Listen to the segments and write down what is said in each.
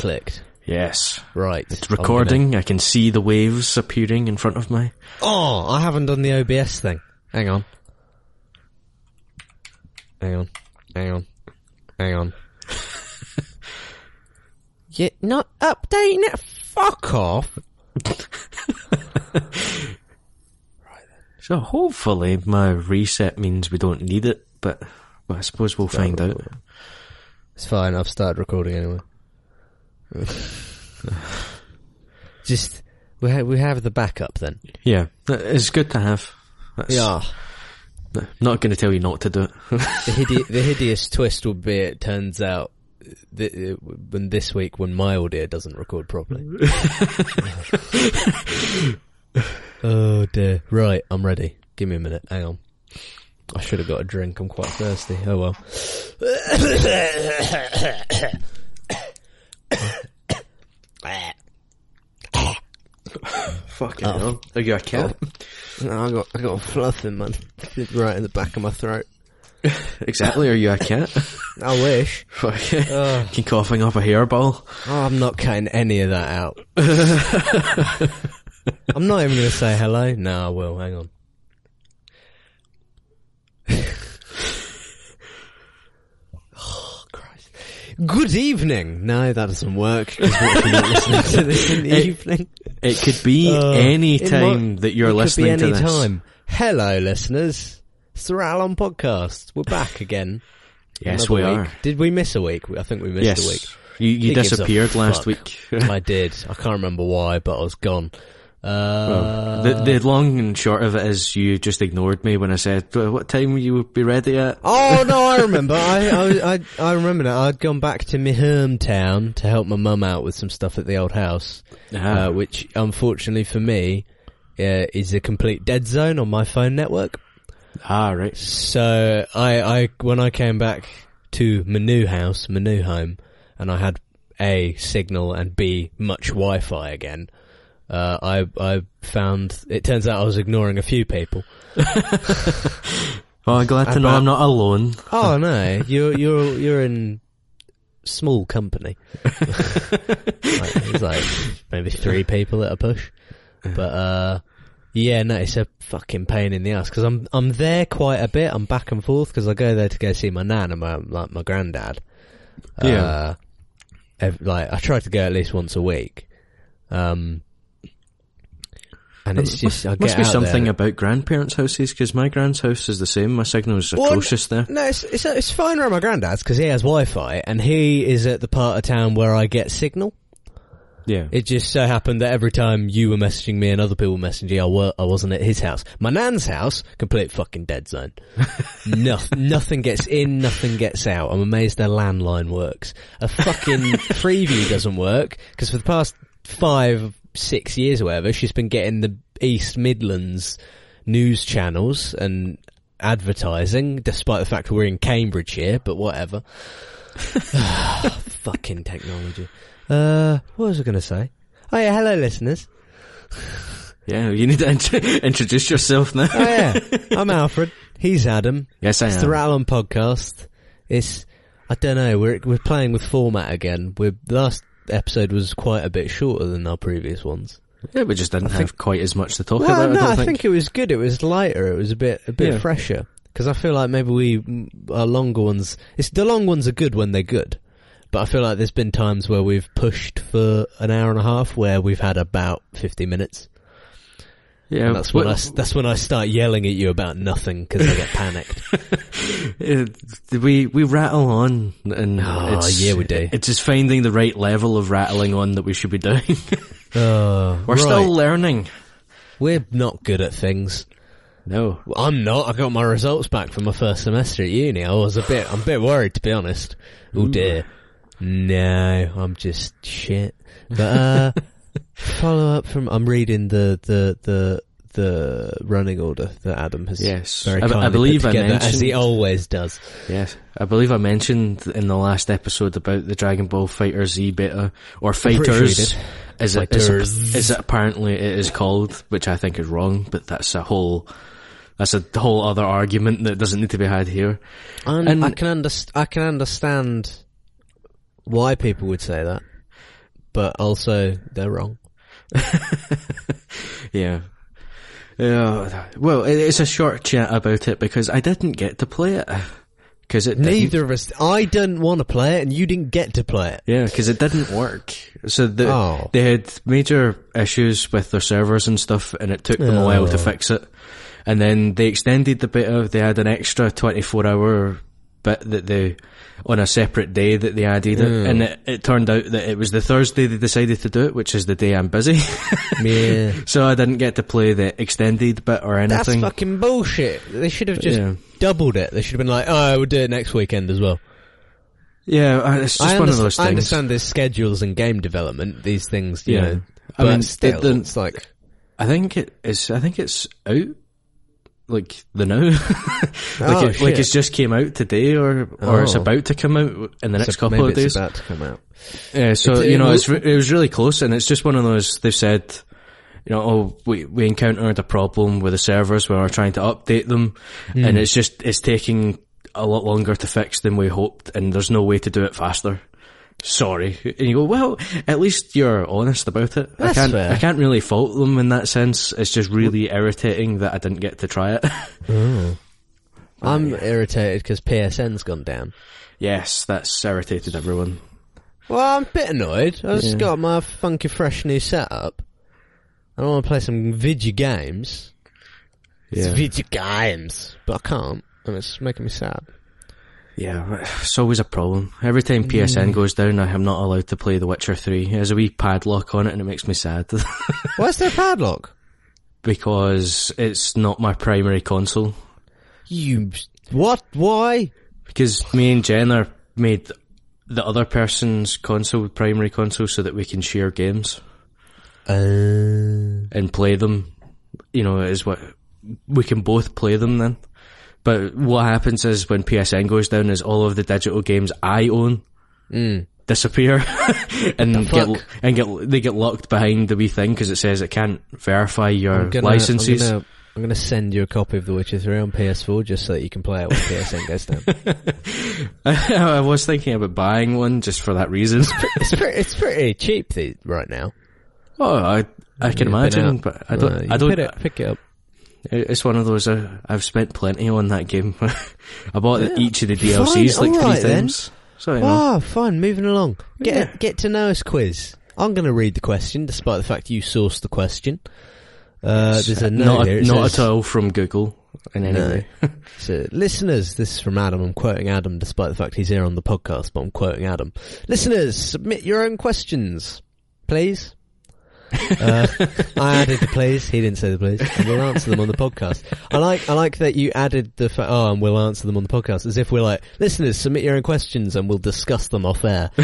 Clicked. Yes. Right. It's I'm gonna- recording. I can see the waves appearing in front of me. Oh, I haven't done the OBS thing. Hang on. Hang on. Hang on. Hang on. You're not updating it? Fuck off. Right then. so hopefully my reset means we don't need it, but, but I suppose we'll find out. It's fine, I've started recording anyway. Just, we, ha- we have the backup then. Yeah, it's good to have. That's, Not going to tell you not to do it. the, hide- the hideous twist would be it turns out th- when this week when my audio doesn't record properly. oh dear. Right, I'm ready. Give me a minute. Hang on. I should have got a drink. I'm quite thirsty. Oh well. Fucking hell. Are you a cat? Oh. No, I got I got a fluff in my right in the back of my throat. exactly, are you a cat? I wish. Fucking Oh, Keep coughing up a hairball. Oh, I'm not cutting any of that out. I'm not even going to say hello. No, I will. Hang on. oh, Christ. Good evening. No, that doesn't work. what you're not listening to this in the It- evening? It could be Uh, any time might- that you're it listening could be to any this. time. Hello, listeners. It's the On Podcast. We're back again. Yes, we week. are. Did we miss a week? I think we missed Yes. a week. You, you Who gives a disappeared last fuck? week. I did. I can't remember why, but I was gone. Uh, the, the long and short of it is you just ignored me when I said, "Uh, what time will you be ready at? oh no, I remember. I, I I I remember that. I'd gone back to my hometown to help my mum out with some stuff at the old house, Ah. uh, which unfortunately for me uh, is a complete dead zone on my phone network. ah, right. So I I when I came back to my new house, my new home, and I had a signal and b much Wi-Fi again. Uh, I I found it turns out I was ignoring a few people. Well, I'm glad to know I'm not alone. Oh no, you're you're you're in small company. like, there's like maybe three people at a push, but uh, yeah, no, it's a fucking pain in the ass because I'm I'm there quite a bit. I'm back and forth because I go there to go see my nan and my like my granddad. Yeah. Uh, like I try to go at least once a week. Um. And it's just I must, be something there. about grandparents' houses because my grand's house is the same. My signal is Well, atrocious there. No, it's it's, it's fine around my granddad's because he has Wi-Fi and he is at the part of town where I get signal. Yeah. It just so happened that every time you were messaging me and other people were messaging you, I, were, I wasn't at his house. My nan's house, complete fucking dead zone. nothing, nothing gets in, nothing gets out. I'm amazed their landline works. A fucking preview doesn't work because for the past five, six years or whatever, she's been getting the East Midlands news channels and advertising, despite the fact we're in Cambridge here, but whatever. Fucking technology. Uh, what was I going to say? Oh yeah, hello listeners. yeah, you need to int- introduce yourself now. Oh yeah, I'm Alfred. He's Adam. yes, I It's am. the Rattle podcast. It's, I don't know, we're, we're playing with format again. We're, last episode was quite a bit shorter than our previous ones. yeah, we just didn't I have quite as much to talk Well, about. no, I don't I think. think. it was good. It was lighter. It was a bit, a bit Yeah. fresher. Because I feel like maybe we, our longer ones, it's, the long ones are good when they're good. But I feel like there's been times where we've pushed for an hour and a half where we've had about 50 minutes. Yeah, And that's when I, that's when I start yelling at you about nothing because I get panicked. Uh, we we rattle on, and Oh, it's, yeah, we do. It's just finding the right level of rattling on that we should be doing. Oh, We're right. still learning. We're not good at things. No, I'm not. I got my results back from my first semester at uni. I was a bit, I'm a bit worried to be honest. Oh dear. No, I'm just shit. But, uh, follow up from, I'm reading the, the, the, the running order that Adam has Yes. I- I believe I together, as he mentioned- always does. yes, I believe I mentioned in the last episode about the Dragon Ball Fighter Z beta or pretty sure Fighters. Is it, is, it apparently it is called, which I think is wrong, but that's a whole, that's a whole other argument that doesn't need to be had here. And, And- I can underst- I can understand why people would say that. but also they're wrong. Yeah. Yeah. Well, it's a short chat about it because I didn't get to play it. Because it Neither of us. I didn't want to play it, and you didn't get to play it. Yeah, because it didn't work. So the, Oh. they had major issues with their servers and stuff, and it took them a while to Oh. fix it. And then they extended the beta. They had an extra 24 hour bit that they, on a separate day that they added it. And it, it turned out that it was the Thursday they decided to do it, which is the day I'm busy. Yeah. so I didn't get to play the extended bit or anything. That's fucking bullshit. They should have just Yeah. doubled it. They should have been like, oh, we'll do it next weekend as well. yeah, uh, it's just I, one of those I understand there's schedules and game development, these things, you Yeah. know. I but mean, still, it it's like, I think it is. I think it's out. Like the now, like Oh, it, like it's just came out today, or or it's Oh. about to come out in the next so couple maybe of it's days. about to come out. Yeah, so It's- you know, it's re- it was really close, and it's just one of those. They've said, you know, oh, we we encountered a problem with the servers when we we're trying to update them, Hmm. and it's just it's taking a lot longer to fix than we hoped, and there's no way to do it faster. Sorry, and you go, well, at least you're honest about it. That's I can't, fair. I can't really fault them in that sense. It's just really irritating that I didn't get to try it. Mm. I'm irritated because PSN's gone down. yes, that's irritated everyone. Well, I'm a bit annoyed. I've just got my funky fresh new setup. I want to play some video games. It's Yeah. video games, but I can't, and it's making me sad. Yeah, it's always a problem. Every time PSN goes down, I am not allowed to play The Witcher 3. There's a wee padlock on it and it makes me sad. Why's there a padlock? because it's not my primary console. You what? Why? Because me and Jenna made the other person's console primary console so that we can share games Uh, and play them. You know, is what we can both play them then. But what happens is when PSN goes down is all of the digital games I own hmm. disappear and get and get they get locked behind the wee thing because it says it can't verify your I'm gonna, licenses. I'm gonna, I'm gonna send you a copy of The Witcher 3 on PS4 just so that you can play it when PSN goes down. I was thinking about buying one just for that reason. it's pretty, it's pretty cheap right now. oh, I I can imagine, but I don't. You I don't. Pick it, pick it up. It's one of those. Uh, I've spent plenty on that game. I bought Yeah. each of the Fine, DLCs like three alright times. So you know. Oh, fine. Moving along. Get Yeah. get to know us quiz. I'm going to read the question, despite the fact you sourced the question. Uh, there's a note not here. It not says- at all from Google in any No. way. So, listeners, this is from Adam. I'm quoting Adam, despite the fact he's here on the podcast, but I'm quoting Adam. Listeners, submit your own questions, please. Uh, I added the please. He didn't say the please. And we'll answer them on the podcast. I like, I like that you added the fa- oh, and we'll answer them on the podcast as if we're like listeners. Submit your own questions and we'll discuss them off air.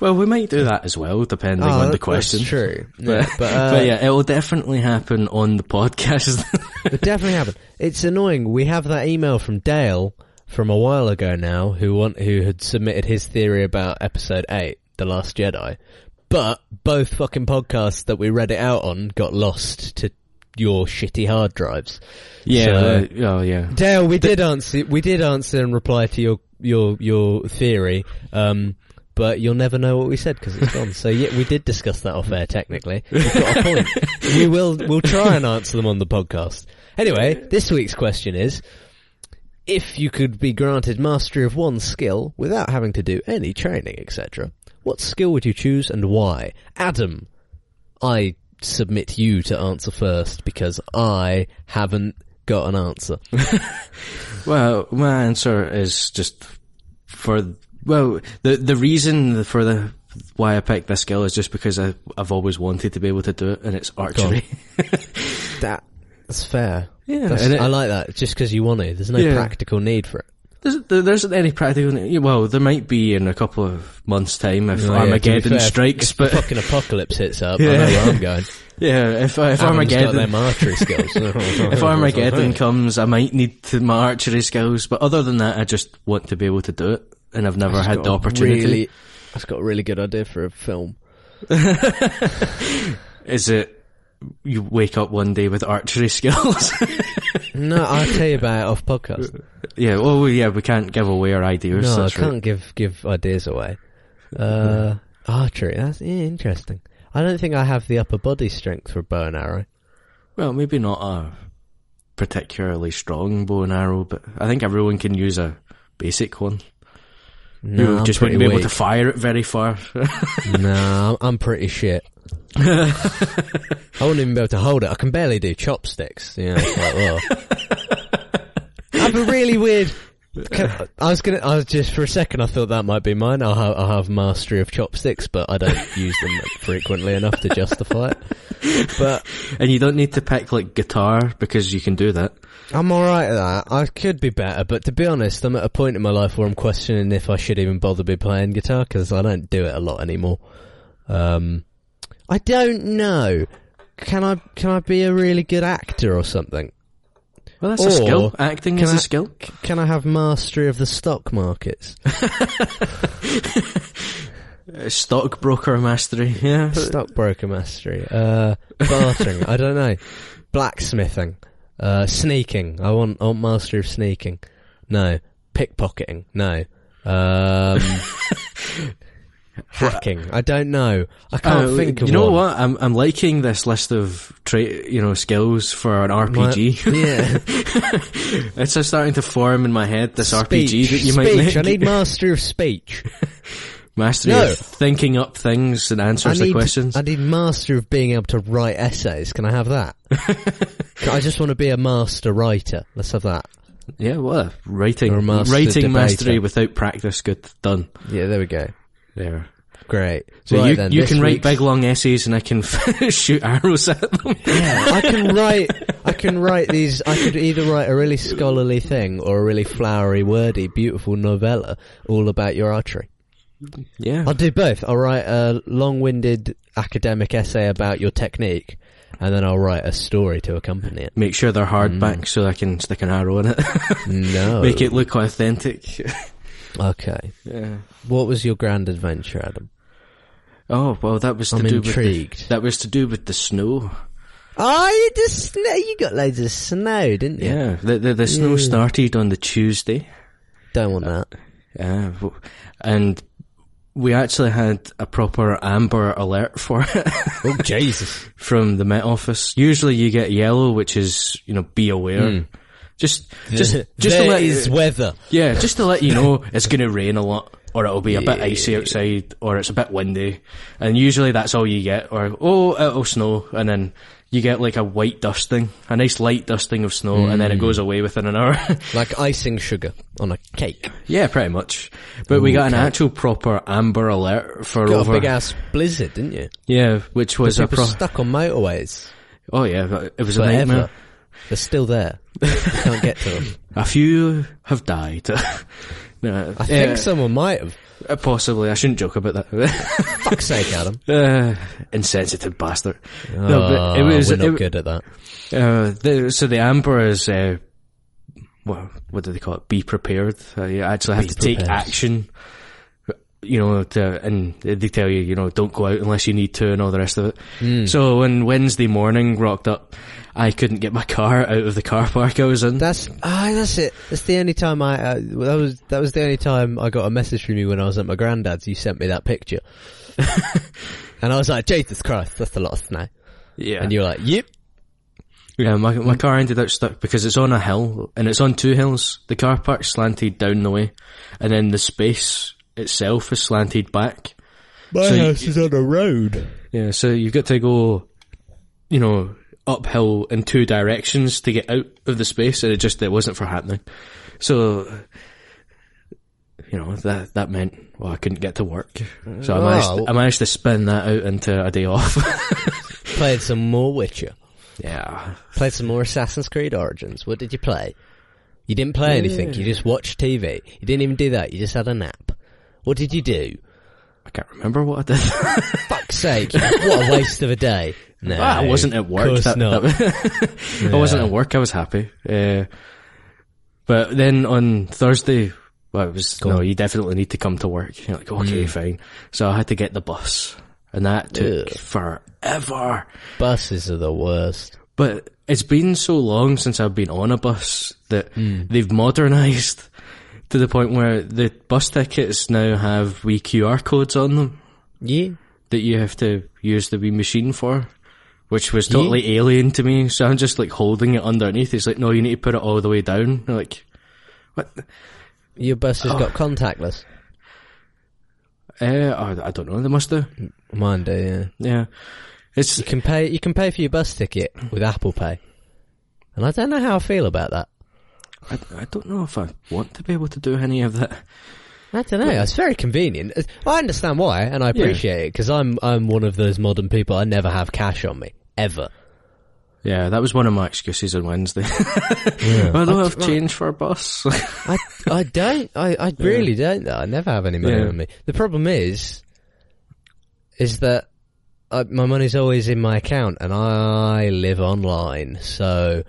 Well, we might do that as well, depending Oh, on the question. That's true. But, Yeah, but, uh, but yeah, it will definitely happen on the podcast. It definitely happen. It's annoying. We have that email from Dale from a while ago now, who want who had submitted his theory about Episode Eight, The Last Jedi, but both fucking podcasts that we read it out on got lost to your shitty hard drives. yeah, So- uh, oh yeah. Dale, we did answer. We did answer and reply to your your your theory. Um, but you'll never know what we said because it's gone. So yeah, we did discuss that off air. Technically, we've got a point. we will we'll try and answer them on the podcast. Anyway, this week's question is: If you could be granted mastery of one skill without having to do any training, etc., what skill would you choose and why? Adam, I submit you to answer first because I haven't got an answer. Well, my answer is just for well, the the reason for the why I picked this skill is just because I I've always wanted to be able to do it, and it's archery. That that's fair. Yeah, That's- it- I like that. Just because you want to, there's no Yeah. practical need for it. There's, there isn't any practical. Well, there might be in a couple of months' time if yeah, be Armageddon fair, strikes, if but fucking apocalypse hits up, I Yeah. know where I'm going. yeah, if uh, if Adam's got Armageddon archery skills. if Armageddon comes, I might need to, my archery skills. But other than that, I just want to be able to do it, and I've never had the opportunity. Really, I've got a really good idea for a film. Is it you wake up one day with archery skills? No, I'll tell you about it off podcast. yeah, well, yeah, we can't give away our ideas. No, I can't give give ideas away. Uh, Archery. That's yeah, interesting. I don't think I have the upper body strength for bow and arrow. Well, maybe not a particularly strong bow and arrow, but I think everyone can use a basic one. No, you I'm just wouldn't be able to fire it very far. no, I'm pretty shit. I wouldn't even be able to hold it. I can barely do chopsticks. You know, it's like, well. I have a really weird. I was gonna. I was just for a second. I thought that might be mine. I'll have, I'll have mastery of chopsticks, but I don't use them frequently enough to justify it. But and you don't need to pick like guitar because you can do that. I'm alright at that. I could be better, but to be honest, I'm at a point in my life where I'm questioning if I should even bother be playing guitar because I don't do it a lot anymore. Um, I don't know. Can I can I be a really good actor or something? Well, that's Or a skill. Acting is I- a skill. Can I have mastery of the stock markets? Stockbroker mastery. Yeah. Stockbroker mastery. Uh, bartering. I don't know. Blacksmithing. Uh, sneaking. I want, I want mastery of sneaking. No. Pickpocketing. No. Um, hacking. I don't know. I can't Uh, think of you know one. what? I'm I'm liking this list of tra- you know skills for an My- RPG. yeah. it's just starting to form in my head this Speech. RPG that you speech. might make. I need mastery of speech. mastery No. of thinking up things and I answers need, to questions. I need mastery of being able to write essays. Can I have that? I just want to be a master writer. Let's have that. yeah, what writing Or master writing debater. mastery without practice. Good done. Yeah, there we go. There. Great. So Right you then, you can write big long essays and I can shoot arrows at them. Yeah, I can write. I can write these. I could either write a really scholarly thing or a really flowery, wordy, beautiful novella all about your archery. yeah. I'll do both. I'll write a long-winded academic essay about your technique, and then I'll write a story to accompany it. Make sure they're Mm. hardback so I can stick an arrow in it. No. Make it look authentic. Okay. yeah. What was your grand adventure, Adam? Oh well, that was to I'm do with the, that was to do with the snow. Oh, you just snow. You got loads of snow, didn't you? Yeah, the the, the snow Yeah. started on the Tuesday. Don't want that. Uh, yeah, w- and we actually had a proper amber alert for it Oh Jesus! from the Met Office. Usually, you get yellow, which is you know be aware. Hmm. Just just just to let is weather. yeah, just to let you know, it's going to rain a lot, or it'll be a bit icy outside, or it's a bit windy, and usually that's all you get. Or oh, it'll snow, and then you get like a white dusting, a nice light dusting of snow, and then it goes mm. away within an hour. Like icing sugar on a cake. yeah, pretty much. But we got an actual proper amber alert for Got over. a big ass blizzard, didn't you? yeah, which was a pro- stuck on motorways oh yeah, it was a forever. nightmare. They're still there. you can't get to them. A few have died. no, I think someone might have. Possibly, I shouldn't joke about that. Fuck's sake, Adam. Uh, insensitive bastard. no, but it was we're not it, good at that. Uh, the, so the amber is uh, what what do they call it? Be prepared. Uh, you actually have Be to take action. You know, to, and they tell you, you know, don't go out unless you need to, and all the rest of it. Hmm. So when Wednesday morning rocked up, I couldn't get my car out of the car park I was in. That's ah, that's it. That's the only time I uh, that was that was the only time I got a message from you when I was at my granddad's. You sent me that picture, and I was like, Jesus Christ, that's a lot of snow. yeah, And you were like, Yep. Yeah, my my car ended up stuck because it's on a hill and it's on two hills. The car park slanted down the way, and then the space itself is slanted back. My So you- house is on a road. Yeah, so you've got to go, you know, uphill in two directions to get out of the space, and it just it wasn't for happening. So, you know, that that meant well, I couldn't get to work. So I managed Oh. I managed to spin that out into a day off. Played some more Witcher. yeah, Played some more Assassin's Creed Origins. What did you play? You didn't play anything. You just watched TV. You didn't even do that. You just had a nap. What did you do? I can't remember what I did. Fuck's sake! what a waste of a day. No, I wasn't at work. Of that- not. that- I wasn't at work. I was happy. Uh, but then on Thursday, well, it was Go no. Mm. You definitely need to come to work. You're like, okay, fine. So I had to get the bus, and that took Ugh. forever. Buses are the worst. But it's been so long since I've been on a bus that Mm. they've modernised to the point where the bus tickets now have wee QR codes on them. Yeah. that you have to use the wee machine for, which was totally alien to me. So I'm just like holding it underneath. It's like, no, you need to put it all the way down. I'm like, what? Your bus has got contactless. Uh, I, I don't know. They must do. Mine do, yeah. Yeah. It's You can pay. You can pay for your bus ticket with Apple Pay, and I don't know how I feel about that. I, I don't know if I want to be able to do any of that. I don't know. It's very convenient. I understand why, and I appreciate it because I'm I'm one of those modern people. I never have cash on me ever. Yeah, that was one of my excuses on Wednesday. I don't have change for a bus. I I don't. I, I really don't. Though I never have any money Yeah. on me. The problem is, is that uh, my money's always in my account, and I live online, so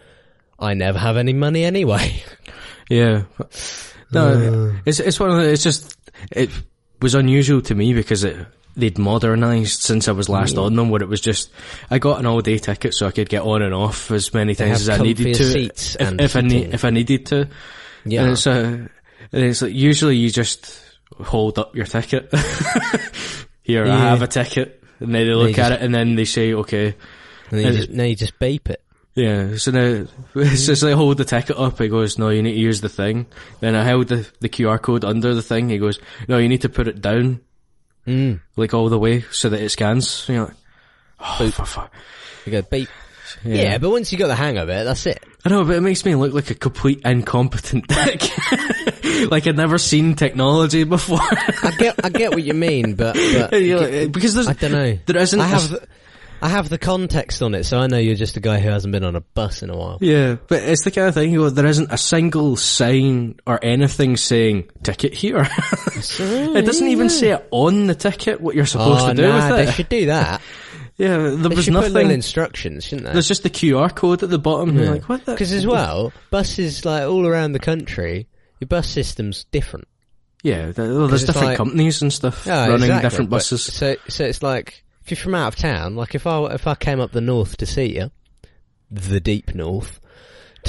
I never have any money anyway. yeah. No, it's it's one of the, it's just it was unusual to me because it they'd modernised since I was last on them, where it was just I got an all day ticket so I could get on and off as many times as I needed to, if, and if I need if I needed to. yeah. And it's, uh, and it's like usually you just hold up your ticket. Here, I have a ticket, and then they look at just- it, and then they say, "Okay." and then you just, now you just beep it. Yeah, so now it's just like hold the ticket up. He goes, "No, you need to use the thing." Then I held the the QR code under the thing. He goes, "No, you need to put it down, Mm. like all the way, so that it scans." And you're like, "Oh, for fuck." You go beep. Yeah. but once you got the hang of it, that's it. I know, but it makes me look like a complete incompetent dick. like I'd never seen technology before. I get, I get what you mean, but, but like, because there's I don't know. there isn't. I a- have, the, I have the context on it, so I know you're just a guy who hasn't been on a bus in a while. Yeah, but it's the kind of thing, where there isn't a single sign or anything saying ticket here. it doesn't even say it on the ticket what you're supposed Oh, to do nah, with they should do that. yeah, there They was nothing. instructions, shouldn't they? There's just the QR code at the bottom. You're like, what the? Because as well, buses like all around the country, your bus system's different. Yeah, there's different like- companies and stuff Yeah, running exactly, different but- buses. So, so it's like if you're from out of town, like if I if I came up the north to see you, the deep north.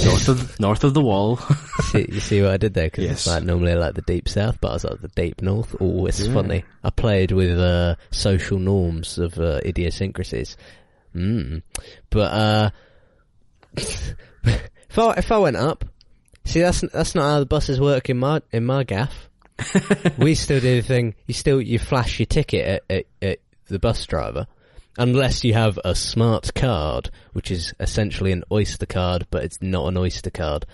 north of north of the wall. see, you see what I did there? Because Yes. it's like normally I like the deep south, but I was like the deep north. Oh, it's funny. I played with uh, social norms of uh, idiosyncrasies. Mm. But uh, if I if I went up, see that's that's not how the buses work in my in my gaff. we still do the thing. You still you flash your ticket at, at, at the bus driver, unless you have a smart card, which is essentially an Oyster card, but it's not an Oyster card.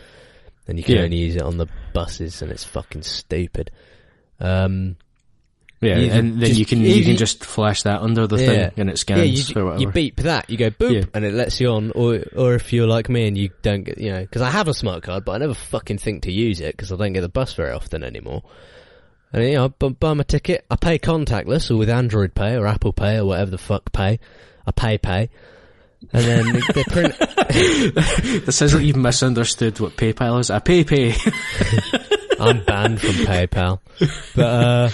Then you can Yeah. only use it on the buses, and it's fucking stupid. Um, yeah, and then just- you can you- you can just flash that under the yeah, thing and it scans yeah, you, or whatever. you beep that, you go boop, Yeah. and it lets you on. Or or if you're like me and you don't get, you know, because I have a smart card, but I never fucking think to use it because I don't get the bus very often anymore. And you know, I buy my ticket, I pay contactless or with Android Pay or Apple Pay or whatever the fuck pay. I pay pay, and then they- they print. This is like you've misunderstood what PayPal is. A pay. I'm banned from PayPal. But uh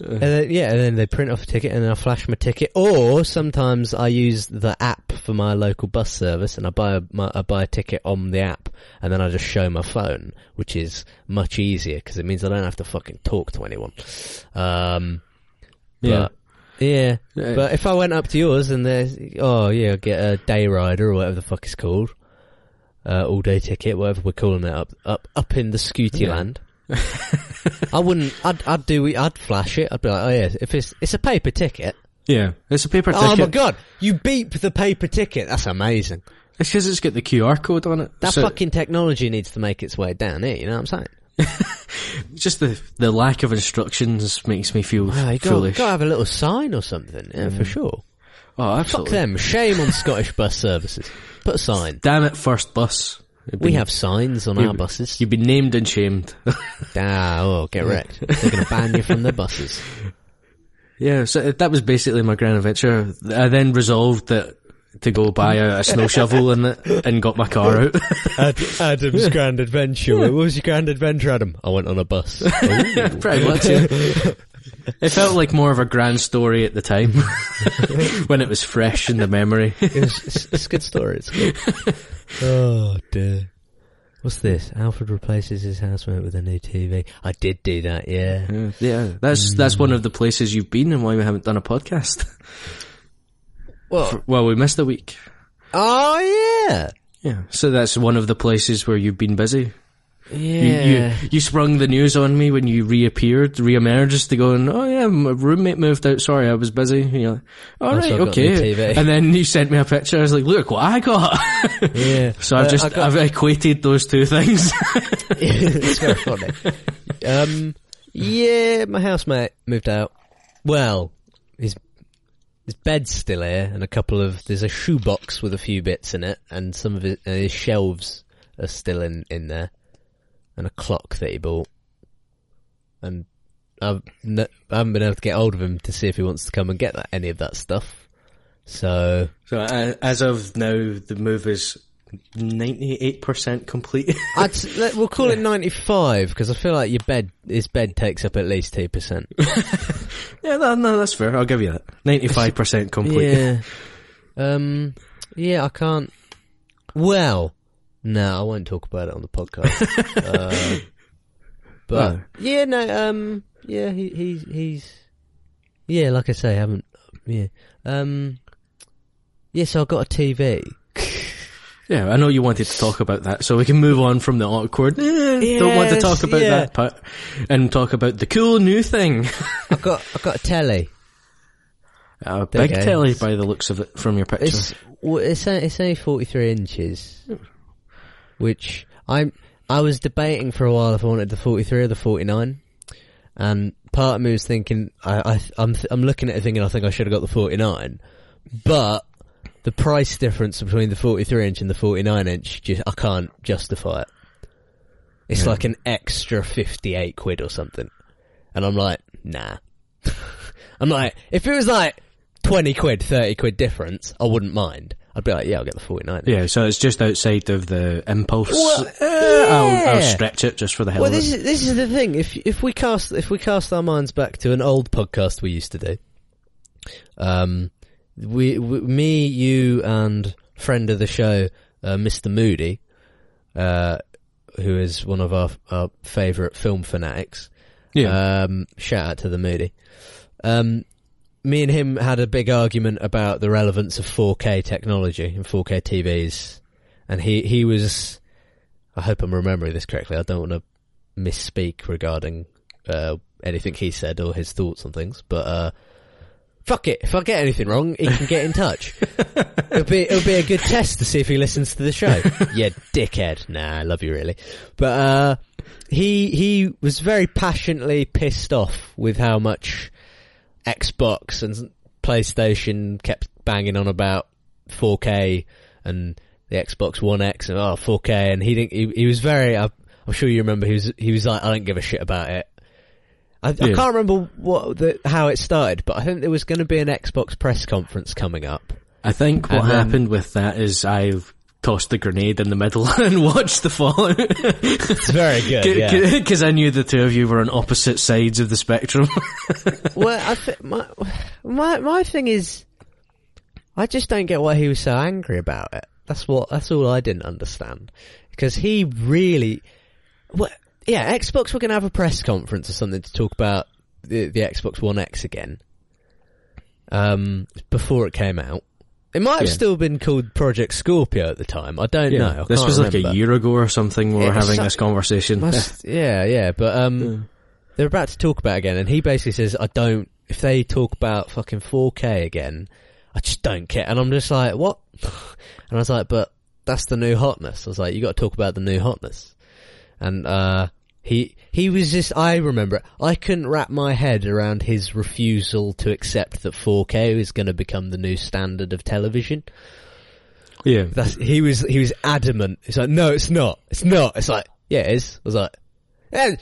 and then, yeah, and then they print off a ticket and then I flash my ticket. Or sometimes I use the app for my local bus service and I buy a, my, I buy a ticket on the app and then I just show my phone, which is much easier because it means I don't have to fucking talk to anyone. Um, Yeah. but, yeah. Yeah. But if I went up to yours and there's, oh yeah, get a day rider or whatever the fuck it's called, uh, all day ticket, whatever we're calling it up, up, up in the Scooty Yeah. land. I wouldn't. I'd. I'd do. I'd flash it. I'd be like, oh yeah, if it's it's a paper ticket. Yeah, it's a paper oh ticket. Oh my god, you beep the paper ticket. That's amazing. It's because it's got the QR code on it. That So- fucking technology needs to make its way down here. You know what I'm saying? just the the lack of instructions makes me feel Oh, you got foolish. to have a little sign or something. Yeah, for mm. sure. oh, absolutely. Fuck them. Shame on Scottish bus services. Put a sign. Damn it, first bus. You've We have signs on our buses. You've been named and shamed. Ah, oh, get wrecked. They're going to ban you from the buses. yeah, so that was basically my grand adventure. I then resolved that to go buy a, a snow shovel and and got my car out. Ad- Adam's grand adventure. What was your grand adventure, Adam? I went on a bus. Pretty much. Yeah. It felt like more of a grand story at the time when it was fresh in the memory. It's, it's, it's a good story. It's good. Oh dear. What's this? Alfred replaces his housemate with a new TV. I did do that, yeah. Yeah, yeah. That's hmm. that's one of the places you've been and why we haven't done a podcast. Well, well, we missed a week. oh yeah, Yeah. So that's one of the places where you've been busy. You, yeah. you, you sprung the news on me when you reappeared, reemerged to go oh yeah, my roommate moved out, sorry, I was busy. And you're like, alright, so I've got okay. And then you sent me a picture, I was like, look what I got. yeah. so I've Uh, just, got- I've equated those two things. it's very funny. Um, yeah, my housemate moved out. Well, his his bed's still here, and a couple of there's a shoebox with a few bits in it, and some of his, uh, his shelves are still in in there, and a clock that he bought. And I've n- I haven't been able to get hold of him to see if he wants to come and get that, any of that stuff. So so uh, as of now, the move is 98% complete. I'd, let- we'll call it 95 because I feel like your bed, his bed takes up at least 2%. yeah, no, no, that's fair. I'll give you that. 95% complete. Yeah. Um. Yeah, I can't. Well, no, I won't talk about it on the podcast. uh, but Oh. yeah, no. Um. Yeah, he, he's he's. Yeah, like I say, I haven't. Yeah. Um. Yeah, so I got a TV. Yeah, I know you wanted to talk about that, so we can move on from the awkward. eh, don't want to talk about yeah. that part, and talk about the cool new thing. I got I got a telly. A big telly, by the looks of it from your picture. It's well, it's it's only forty three inches, which I'm I was debating for a while if I wanted the forty three or the forty nine, and part of me was thinking I, I I'm I'm looking at it thinking I think I should have got the forty nine, but the price difference between the forty three inch and the forty nine inch just I can't justify it. It's Yeah. like an extra fifty eight quid or something, and I'm like nah. I'm like if it was like 20 quid, 30 quid difference, I wouldn't mind. I'd be like, yeah, I'll get the 49. yeah, so it's just outside of the impulse. Well, Eh, I'll, I'll stretch it just for the hell of it. Well, this it. is, this is the thing. If, if we cast, if we cast our minds back to an old podcast we used to do, um, we, we me, you and friend of the show, uh, Mr. Moody, uh, who is one of our, our favourite film fanatics, Yeah, Um, shout out to the Moody. Um, me and him had a big argument about the relevance of 4K technology and 4K TVs, and he he was. I hope I'm remembering this correctly. I don't want to misspeak regarding uh, anything he said or his thoughts on things, but uh, fuck it. If I get anything wrong, he can get in touch. it'll be it'll be a good test to see if he listens to the show. yeah, dickhead. Nah, I love you really, but uh, he he was very passionately pissed off with how much Xbox and PlayStation kept banging on about 4K and the Xbox One X and oh 4K, and he didn't. He, he was very. I, I'm sure you remember. He was he was like, I don't give a shit about it. I, I can't remember what the, how it started, but I think there was going to be an Xbox press conference coming up. I think what and then- happened with that is I tossed the grenade in the middle and watched the fallout. It's very good. yeah. Because I knew the two of you were on opposite sides of the spectrum. well, I th- my my my thing is, I just don't get why he was so angry about it. That's what. That's all I didn't understand because he really, well, yeah, Xbox were going to have a press conference or something to talk about the the Xbox One X again. Um, before it came out, it might have Yeah. still been called Project Scorpio at the time. I don't know. I this was like a year ago or something. We were having this conversation. Must, yeah, yeah, but um, they're about to talk about it again, and he basically says, "I don't. If they talk about fucking 4K again, I just don't care." And I'm just like, "What?" And I was like, "But that's the new hotness." I was like, "You got to talk about the new hotness." And uh, he he was just. I remember it. I couldn't wrap my head around his refusal to accept that 4K is going to become the new standard of television. yeah. That's he was he was adamant. He's like, no, it's not. It's not. It's like, yeah, it is. I was like, eh,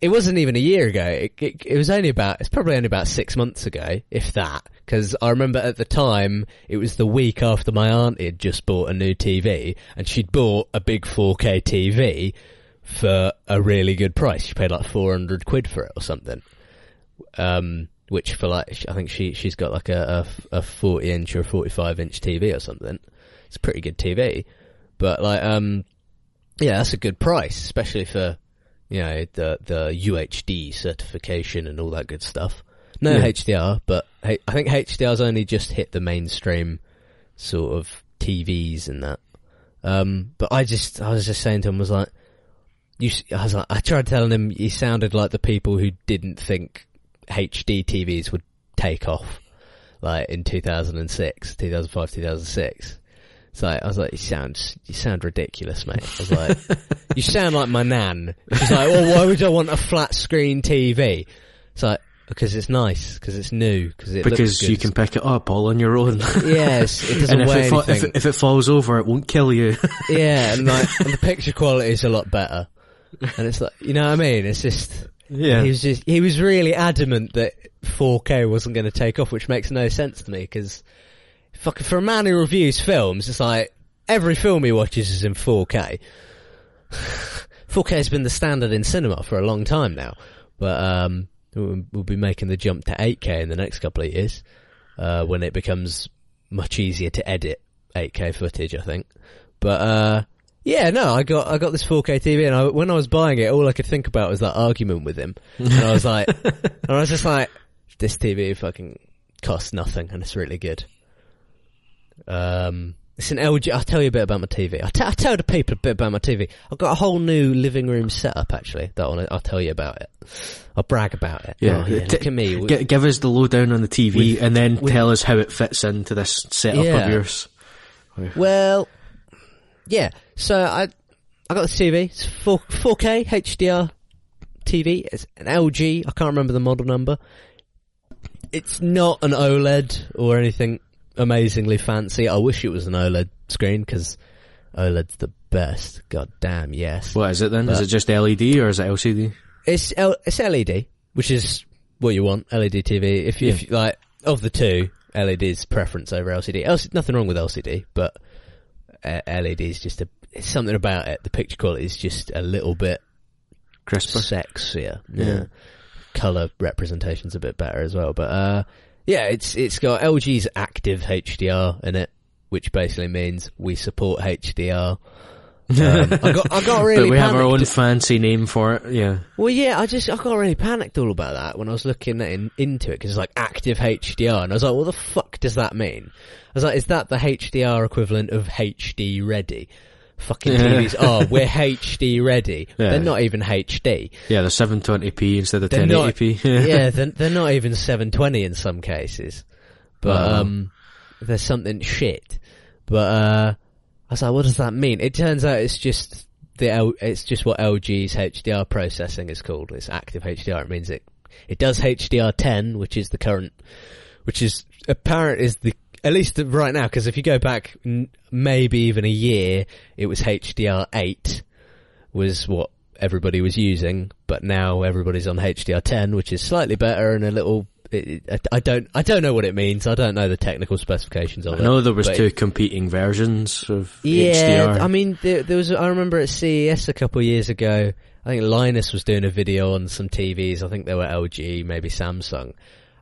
it wasn't even a year ago. It, it, it was only about. It's probably only about six months ago, if that. Because I remember at the time it was the week after my auntie had just bought a new TV, and she'd bought a big 4K TV for a really good price. She paid like 400 quid for it or something. Um, which for like, I think she, she's got like a, a, a 40 inch or a 45 inch TV or something. It's a pretty good TV. But like, um, Yeah, that's a good price, especially for you know the the UHD certification and all that good stuff. No Yeah. HDR, but I think HDR's only just hit the mainstream sort of TVs and that. Um, but I just I was just saying to him, I was like, you. I was like, I tried telling him he sounded like the people who didn't think HD TVs would take off, like in 2006, 2005, 2006. So I was like, you sound, you sound ridiculous, mate. I was like, you sound like my nan. She's like, well, why would I want a flat screen TV? It's like, because it's nice, because it's new, because it Because looks good. you can pick it up all on your own. Yes, it doesn't and if weigh it, fa- anything. if, it, if it falls over, it won't kill you. Yeah, and like and the picture quality is a lot better. And it's like, you know what I mean? It's just yeah. he was just he was really adamant that 4K wasn't going to take off, which makes no sense to me because fucking for a man who reviews films, it's like every film he watches is in 4K. 4K has been the standard in cinema for a long time now, but um, we'll, we'll be making the jump to 8K in the next couple of years uh, when it becomes much easier to edit 8K footage, I think. But uh, yeah, no, I got I got this 4K TV, and I, when I was buying it, all I could think about was that argument with him, and I was like, and I was just like, this TV fucking costs nothing, and it's really good. Um, it's an LG. I'll tell you a bit about my TV. I'll, t- I'll tell the people a bit about my TV. I've got a whole new living room setup actually. That one, I'll tell you about it. I'll brag about it. Yeah. Oh, yeah look at me. G- give us the lowdown on the TV and then tell us how it fits into this setup Yeah. of yours. Well, yeah. So I, I got the TV. It's four four K HDR TV. It's an LG. I can't remember the model number. It's not an OLED or anything amazingly fancy. I wish it was an OLED screen because OLED's the best. God damn, yes. What is it then? is it just LED or is it LCD? It's L- it's LED, which is what you want. LED TV. If you, if you, like of the two, LED's preference over LCD. LC- nothing wrong with LCD, but LED is just a it's something about it. The picture quality is just a little bit Crisper? sexier. Yeah. Yeah. Color representation's a bit better as well. But uh yeah, it's it's got LG's active HDR in it, which basically means we support HDR. Um, I got I got really but we have our own panicked. fancy name for it, yeah. Well, yeah, I just I got really panicked all about that when I was looking in, into it because it's like active HDR, and I was like, what the fuck does that mean? I was like, is that the HDR equivalent of HD ready? Fucking TVs, oh, we're HD ready. Yeah. They're not even HD. Yeah, they're 720p instead of They're 1080p. yeah, they're, they're not even 720 in some cases. But, Wow. um, there's something shit. But, uh, I was like, what does that mean? It turns out it's just the L, it's just what LG's HDR processing is called. It's active HDR. It means it, it does HDR10, which is the current, which is apparent is the, at least right now, because if you go back maybe even a year, it was HDR8 was what everybody was using, but now everybody's on HDR10, which is slightly better and a little. It, it, I don't. I don't know what it means. I don't know the technical specifications of I it. know there was two competing versions of Yeah, HDR. I mean, there, there was. I remember at CES a couple of years ago. I think Linus was doing a video on some TVs. I think they were LG, maybe Samsung.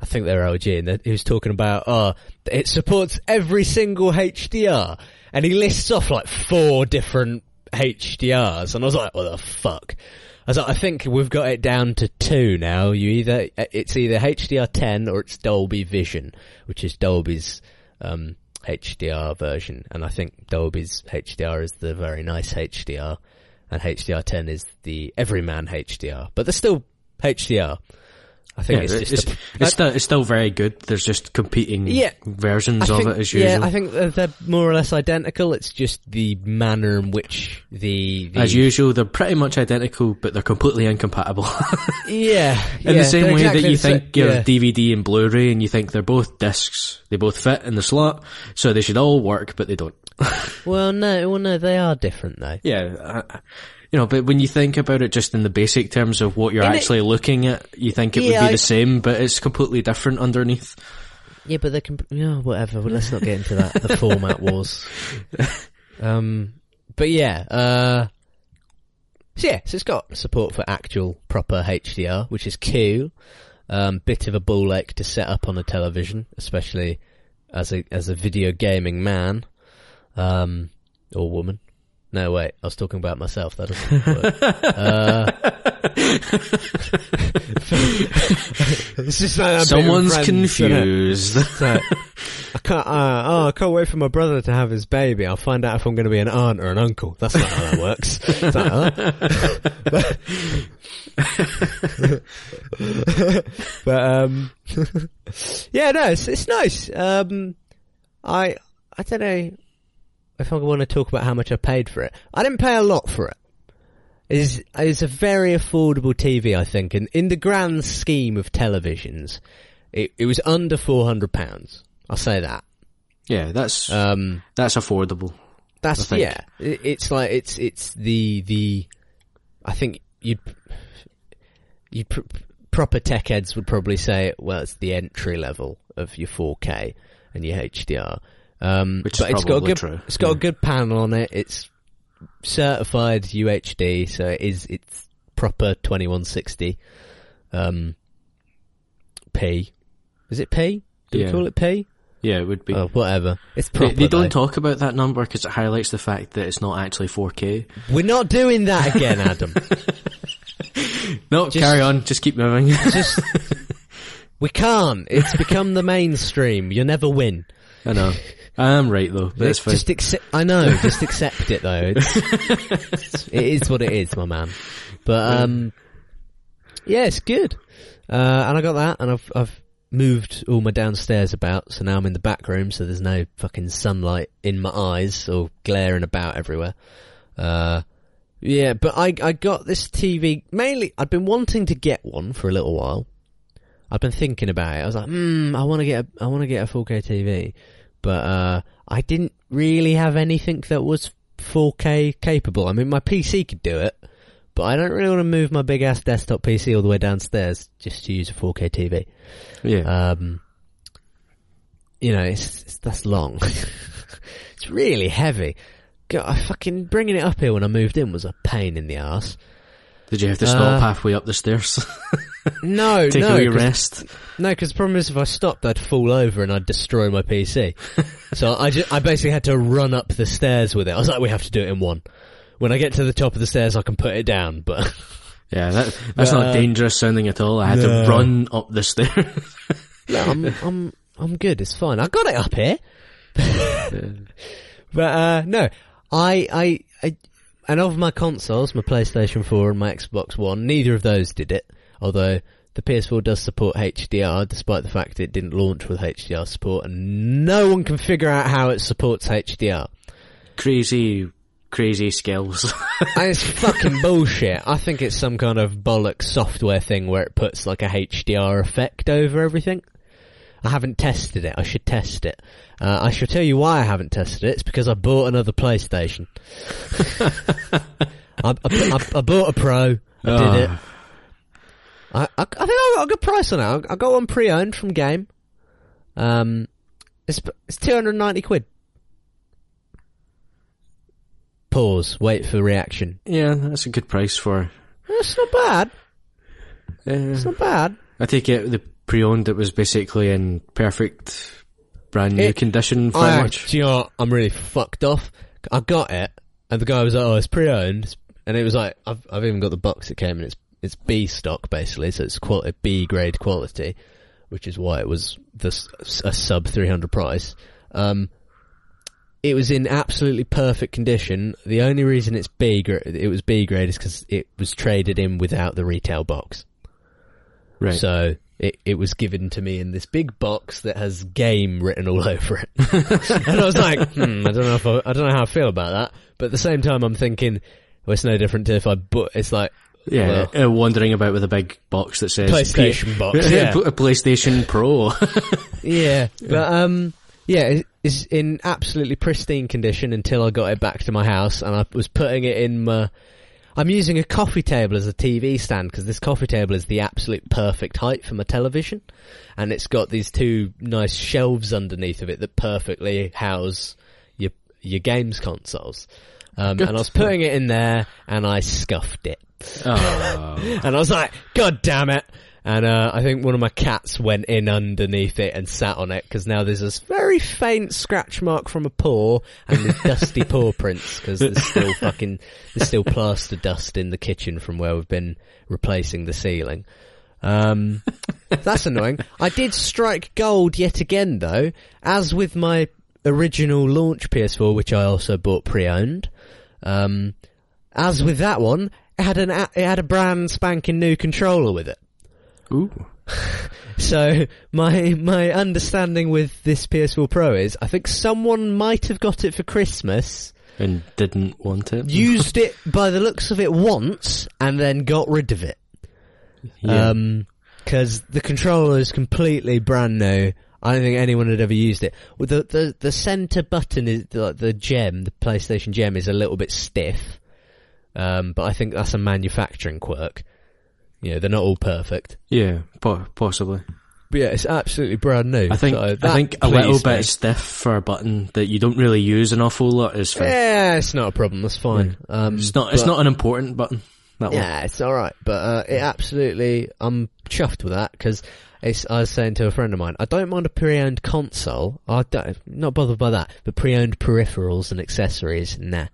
I think they were LG, and they- he was talking about, oh, it supports every single HDR, and he lists off like four different HDRs, and I was like, what the fuck? I I think we've got it down to two now. You either it's either HDR10 or it's Dolby Vision, which is Dolby's um, HDR version, and I think Dolby's HDR is the very nice HDR, and HDR10 is the everyman HDR, but they're still HDR. I think Yeah, it's it's, just it's, still, it's still very good. There's just competing Yeah. versions I of it as usual. yeah, I think they're, more or less identical. It's just the manner in which the, the as usual, they're pretty much identical, but they're completely incompatible. yeah, In yeah, the same way exactly that you think your yeah. DVD and Blu-ray and you think they're both discs, they both fit in the slot, so they should all work, but they don't. Well, no, well, no, they are different though. Yeah, uh, you know, but when you think about it just in the basic terms of what you're In it- actually looking at, you think it would be the same, but it's completely different underneath. Yeah, but they can. Yeah, whatever. Well, let's not get into that. The format wars. Um, but yeah. Uh, so yeah, so it's got support for actual proper HDR, which is cool. Um, bit of a ball ache to set up on a television, especially as a as a video gaming man, um, or woman. No, wait, I was talking about myself. That doesn't work. uh, it's just like Someone's being friends, isn't it? confused. I can't. Uh, oh, I can't wait for my brother to have his baby. I'll find out if I'm going to be an aunt or an uncle. That's not how that works. Huh? but um, yeah, no, it's it's nice. Um, I I don't know if I want to talk about how much I paid for it. I didn't pay a lot for it. It's, it's a very affordable TV, I think, and in the grand scheme of televisions, it, it was under four hundred pounds. I'll say that. yeah, that's Um, that's affordable. that's yeah. It, it's like it's it's the the. I think you'd you'd pr- proper tech heads would probably say, well, it's the entry level of your 4K and your HDR. Um, Which is but it's got a good true, it's got a good panel on it. It's certified UHD, so it is it's proper 2160 um, P. Is it P? Do we call it P? Yeah, it would be. Oh, whatever. It's proper. they don't though. talk about that number because it highlights the fact that it's not actually 4K. We're not doing that again, Adam. No, Just- carry on. Just keep moving. Just we can't. It's become the mainstream. You never win. I know. I am right though. It's fine. Just accept. I know. Just accept it though. It's, it's, it is what it is, my man. But um, yeah, it's good. Uh, and I got that, and I've I've moved all my downstairs about, so now I'm in the back room, so there's no fucking sunlight in my eyes or glaring about everywhere. Uh, yeah, but I I got this TV mainly. I'd been wanting to get one for a little while. I've been thinking about it. I was like, hmm, I want to get a, I want to get a 4K TV, but uh, I didn't really have anything that was 4K capable. I mean, my PC could do it, but I don't really want to move my big ass desktop PC all the way downstairs just to use a 4K TV. yeah. Um, you know, it's, it's that's long. it's really heavy. God, I fucking bringing it up here when I moved in was a pain in the ass. Did you have to stop uh, halfway up the stairs? No, Take no, 'cause- rest. No, because the problem is if I stopped, I'd fall over and I'd destroy my PC. so I, ju- I basically had to run up the stairs with it. I was like, we have to do it in one. When I get to the top of the stairs, I can put it down, but Yeah, that, that's not uh, dangerous sounding at all. I had no. to run up the stairs. no, I'm, I'm, I'm good. It's fine. I got it up here. but, uh, no, I, I, I, and of my consoles, my PlayStation 4 and my Xbox One, neither of those did it. Although the PS4 does support HDR, despite the fact it didn't launch with HDR support, and no one can figure out how it supports HDR. crazy, crazy skills. It's fucking bullshit. I think it's some kind of bollock software thing where it puts like a HDR effect over everything. I haven't tested it. I should test it. Uh, I shall tell you why I haven't tested it. It's because I bought another PlayStation. I, I, I, I bought a Pro. I did it. I, I, I think I got a good price on it. I, I got one pre-owned from Game. Um, it's it's two hundred and ninety quid. Pause. Wait for reaction. Yeah, that's a good price for. It's not bad. Uh, It's not bad. I take it the pre-owned it was basically in perfect, brand new It- condition. Pretty I, much. do you know what? I'm really fucked off. I got it, and the guy was like, "Oh, it's pre-owned," and it was like, "I've I've even got the box it came in. It's it's B stock basically, so it's quality B grade quality, which is why it was this a sub 300 price." Um, it was in absolutely perfect condition. The only reason it's B gra- it was B grade is because it was traded in without the retail box. Right. So it, it was given to me in this big box that has game written all over it. and I was like, hmm, I don't know if I, I don't know how I feel about that. But at the same time, I'm thinking, well, it's no different to if I bought, it's like, yeah, well- uh, wandering about with a big box that says PlayStation box, yeah. a PlayStation Pro. yeah, but, um, yeah, it's in absolutely pristine condition until I got it back to my house and I was putting it in my, I'm using a coffee table as a TV stand because this coffee table is the absolute perfect height for my television, and it's got these two nice shelves underneath of it that perfectly house your your games consoles. Um, and I was putting it in there, and I scuffed it, oh. and I was like, "God damn it!" And uh, I think one of my cats went in underneath it and sat on it because now there's this very faint scratch mark from a paw and the dusty paw prints because there's still fucking there's still plaster dust in the kitchen from where we've been replacing the ceiling. Um, that's annoying. I did strike gold yet again though, as with my original launch PS4, which I also bought pre-owned. Um, as with that one, it had an a- it had a brand spanking new controller with it. Ooh. So my my understanding with this PS4 Pro is, I think someone might have got it for Christmas, And didn't want it. used it by the looks of it once, and then got rid of it. yeah. Um 'cause the controller is completely brand new. I don't think anyone had ever used it. Well, the the the center button is the, the gem, the PlayStation gem is a little bit stiff. Um, but I think that's a manufacturing quirk. You know, they're not all perfect. yeah, po- possibly. But yeah, it's absolutely brand new. I think so I think a little bit me. stiff for a button that you don't really use an awful lot is fine. Yeah, it's not a problem. That's fine. Um, It's not. It's not an important button. That one. Yeah, it's all right, but uh, it absolutely. I'm chuffed with that because it's. I was saying to a friend of mine, I don't mind a pre-owned console. I don't not bothered by that, but pre-owned peripherals and accessories, nah.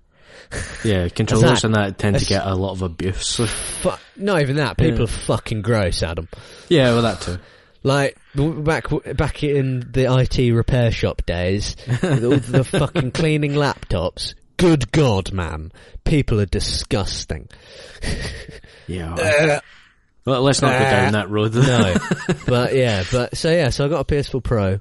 Yeah, controllers that- and that tend to get a lot of abuse. So. Fu- not even that. People Yeah. are fucking gross, Adam. Yeah, well that too. Like back back in the IT repair shop days, with all the fucking cleaning laptops. Good God, man! People are disgusting. Yeah. Well, let's not go down that road. No, but yeah, but so yeah, so I got a PS4 Pro,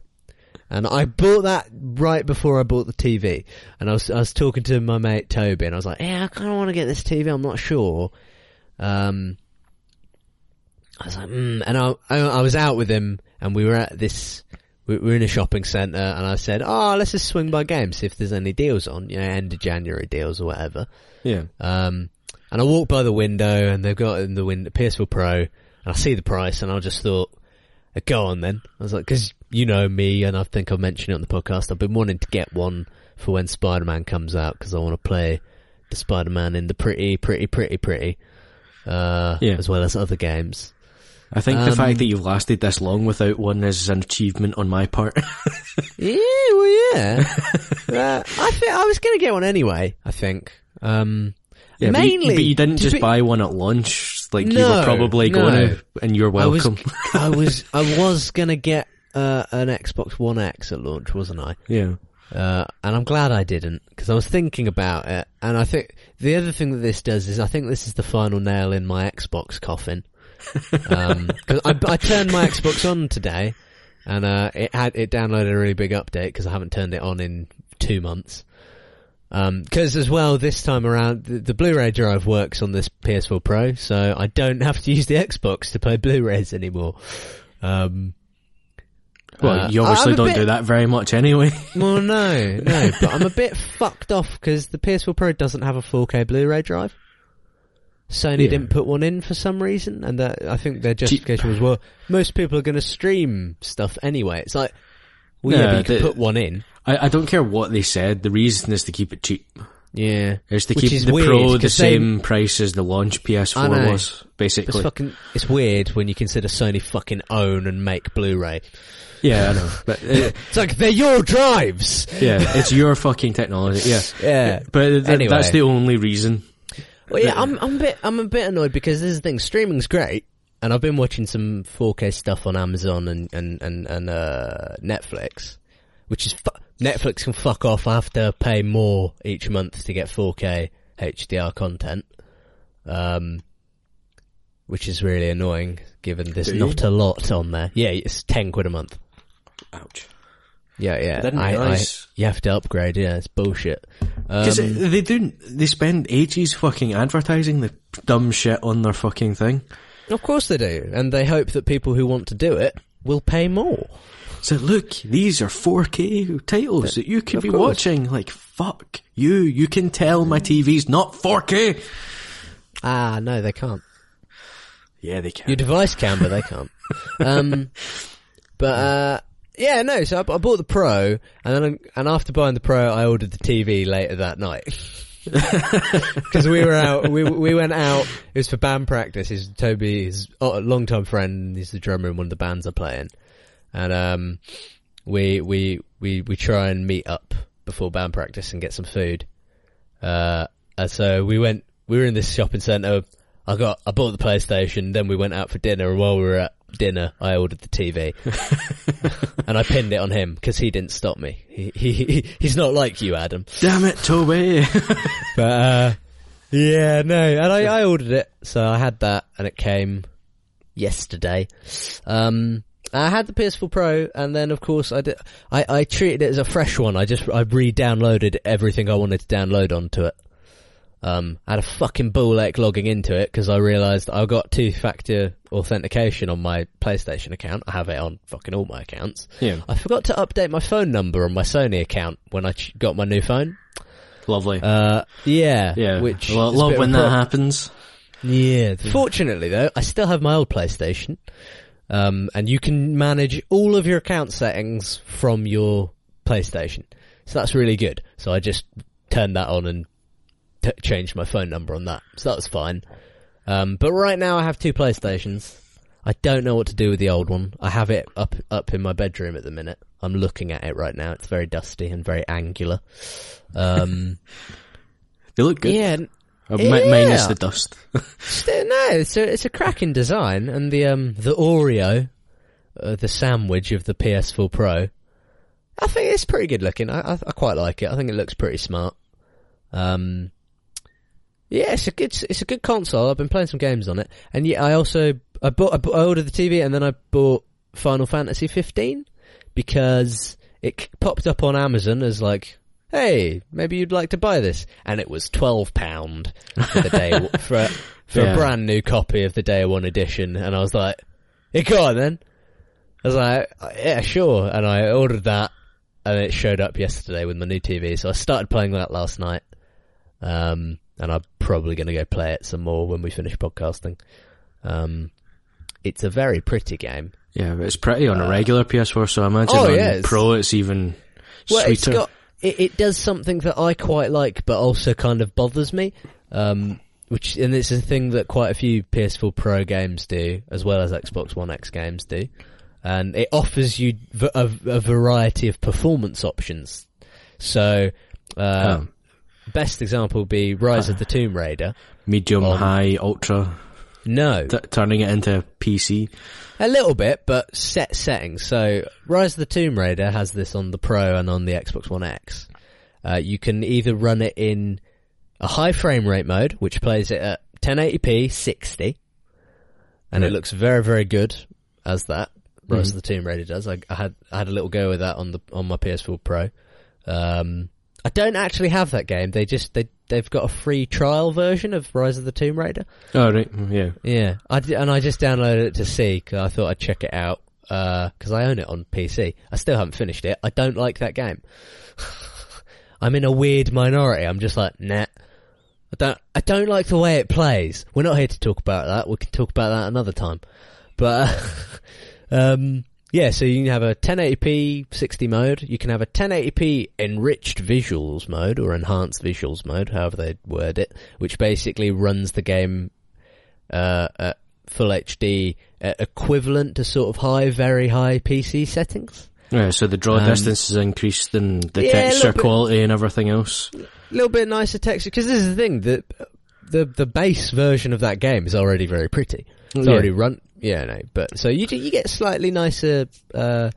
and I bought that right before I bought the TV, and I was I was talking to my mate Toby, and I was like, yeah, I kind of want to get this TV, I'm not sure. Um, I was like, mm, and I, I I was out with him, and we were at this. We we were in a shopping centre, and I said, "Oh, let's just swing by games, see if there's any deals on, you know, end of January deals or whatever." yeah. Um, and I walked by the window and they've got in the window PS4 Pro and I see the price and I just thought, "Uh, go on then. I was like, cause you know me and I think I've mentioned it on the podcast. I've been wanting to get one for when Spider-Man comes out because I want to play the Spider-Man in the pretty, pretty, pretty, pretty, uh, Yeah. as well as other games. I think the Um, fact that you've lasted this long without one is an achievement on my part. Yeah, well, yeah. uh, I think I was going to get one anyway, I think. Um, Yeah, but you- mainly. but you, didn't just be- buy one at launch. Like you were probably no. going to, and you're I was, welcome. I was, I was gonna get uh, an Xbox One X at launch, wasn't I? yeah. Uh, and I'm glad I didn't because I was thinking about it, and I think the other thing that this does is I think this is the final nail in my Xbox coffin. Um 'cause I, I turned my Xbox on today, and uh, it had it downloaded a really big update because I haven't turned it on in two months. Because as well, this time around, the, the Blu-ray drive works on this PS4 Pro, so I don't have to use the Xbox to play Blu-rays anymore. Um, Well, uh, you obviously don't bit- do that very much anyway. Well, no, no, but I'm a bit fucked off because the PS4 Pro doesn't have a 4K Blu-ray drive. Sony Yeah. didn't put one in for some reason, and that, I think their justification was, well, most people are going to stream stuff anyway. It's like, well, yeah, but you can put one in. I, I don't care what they said. The reason is to keep it cheap. Yeah, Is to Which keep is the weird, Pro the same price as the launch PS4 know. was, it's basically. fucking, it's weird when you consider Sony fucking own and make Blu-ray. Yeah, I know. But uh, It's like they're your drives. yeah, it's your fucking technology. Yeah, Yeah. But th- Anyway. that's the only reason. Well, yeah, I'm I'm a bit I'm a bit annoyed because this is the thing. Streaming's great, and I've been watching some 4K stuff on Amazon and and and, and uh, Netflix, which is fu- Netflix can fuck off. I have to pay more each month to get 4K HDR content, um, which is really annoying given there's Do you? not a lot on there. Yeah, it's ten quid a month. Ouch. Yeah, yeah. Didn't I, I, you have to upgrade. Yeah, it's bullshit. Because Um, they do, they spend ages fucking advertising the dumb shit on their fucking thing. of course they do, and they hope that people who want to do it will pay more. So look, these are 4K titles that you could be course. watching. Like, fuck you, you can tell my TV's not 4K. Ah, no, they can't. Yeah, they can. Your device can, but they can't. Um, but uh, yeah, no. So I, I bought the Pro, and then and after buying the Pro, I ordered the TV later that night. because we were out. We we went out. It was for band practice. Is Toby, his a long time friend. He's the drummer in one of the bands I play in, and um, we we we we try and meet up before band practice and get some food. Uh, and so we went. We were in this shopping centre. I got I bought the PlayStation. Then we went out for dinner. And while we were at dinner, I ordered the TV, and I pinned it on him because he didn't stop me. He, he he's not like you, Adam. Damn it, Toby. But uh, yeah, no, and I, I ordered it, so I had that, and it came yesterday. Um, I had the PS4 Pro, and then of course I did. I, I treated it as a fresh one. I just I re-downloaded everything I wanted to download onto it. Um, I had a fucking ball ache logging into it because I realised I got two-factor authentication on my PlayStation account. I have it on fucking all my accounts. yeah, I forgot to update my phone number on my Sony account when I ch- got my new phone. lovely. Uh, yeah, yeah, which well, love when that happens. Yeah. Fortunately, though, I still have my old PlayStation, um, and you can manage all of your account settings from your PlayStation. So that's really good. So I just turned that on and t- changed my phone number on that. So that was fine. Um, but right now I have two PlayStations. I don't know what to do with the old one. I have it up up in my bedroom at the minute. I'm looking at it right now. It's very dusty and very angular. Um, They look good. yeah, Mi- minus the dust. Still, no, it's a it's a cracking design, and the um the Oreo, uh, the sandwich of the PS4 Pro, I think it's pretty good looking. I, I I quite like it. I think it looks pretty smart. Um, yeah, it's a good it's a good console. I've been playing some games on it, and yeah, I also I bought I, bought, I ordered the TV, and then I bought Final Fantasy 15 because it popped up on Amazon as like. Hey, maybe you'd like to buy this, and it was twelve pound for the day for for Yeah. a brand new copy of the day one edition, and I was like, "Yeah, go on then." I was like, "Yeah, sure," and I ordered that, and it showed up yesterday with my new TV. So I started playing that last night, um, and I'm probably going to go play it some more when we finish podcasting. Um, it's a very pretty game. Yeah, but it's pretty on a regular PS4, so I imagine Oh, on yeah, Pro it's even Well, sweeter. it's got it, it does something that I quite like, but also kind of bothers me. Um, which and it's a thing that quite a few PS4 Pro games do, as well as Xbox One X games do, and it offers you v- a, a variety of performance options. So, uh, Oh. best example would be Rise of the Tomb Raider. medium, on- high, ultra, No, t- turning it into PC. A little bit, but set settings. So, Rise of the Tomb Raider has this on the Pro and on the Xbox One X. Uh, you can either run it in a high frame rate mode, which plays it at 1080p 60, and it looks very, very good as that. Rise of the Tomb Raider does. I, I had I had a little go with that on the on my PS4 Pro. Um, I don't actually have that game. They just they they've got a free trial version of Rise of the Tomb Raider. Oh right, yeah. Yeah, I d- and I just downloaded it to see because I thought I'd check it out because I own it on PC. I still haven't finished it. I don't like that game. I'm in a weird minority. I'm just like, nah. I don't. I don't like the way it plays. We're not here to talk about that. We can talk about that another time. But um, yeah, so you can have a 1080p 60 mode. You can have a 1080p enriched visuals mode or enhanced visuals mode, however they word it, which basically runs the game uh, at full HD, uh, equivalent to sort of high, very high PC settings. Yeah, so the draw Um, distance is increased and the yeah, texture bit. quality and everything else. A little bit nicer texture because this is the thing that the the base version of that game is already very pretty. It's Yeah. already run, yeah, no, but so you you get slightly nicer uh,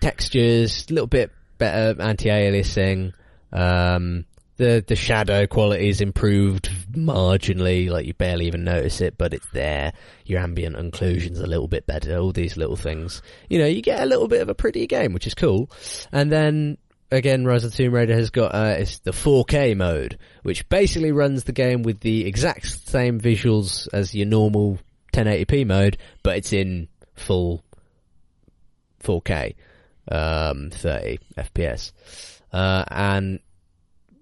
textures, a little bit better anti-aliasing. Um, the the shadow quality is improved marginally, like you barely even notice it, but it's there. Your ambient occlusion's a little bit better. All these little things, you know, you get a little bit of a prettier game, which is cool. And then again, Rise of the Tomb Raider has got uh, it's the 4K mode, which basically runs the game with the exact same visuals as your normal 1080p mode, but it's in full 4K, um, 30 FPS. Uh, and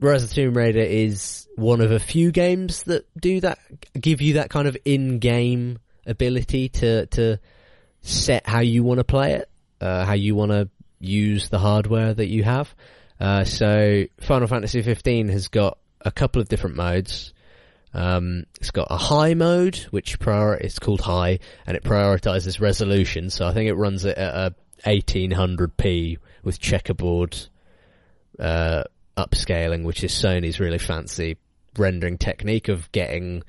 Rise of the Tomb Raider is one of a few games that do that, give you that kind of in-game ability to, to set how you want to play it, uh, how you want to use the hardware that you have. Uh, so Final Fantasy 15 has got a couple of different modes. Um, it's got a high mode, which prior it's called high, and it prioritizes resolution. So I think it runs it at a 1800p with checkerboard uh, upscaling, which is Sony's really fancy rendering technique of getting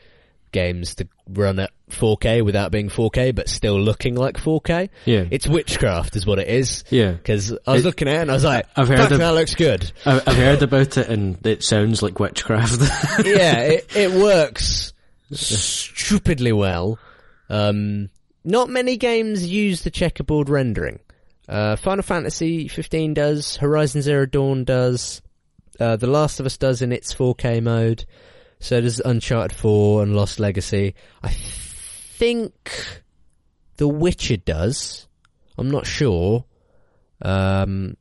games to run at 4K without being 4K, but still looking like 4K. Yeah. It's witchcraft, is what it is. Yeah. Because I was It- looking at it and I was like, I've heard of- that looks good." I've heard about it and it sounds like witchcraft. yeah, it, it works stupidly well. Um, not many games use the checkerboard rendering. Uh, Final Fantasy 15 does, Horizon Zero Dawn does, uh, The Last of Us does in its 4K mode. So does Uncharted 4 and Lost Legacy. I think The Witcher does. I'm not sure. Um,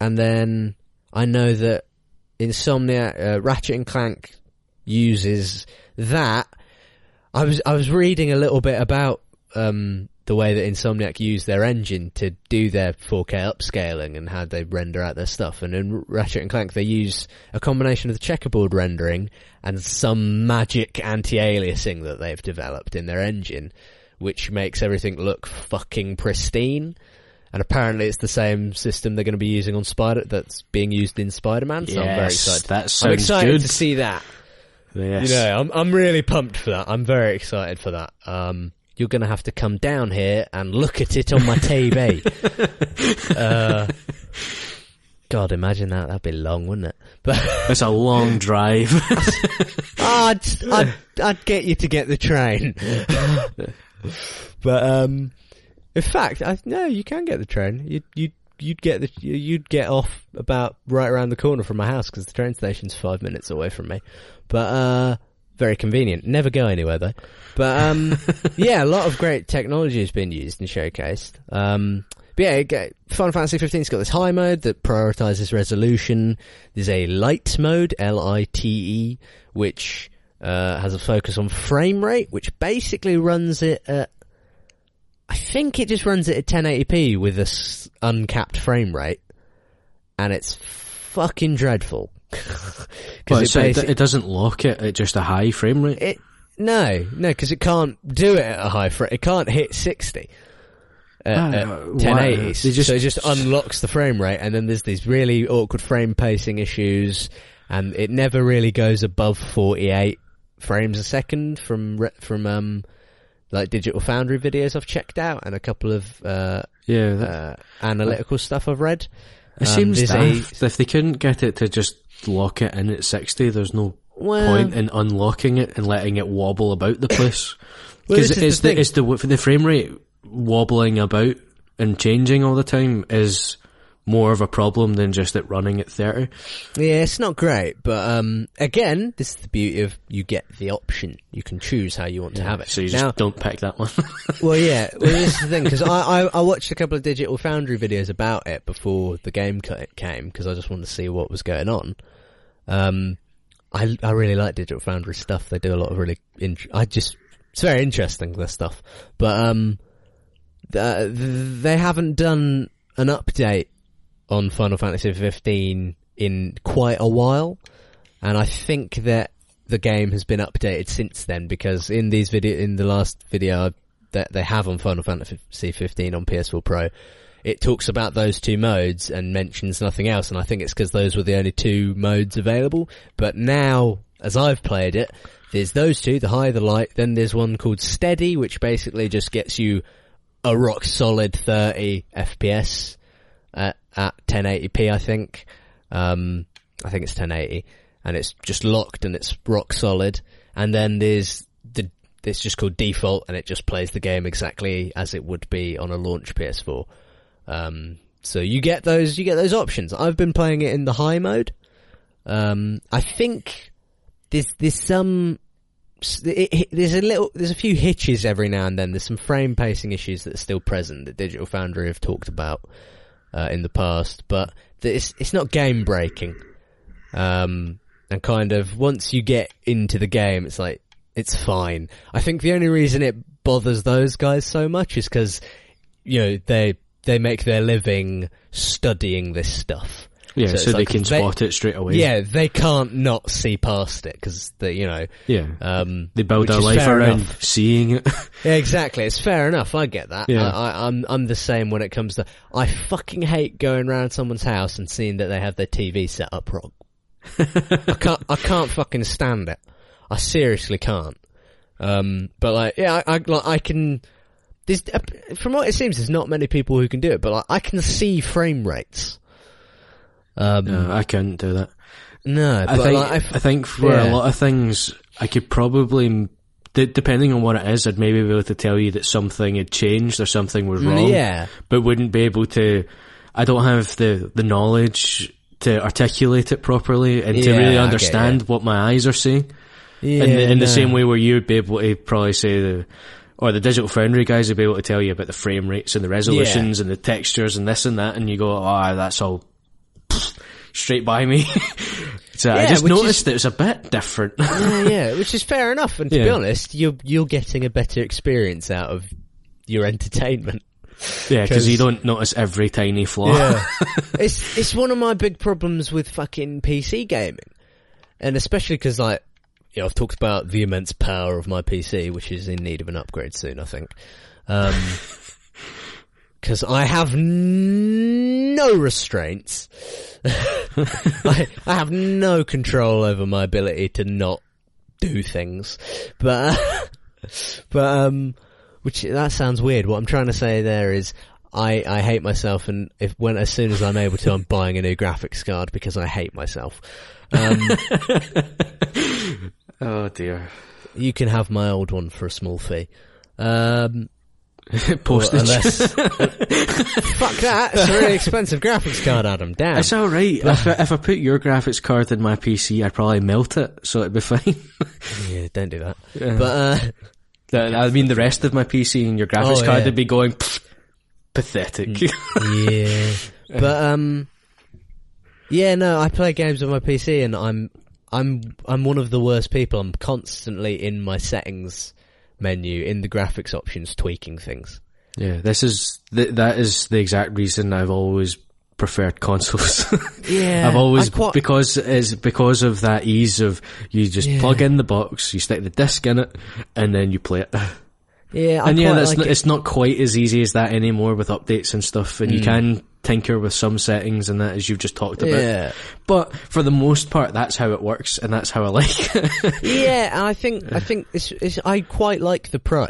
and then I know that Insomniac, uh, Ratchet and Clank uses that. I was I was reading a little bit about um, the way that Insomniac use their engine to do their 4K upscaling and how they render out their stuff. And in Ratchet and Clank, they use a combination of the checkerboard rendering and some magic anti-aliasing that they've developed in their engine, which makes everything look fucking pristine. And apparently, it's the same system they're going to be using on Spider that's being used in Spider-Man. So I'm very excited. that I'm excited good. to see that. yes. You know, I'm I'm really pumped for that. I'm very excited for that. Um, you're going to have to come down here and look at it on my TV. uh, God, imagine that. That'd be long, wouldn't it? But It's a long drive. I'd, I'd I'd get you to get the train. but um, in fact, I no, you can get the train. You you you'd get the you'd get off about right around the corner from my house because the train station's five minutes away from me. But uh, very convenient. Never go anywhere though. But um, yeah, a lot of great technology has been used and showcased. Um, but yeah, Final Fantasy 15's got this high mode that prioritizes resolution. There's a light mode, L-I-T-E, which uh, has a focus on frame rate, which basically runs it at I think it just runs it at 1080p with a s- uncapped frame rate, and it's fucking dreadful. Well, Because so it, it, it doesn't lock it at just a high frame rate. it no no because it can't do it at a high frame. It can't hit 60 at, Ah, at why- 1080. they just- so it just unlocks the frame rate, and then there's these really awkward frame pacing issues, and it never really goes above 48 frames a second from from um like Digital Foundry videos I've checked out, and a couple of uh, yeah, that, uh, analytical stuff I've read. it um, seems there's a- If they couldn't get it to just lock it in at 60, there's no Well, point in unlocking it and letting it wobble about the place. Because is it's the the, it's the the frame rate wobbling about and changing all the time is more of a problem than just it running at 30. Yeah, it's not great, but um, again, this is the beauty of you get the option. You can choose how you want to have it. So you just don't pick that one. well, yeah, well, this is the thing because I, I I watched a couple of Digital Foundry videos about it before the game ca- came because I just wanted to see what was going on. Um, I I really like Digital Foundry stuff. They do a lot of really. I just it's very interesting their stuff, but um, th- they haven't done an update on Final Fantasy 15 in quite a while, and I think that the game has been updated since then because in these video in the last video that they have on Final Fantasy 15 on PS4 Pro, it talks about those two modes and mentions nothing else, and I think it's because those were the only two modes available. But now, as I've played it, there's those two, the high, the light. Then there's one called Steady, which basically just gets you a rock solid 30 FPS at, at 1080p, I think. Um, I think it's 1080, and it's just locked and it's rock solid. And then there's the it's just called default, and it just plays the game exactly as it would be on a launch PS4. Um, so you get those you get those options. I've been playing it in the high mode. Um, I think there's there's some it, it- there's a little there's a few hitches every now and then. There's some frame pacing issues that are still present that Digital Foundry have talked about uh, in the past, but it's it's not game breaking. Um, and kind of once you get into the game, it's like it's fine. I think the only reason it bothers those guys so much is because you know they they make their living studying this stuff. Yeah, so, it's they like can they- spot it straight away. Yeah, they can't not see past it because they, you know, yeah. um, they build their life around enough. seeing it. Yeah, exactly. It's fair enough. I get that. Yeah. I, I, I'm I'm the same when it comes to. I fucking hate going around someone's house and seeing that they have their TV set up wrong. I can't. I can't fucking stand it. I seriously can't. Um, but like, yeah, I, I like I can. There's, uh, from what it seems, there's not many people who can do it, but like, I can see frame rates. Um, no, I couldn't do that. no, I but think like, I think for yeah. a lot of things, I could probably, d- depending on what it is, I'd maybe be able to tell you that something had changed or something was wrong. yeah, but wouldn't be able to. I don't have the the knowledge to articulate it properly and to really I get understand what my eyes are seeing. yeah, in the, in the same way where you'd be able to probably say the, or the digital foundry guys would be able to tell you about the frame rates and the resolutions and the textures and this and that, and you go, ah, that's all straight by me. so I just is- noticed that it was a bit different. yeah, yeah, which is fair enough. And to be honest, you're you're getting a better experience out of your entertainment. yeah, because you don't notice every tiny flaw. Yeah, it's it's one of my big problems with fucking PC gaming, and especially because like know I've talked about the immense power of my PC, which is in need of an upgrade soon, I think. Um, because I have no restraints. I, I have no control over my ability to not do things, but but um, which that sounds weird. What I'm trying to say there is. I, I hate myself, and if when as soon as I'm able to, I'm buying a new graphics card because I hate myself. Um, Oh dear. you can have my old one for a small fee. Um, Postage. unless, fuck that! It's a really expensive graphics card, Adam. Damn. It's all right. if, I, if I put your graphics card in my PC, I'd probably melt it, so it'd be fine. Yeah, don't do that. Yeah. But uh, The- I mean, the rest of my PC and your graphics Oh, card yeah. would be going "Pfft, pathetic. yeah, but um, yeah, no, I play games on my PC, and I'm I'm I'm one of the worst people. I'm constantly in my settings menu in the graphics options tweaking things. yeah, this is th- that is the exact reason I've always preferred consoles. Yeah, I've always quite- because it's because of that ease of you just Yeah. plug in the box, you stick the disc in it, and then you play it. yeah, I and yeah, that's like not, it. it's not quite as easy as that anymore with updates and stuff, and you hmm. can tinker with some settings and that as you've just talked about. yeah. But for the most part, that's how it works, and that's how I like it. Yeah, and I think I think it's, it's I quite like the Pro.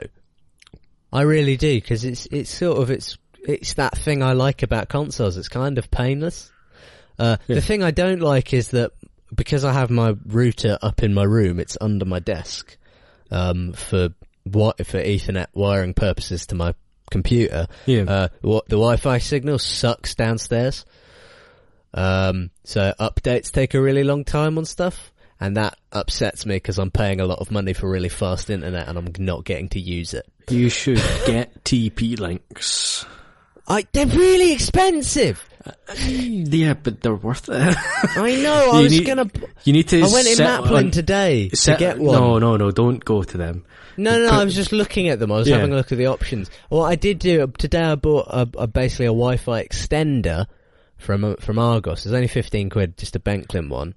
I really do because it's it's sort of it's it's that thing I like about consoles. It's kind of painless. Uh, The thing I don't like is that because I have my router up in my room, it's under my desk um, for what for Ethernet wiring purposes to my computer. Yeah. Uh, what the Wi-Fi signal sucks downstairs. Um, so updates take a really long time on stuff, and that upsets me because I'm paying a lot of money for really fast internet and I'm not getting to use it. you should get TP links. I, they're really expensive. Yeah, but they're worth it. I know. I You was need- gonna. You need to. I went in set Maplin on- today to get one. No, no, no! Don't go to them. No, no, no, I was just looking at them. I was Yeah. having a look at the options. What I did do today, I bought a, a basically a Wi-Fi extender from uh, from Argos. It's only fifteen quid, just a Benklin one.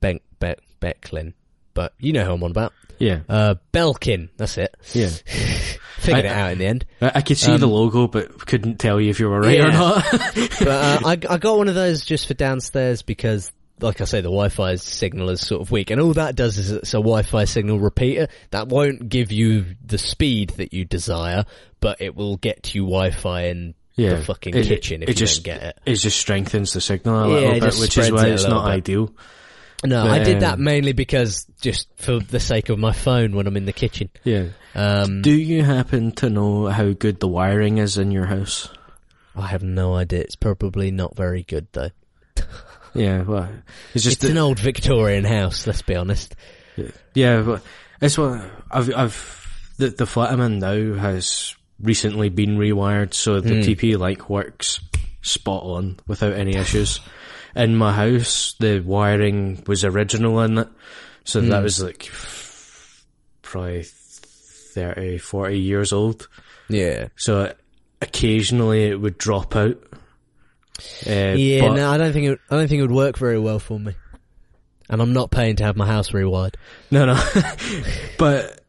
Ben Be- Becklin, but you know who I'm on about. Yeah, Uh, Belkin, that's it. yeah. Figured I- it out in the end. I, I could see Um, the logo, but couldn't tell you if you were right or not. But uh, I, I got one of those just for downstairs because, like I say, the Wi-Fi signal is sort of weak, and all that does is it's a Wi-Fi signal repeater that won't give you the speed that you desire, but it will get you Wi-Fi in yeah, the fucking It- kitchen if it you just, don't get it. It just strengthens the signal a little it bit, which is why it it's not bit. ideal. No, I did that mainly because just for the sake of my phone when I'm in the kitchen. Yeah. Um, Do you happen to know how good the wiring is in your house? I have no idea. It's probably not very good though. Yeah, well, it's just It's an old Victorian house. Let's be honest. Yeah, but it's what I've I've the the flat I'm in now has recently been rewired, so the hmm. TP Link works spot on without any issues. In my house, the wiring was original in it, so that hmm. was like probably 30, 40 years old. Yeah. So occasionally it would drop out Uh, Yeah, no, I don't think it, I don't think it would work very well for me. And I'm not paying to have my house rewired. No, no. but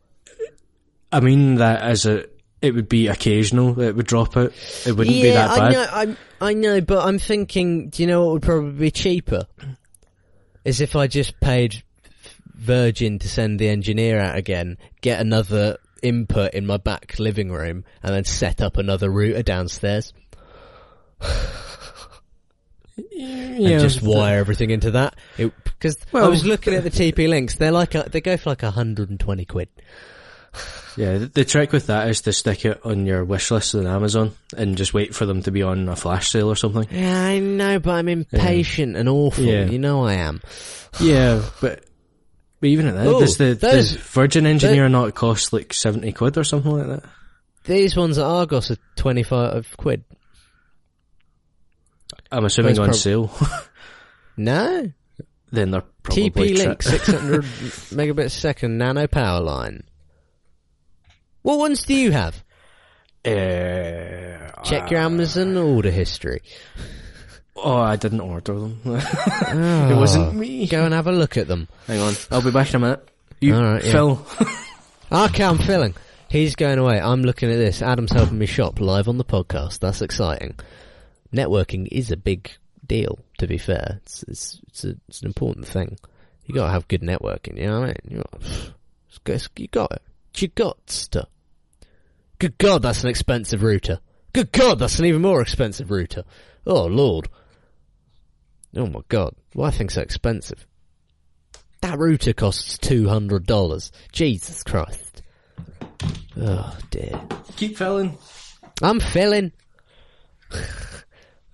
I mean that as a, it would be occasional that it would drop out. It wouldn't be that I bad. know, I'm, I know, but I'm thinking, do you know what would probably be cheaper? Is if I just paid Virgin to send the engineer out again, get another input in my back living room, and then set up another router downstairs, Yeah, and just wire everything into that. Because I was looking at the TP links, they're like a, they go for like 120 quid. Yeah, the, the trick with that is to stick it on your wish list on Amazon and just wait for them to be on a flash sale or something. Yeah, I know, but I'm impatient and awful. Yeah. You know I am. Yeah, but but even at that, Oh, does the, those- does Virgin Engineer not cost like seventy quid or something like that? These ones at Argos are 25 quid. I'm assuming on prob- sale. No. then they're probably TP tri- Link 600 megabits a second nano power line. What ones do you have? Uh, Check your uh, Amazon order history. oh, I didn't order them. Oh, it wasn't me. Go and have a look at them. Hang on, I'll be back in a minute. You, All right, yeah. Ah, okay, I'm filling. He's going away. I'm looking at this. Adam's helping me shop live on the podcast. That's exciting. Networking is a big deal, to be fair. It's, it's, it's, a, it's an important thing. You gotta have good networking, you know what I mean? You got, you got it. You got to. Good God, that's an expensive router. Good God, that's an even more expensive router. Oh Lord. Oh my God, why are things so expensive? That router costs two hundred dollars. Jesus Christ. Oh dear. Keep filling. I'm filling.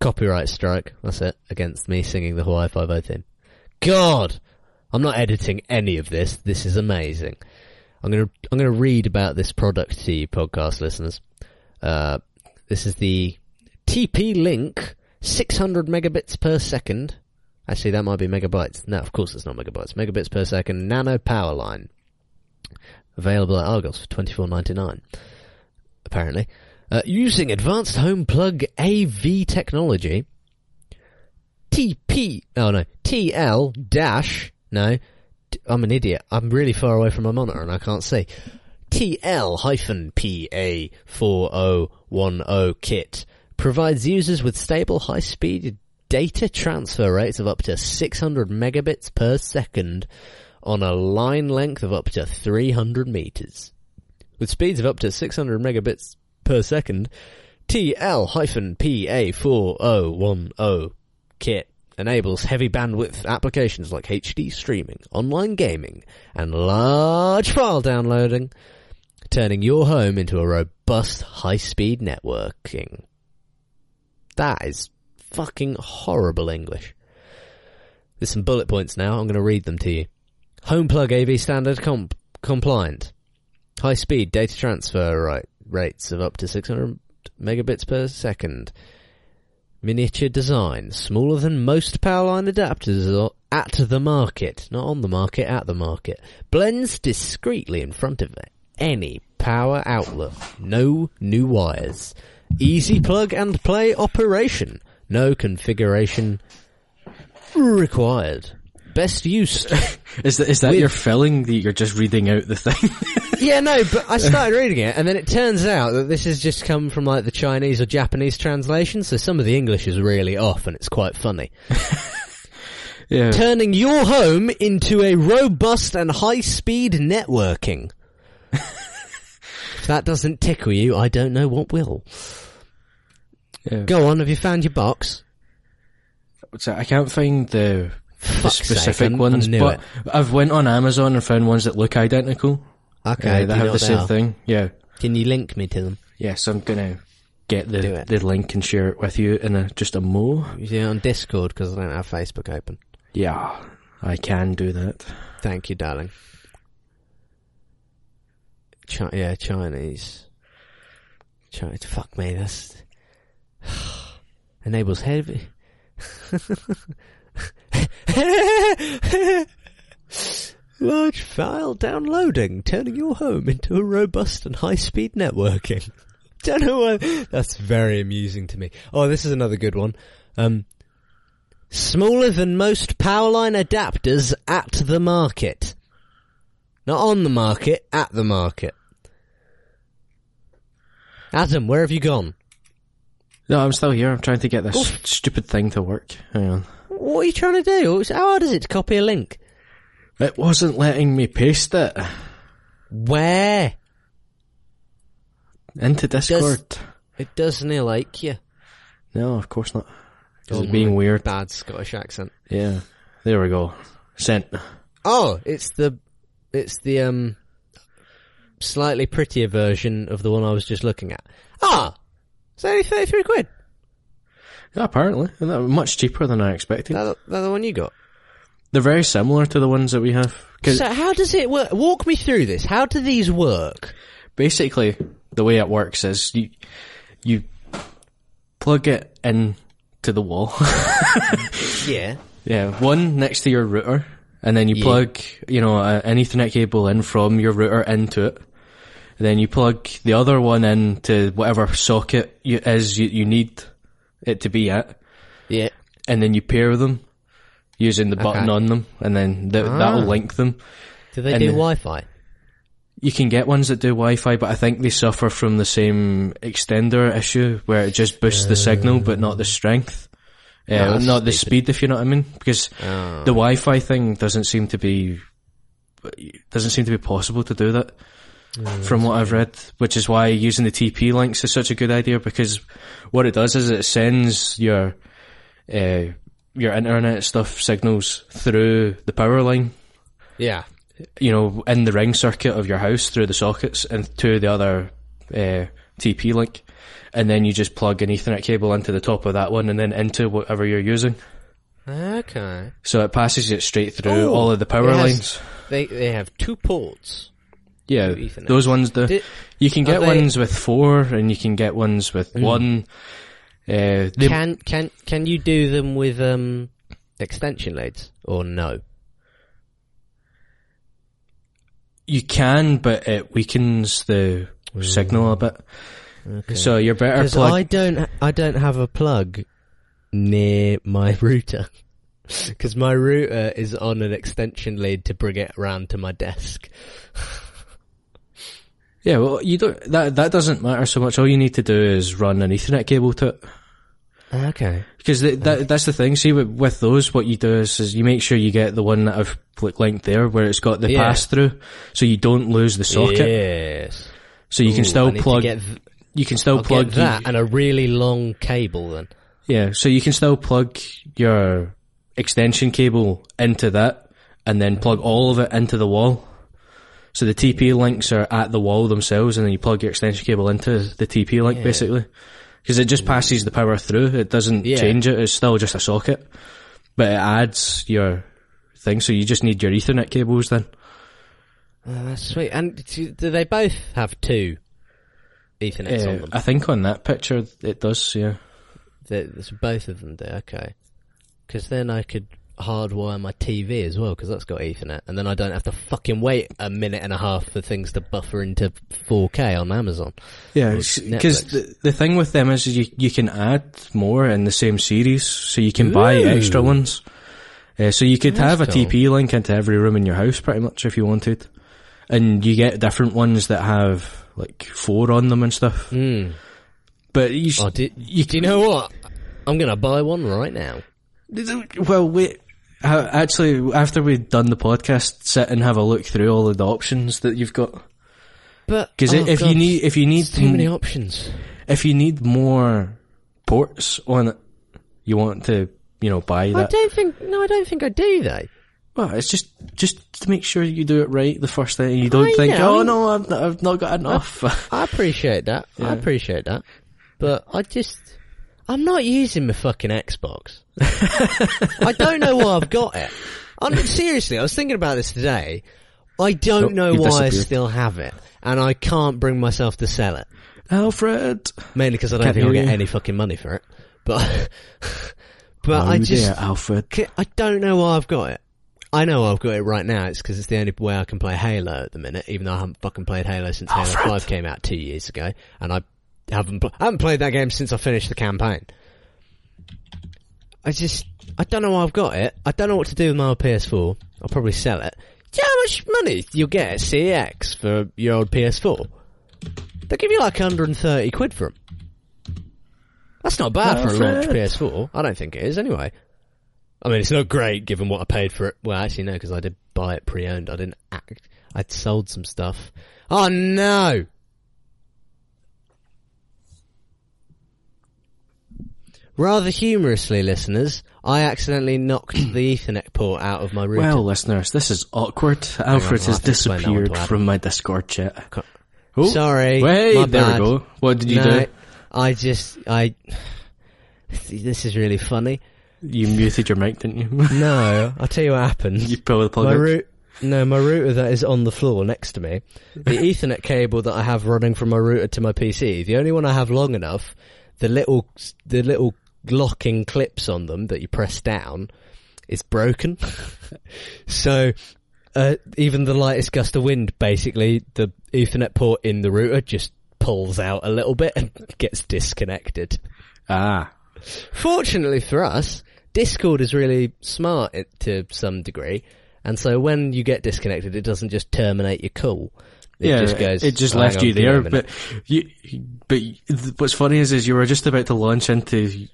Copyright strike. That's it. Against me singing the Hawaii Five O theme. God, I'm not editing any of this. This is amazing. I'm gonna I'm gonna read about this product to you, podcast listeners. Uh, this is the TP Link 600 megabits per second. Actually, that might be megabytes. No, of course it's not megabytes. Megabits per second nano power line. Available at Argos for twenty four ninety nine. Apparently, uh, using advanced home plug AV technology. TP. Oh no, TL dash. No, I'm an idiot. I'm really far away from my monitor and I can't see. TL hyphen PA four o one o kit provides users with stable high speed data transfer rates of up to 600 megabits per second on a line length of up to 300 meters. With speeds of up to 600 megabits per second, TL-PA4010 kit enables heavy bandwidth applications like HD streaming, online gaming, and large file downloading, turning your home into a robust high-speed networking. That is fucking horrible English. There's some bullet points now. I'm going to read them to you. Home plug AV standard comp- compliant. High speed data transfer right, rates of up to 600 megabits per second. Miniature design, smaller than most powerline adapters at the market, not on the market, at the market. Blends discreetly in front of any power outlet. No new wires. Easy plug and play operation. No configuration required. Best use. Is that, is that With- your filling that you're just reading out the thing? yeah, no, but I started reading it, and then it turns out that this has just come from like the Chinese or Japanese translation, so some of the English is really off, and it's quite funny. yeah. Turning your home into a robust and high-speed networking. if that doesn't tickle you, I don't know what will. yeah. Go on, have you found your box? So I can't find the, the sake, specific I ones, but it. I've went on Amazon and found ones that look identical. Okay, Uh, they have the same are? thing. Yeah. Can you link me to them? Yes, I'm gonna get the the link and share it with you in a just a mo. It on Discord because I don't have Facebook open. Yeah, I can do that. Thank you, darling. Chi- yeah, Chinese. Chinese. Fuck me, that's enables heavy. Large file downloading, turning your home into a robust and high-speed networking. Don't know why. That's very amusing to me. Oh, this is another good one. Um, smaller than most powerline adapters at the market. Not on the market, at the market. Adam, where have you gone? No, I'm still here. I'm trying to get this stupid thing to work. Hang on. What are you trying to do? How hard is it to copy a link? It wasn't letting me paste it Where? into Discord. It doesn't like you. No, of course not. 'Cause Oh it's being weird. Bad Scottish accent. Yeah. There we go. Sent. Oh, it's the, it's the, um, slightly prettier version of the one I was just looking at. Ah! It's only 33 quid. Apparently. And that was much cheaper than I expected. That, that the one you got. They're very similar to the ones that we have. So how does it work? Walk me through this. How do these work? basically, the way it works is you, you plug it in to the wall. Yeah. yeah, one next to your router. And then you Yeah. plug, you know, an ethernet cable in from your router into it. And then you plug the other one into whatever socket you, is you, you need it to be at. Yeah. and then you pair them using the button Okay. on them, and then th- that'll Ah. link them. Do they And do the- Wi-Fi? You can get ones that do Wi-Fi, but I think they suffer from the same extender issue where it just boosts the signal but not the strength, uh, Oh, not the speed. If you know what I mean, because Oh. the Wi-Fi thing doesn't seem to be doesn't seem to be possible to do that. Mm, from what I've read, which is why using the TP links is such a good idea because what it does is it sends your uh, your internet stuff signals through the power line, Yeah. you know, in the ring circuit of your house through the sockets and to the other uh, TP link, and then you just plug an Ethernet cable into the top of that one and then into whatever you're using. Okay. So it passes it straight through Oh, all of the power has- lines. They they have two ports. Yeah, Ethernet. those ones. The Did- you can get they- ones with four, and you can get ones with one. Uh, they, Can can can you do them with um extension leads or no? you can, but it weakens the signal a bit. Okay. So you're better Because plug. I don't I don't have a plug near my router. Because my router is on an extension lead to bring it around to my desk. Yeah, well, you don't. That that doesn't matter so much. All you need to do is run an Ethernet cable to it. Okay. Because that, that's the thing. See, with, with those, what you do is, is you make sure you get the one that I've linked there, where it's got the Yeah. pass through, so you don't lose the socket. Yes. So you can still I need to plug. th- you can still I'll plug that and a really long cable then. Yeah, so you can still plug your extension cable into that and then plug all of it into the wall. So the TP links are at the wall themselves and then you plug your extension cable into the TP link Yeah. basically. Because it just passes the power through. It doesn't Yeah. change it. It's still just a socket. But it adds your thing. So you just need your ethernet cables then. Oh, that's sweet. And do, they both have two Ethernets on Uh, them? I think on that picture it does, yeah. There's both of them do. Okay. Because then I could hardwire my TV as well, because that's got Ethernet, and then I don't have to fucking wait a minute and a half for things to buffer into 4K on Amazon. Yeah, because the, the thing with them is you you can add more in the same series, so you can buy extra ones. Uh, so you could That's have a cool. TP link into every room in your house, pretty much, if you wanted, and you get different ones that have like four on them and stuff. Mm. But you, Oh, do, you do you know what? I'm gonna buy one right now. well, wait. Actually, after we've done the podcast, sit and have a look through all of the options that you've got. But Because oh, if you need, if you need, too many options. if you need more ports on it, you want to, you know, buy that. I don't think. No, I don't think I do. Though. Well, it's just just to make sure you do it right the first time. You don't I think, oh, know. oh no, I've not, I've not got enough. I appreciate that. I appreciate that. but I just, I'm not using my fucking Xbox. I don't know why I've got it. I'm, seriously, I was thinking about this today. I don't know you've why I disappeared. still have it, and I can't bring myself to sell it. Alfred. Mainly because I don't Can't think I'll hear get you. any fucking money for it. But, but Oh, I just, there, Alfred. K- I don't know why I've got it. I know I've got it right now. It's because it's the only way I can play Halo at the minute, even though I haven't fucking played Halo since Halo 5 came out two years ago. And I haven't, pl- I haven't played that game since I finished the campaign. I just, I don't know why I've got it. I don't know what to do with my old PS4. I'll probably sell it. Do you know how much money you'll get at CEX for your old PS4? They'll give you like 130 quid for them. That's not bad for a launch PS4. I don't think it is anyway. I mean, it's not great given what I paid for it. Well, actually, no, because I did buy it pre-owned. I didn't act. I'd sold some stuff. Oh no! Rather humorously, listeners, I accidentally knocked the Ethernet port out of my router. Well, listeners, this is awkward. Alfred has have to explain that one to disappeared from my Discord chat. Oh, Sorry. Wait, my there bad. we go. What did you no, do? I just, I, this is really funny. You muted your mic, didn't you? No, I'll tell you what happened. you pulled the plug My root, no, my router that is on the floor next to me, the Ethernet cable that I have running from my router to my PC, the only one I have long enough, the little, the little locking clips on them that you press down, is broken. so, uh, even the lightest gust of wind, basically, the Ethernet port in the router just pulls out a little bit and gets disconnected. Ah. Fortunately for us, Discord is really smart to some degree, and so when you get disconnected, it doesn't just terminate your call. It yeah, just goes. it just "Hang left you give me a there. But you, but what's funny is, is you were just about to launch into,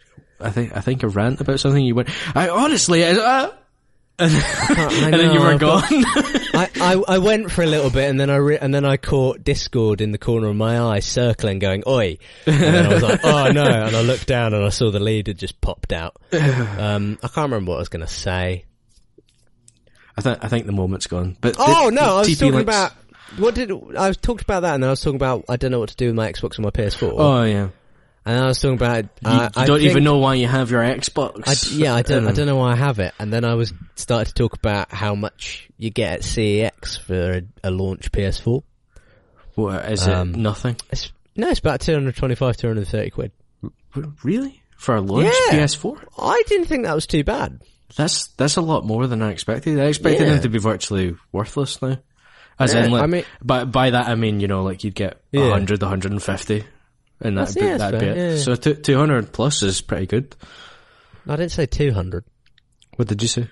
I think, I think a rant about something. You went, I honestly, I, uh, and, I and then you were gone. I, I I went for a little bit, and then I re- and then I caught Discord in the corner of my eye, circling, going "Oi!" And then I was like, "Oh no!" And I looked down, and I saw the lead had just popped out. Um, I can't remember what I was going to say. I think, I think the moment's gone. But Oh the- no, I was TP talking links- about what did I was talked about that, and then I was talking about I don't know what to do with my Xbox and my PS4. Oh yeah. And I was talking about You, uh, you I don't even know why you have your Xbox. I, yeah, I don't. I Um, don't know why I have it. And then I was started to talk about how much you get at CEX for a, a launch PS4. What, is Um, it nothing? It's, no, it's about 225, 230 quid. Really? For a launch Yeah. PS4? I didn't think that was too bad. That's that's a lot more than I expected. I expected Yeah. them to be virtually worthless now. As Yeah, in, like, I mean- by by that I mean you know like you'd get Yeah. 100, 150, and that'd be, yeah, that'd be yeah. So two, 200 plus is pretty good. I didn't say 200. What did you say?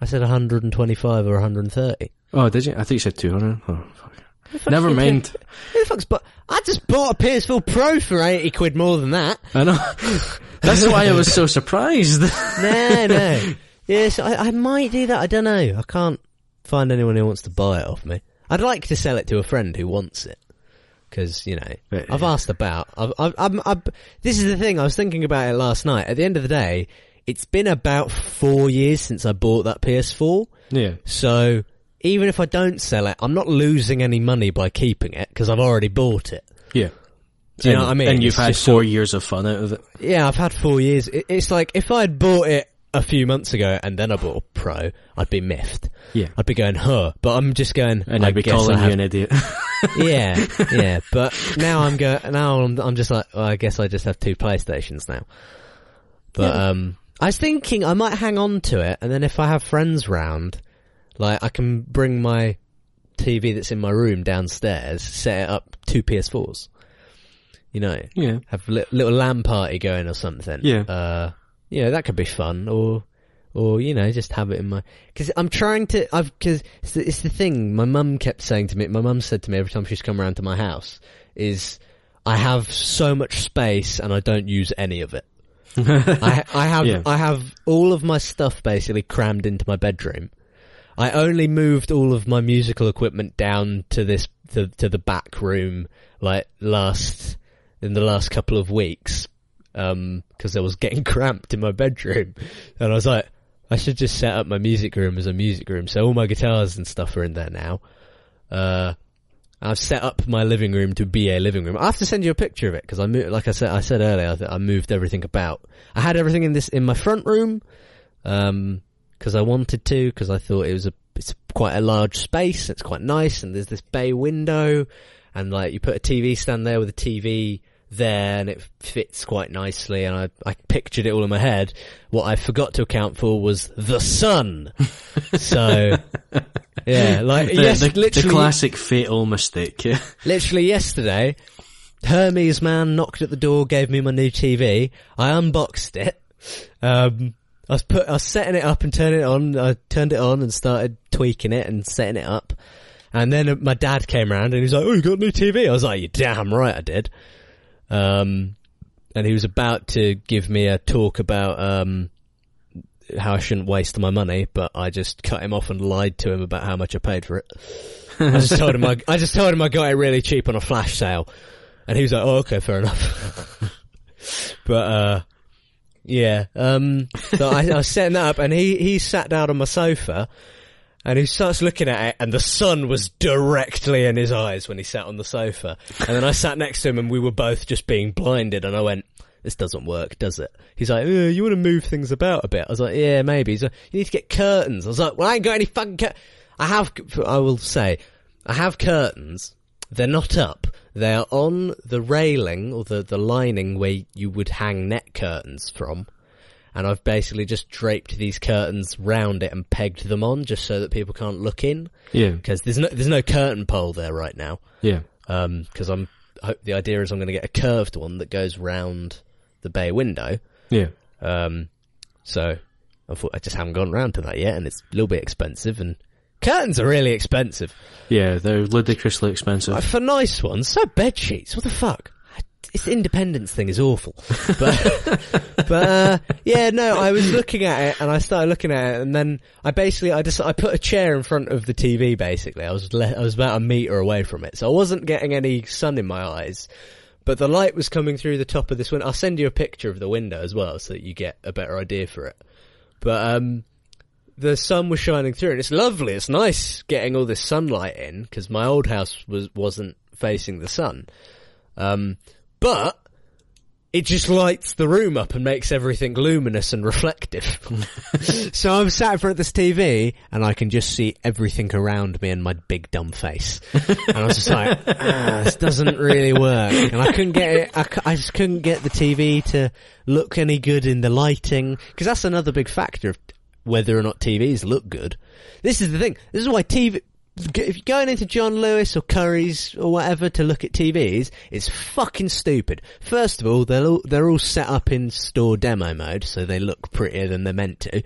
I said 125 or 130. Oh, did you? I think you said 200. Oh, fuck. Never mind. Who the fuck's but I just bought a PS4 Pro for 80 quid more than that. I know. That's why I was so surprised. No, no. yes, I, I might do that. I don't know. I can't find anyone who wants to buy it off me. I'd like to sell it to a friend who wants it. Because, you know, I've asked about, I've, I've, I'm, I've, this is the thing, I was thinking about it last night. At the end of the day, it's been about four years since I bought that PS4. yeah. So, even if I don't sell it, I'm not losing any money by keeping it, because I've already bought it. Yeah. Do you know and, what I mean? And you've It's had four years of fun out of it. Yeah, I've had four years. It, it's like if I'd bought it a few months ago and then I bought a Pro, I'd be miffed. Yeah. I'd be going, huh. But I'm just going, And I I'd be calling I you an idiot. yeah, yeah. But now I'm going, now I'm, I'm just like, well, I guess I just have two PlayStations now. But, um, I was thinking I might hang on to it and then if I have friends round, like I can bring my TV that's in my room downstairs, set it up two PS4s. You know? yeah. have a li- little LAN party going or something. Yeah. Uh, you know, that could be fun or, or, you know, just have it in my, cause I'm trying to, I've, cause it's the, it's the thing my mum kept saying to me, my mum said to me every time she's come around to my house is, I have so much space and I don't use any of it. I, I have, Yeah. I have all of my stuff basically crammed into my bedroom. I only moved all of my musical equipment down to this to, to the back room like last in the last couple of weeks um because I was getting cramped in my bedroom and I was like I should just set up my music room as a music room so all my guitars and stuff are in there now uh I've set up my living room to be a living room. I have to send you a picture of it because I moved, like I said, I said earlier, I, I moved everything about. I had everything in this in my front room, um, because I wanted to, because I thought it was a it's quite a large space. It's quite nice, and there's this bay window, and like you put a TV stand there with a TV there, and it fits quite nicely. And I I pictured it all in my head. What I forgot to account for was the sun. so yeah, like The, yes, the, literally, the classic fatal mistake. Yeah. literally yesterday, Hermes man knocked at the door, gave me my new TV. I unboxed it. Um, I was put, I was setting it up and turning it on. I turned it on and started tweaking it and setting it up. And then my dad came around and he was like, "Oh, you got a new TV?" I was like, "You damn right I did." Um, and he was about to give me a talk about um how I shouldn't waste my money, but I just cut him off and lied to him about how much I paid for it. I just told him I, I just told him I got it really cheap on a flash sale, and he was like, "Oh, okay, fair enough." but uh, yeah, um, so I, I was setting that up, and he he sat down on my sofa, and he starts looking at it, and the sun was directly in his eyes when he sat on the sofa, and then I sat next to him, and we were both just being blinded, and I went. This doesn't work, does it? He's like, "Uh, you want to move things about a bit? I was like, yeah, maybe. He's like, you need to get curtains. I was like, well, I ain't got any fucking cur- I have, I will say, I have curtains. They're not up. They are on the railing or the, the lining where you would hang net curtains from. And I've basically just draped these curtains round it and pegged them on just so that people can't look in. Yeah. Because there's no, there's no curtain pole there right now. Yeah. Um, cause I'm, hope the idea is I'm going to get a curved one that goes round the bay window. Yeah. Um, so I thought I just haven't gone round to that yet, and it's a little bit expensive. And curtains are really expensive Yeah, they're ludicrously expensive. Like, for nice ones. So bed sheets. What the fuck? This independence thing is awful. But, but uh, yeah, no. I was looking at it, and I started looking at it, and then I basically I just I put a chair in front of the TV. Basically, I was le- I was about a meter away from it, so I wasn't getting any sun in my eyes. But the light was coming through the top of this window. I'll send you a picture of the window as well, so that you get a better idea for it. But um, the sun was shining through, and it's lovely. It's nice getting all this sunlight in because my old house was wasn't facing the sun. Um, but it just lights the room up and makes everything luminous and reflective. so I'm sat in front of this TV and I can just see everything around me and my big dumb face. And I was just like, ah, this doesn't really work. And I couldn't get it, I, I just couldn't get the TV to look any good in the lighting. Cause that's another big factor of whether or not TVs look good. This is the thing. This is why TV, if you're going into John Lewis or Curry's or whatever to look at TVs, it's fucking stupid. First of all, they're all, they're all set up in store demo mode, so they look prettier than they're meant to.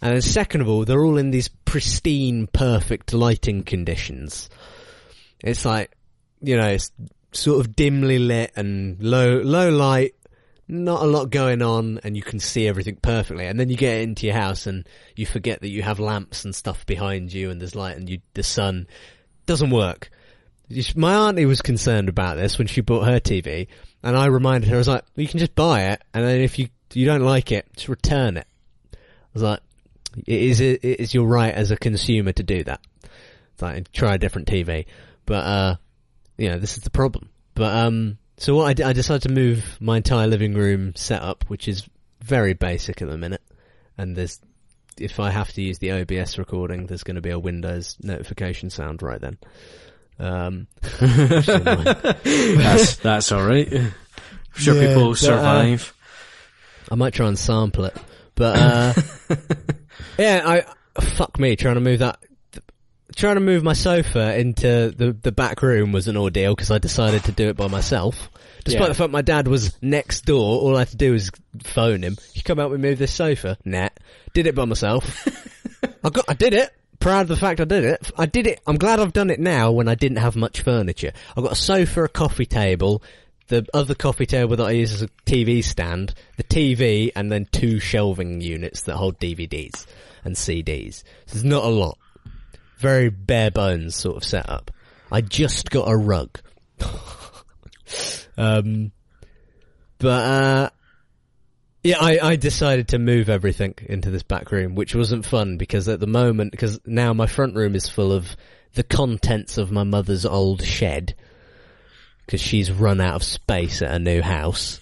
And then second of all, they're all in these pristine, perfect lighting conditions. It's like, you know, it's sort of dimly lit and low, low light, not a lot going on and you can see everything perfectly. And then you get into your house and you forget that you have lamps and stuff behind you and there's light and you, the sun doesn't work. My auntie was concerned about this when she bought her TV and I reminded her, I was like, you can just buy it and then if you, you don't like it, just return it. I was like, it is, it is your right as a consumer to do that. Like, try a different TV. But, uh, you know, this is the problem. But, um, so what I, d- I decided to move my entire living room setup, which is very basic at the minute. And there's, if I have to use the OBS recording, there's going to be a Windows notification sound right then. Um, which is annoying. that's that's all right. I'm sure Yeah, people but, survive. I might try and sample it, but uh, yeah, I fuck me trying to move that. Trying to move my sofa into the the back room was an ordeal because I decided to do it by myself. Despite Yeah. the fact my dad was next door, all I had to do was phone him. You come out and move this sofa? Nah, did it by myself. I got, I did it. Proud of the fact I did it. I did it. I'm glad I've done it now when I didn't have much furniture. I've got a sofa, a coffee table, the other coffee table that I use as a TV stand, the TV, and then two shelving units that hold DVDs and CDs. So there's not a lot. Very bare bones sort of setup. I just got a rug. um, but, uh, yeah, I, I decided to move everything into this back room, which wasn't fun because at the moment, because now my front room is full of the contents of my mother's old shed because she's run out of space at her new house.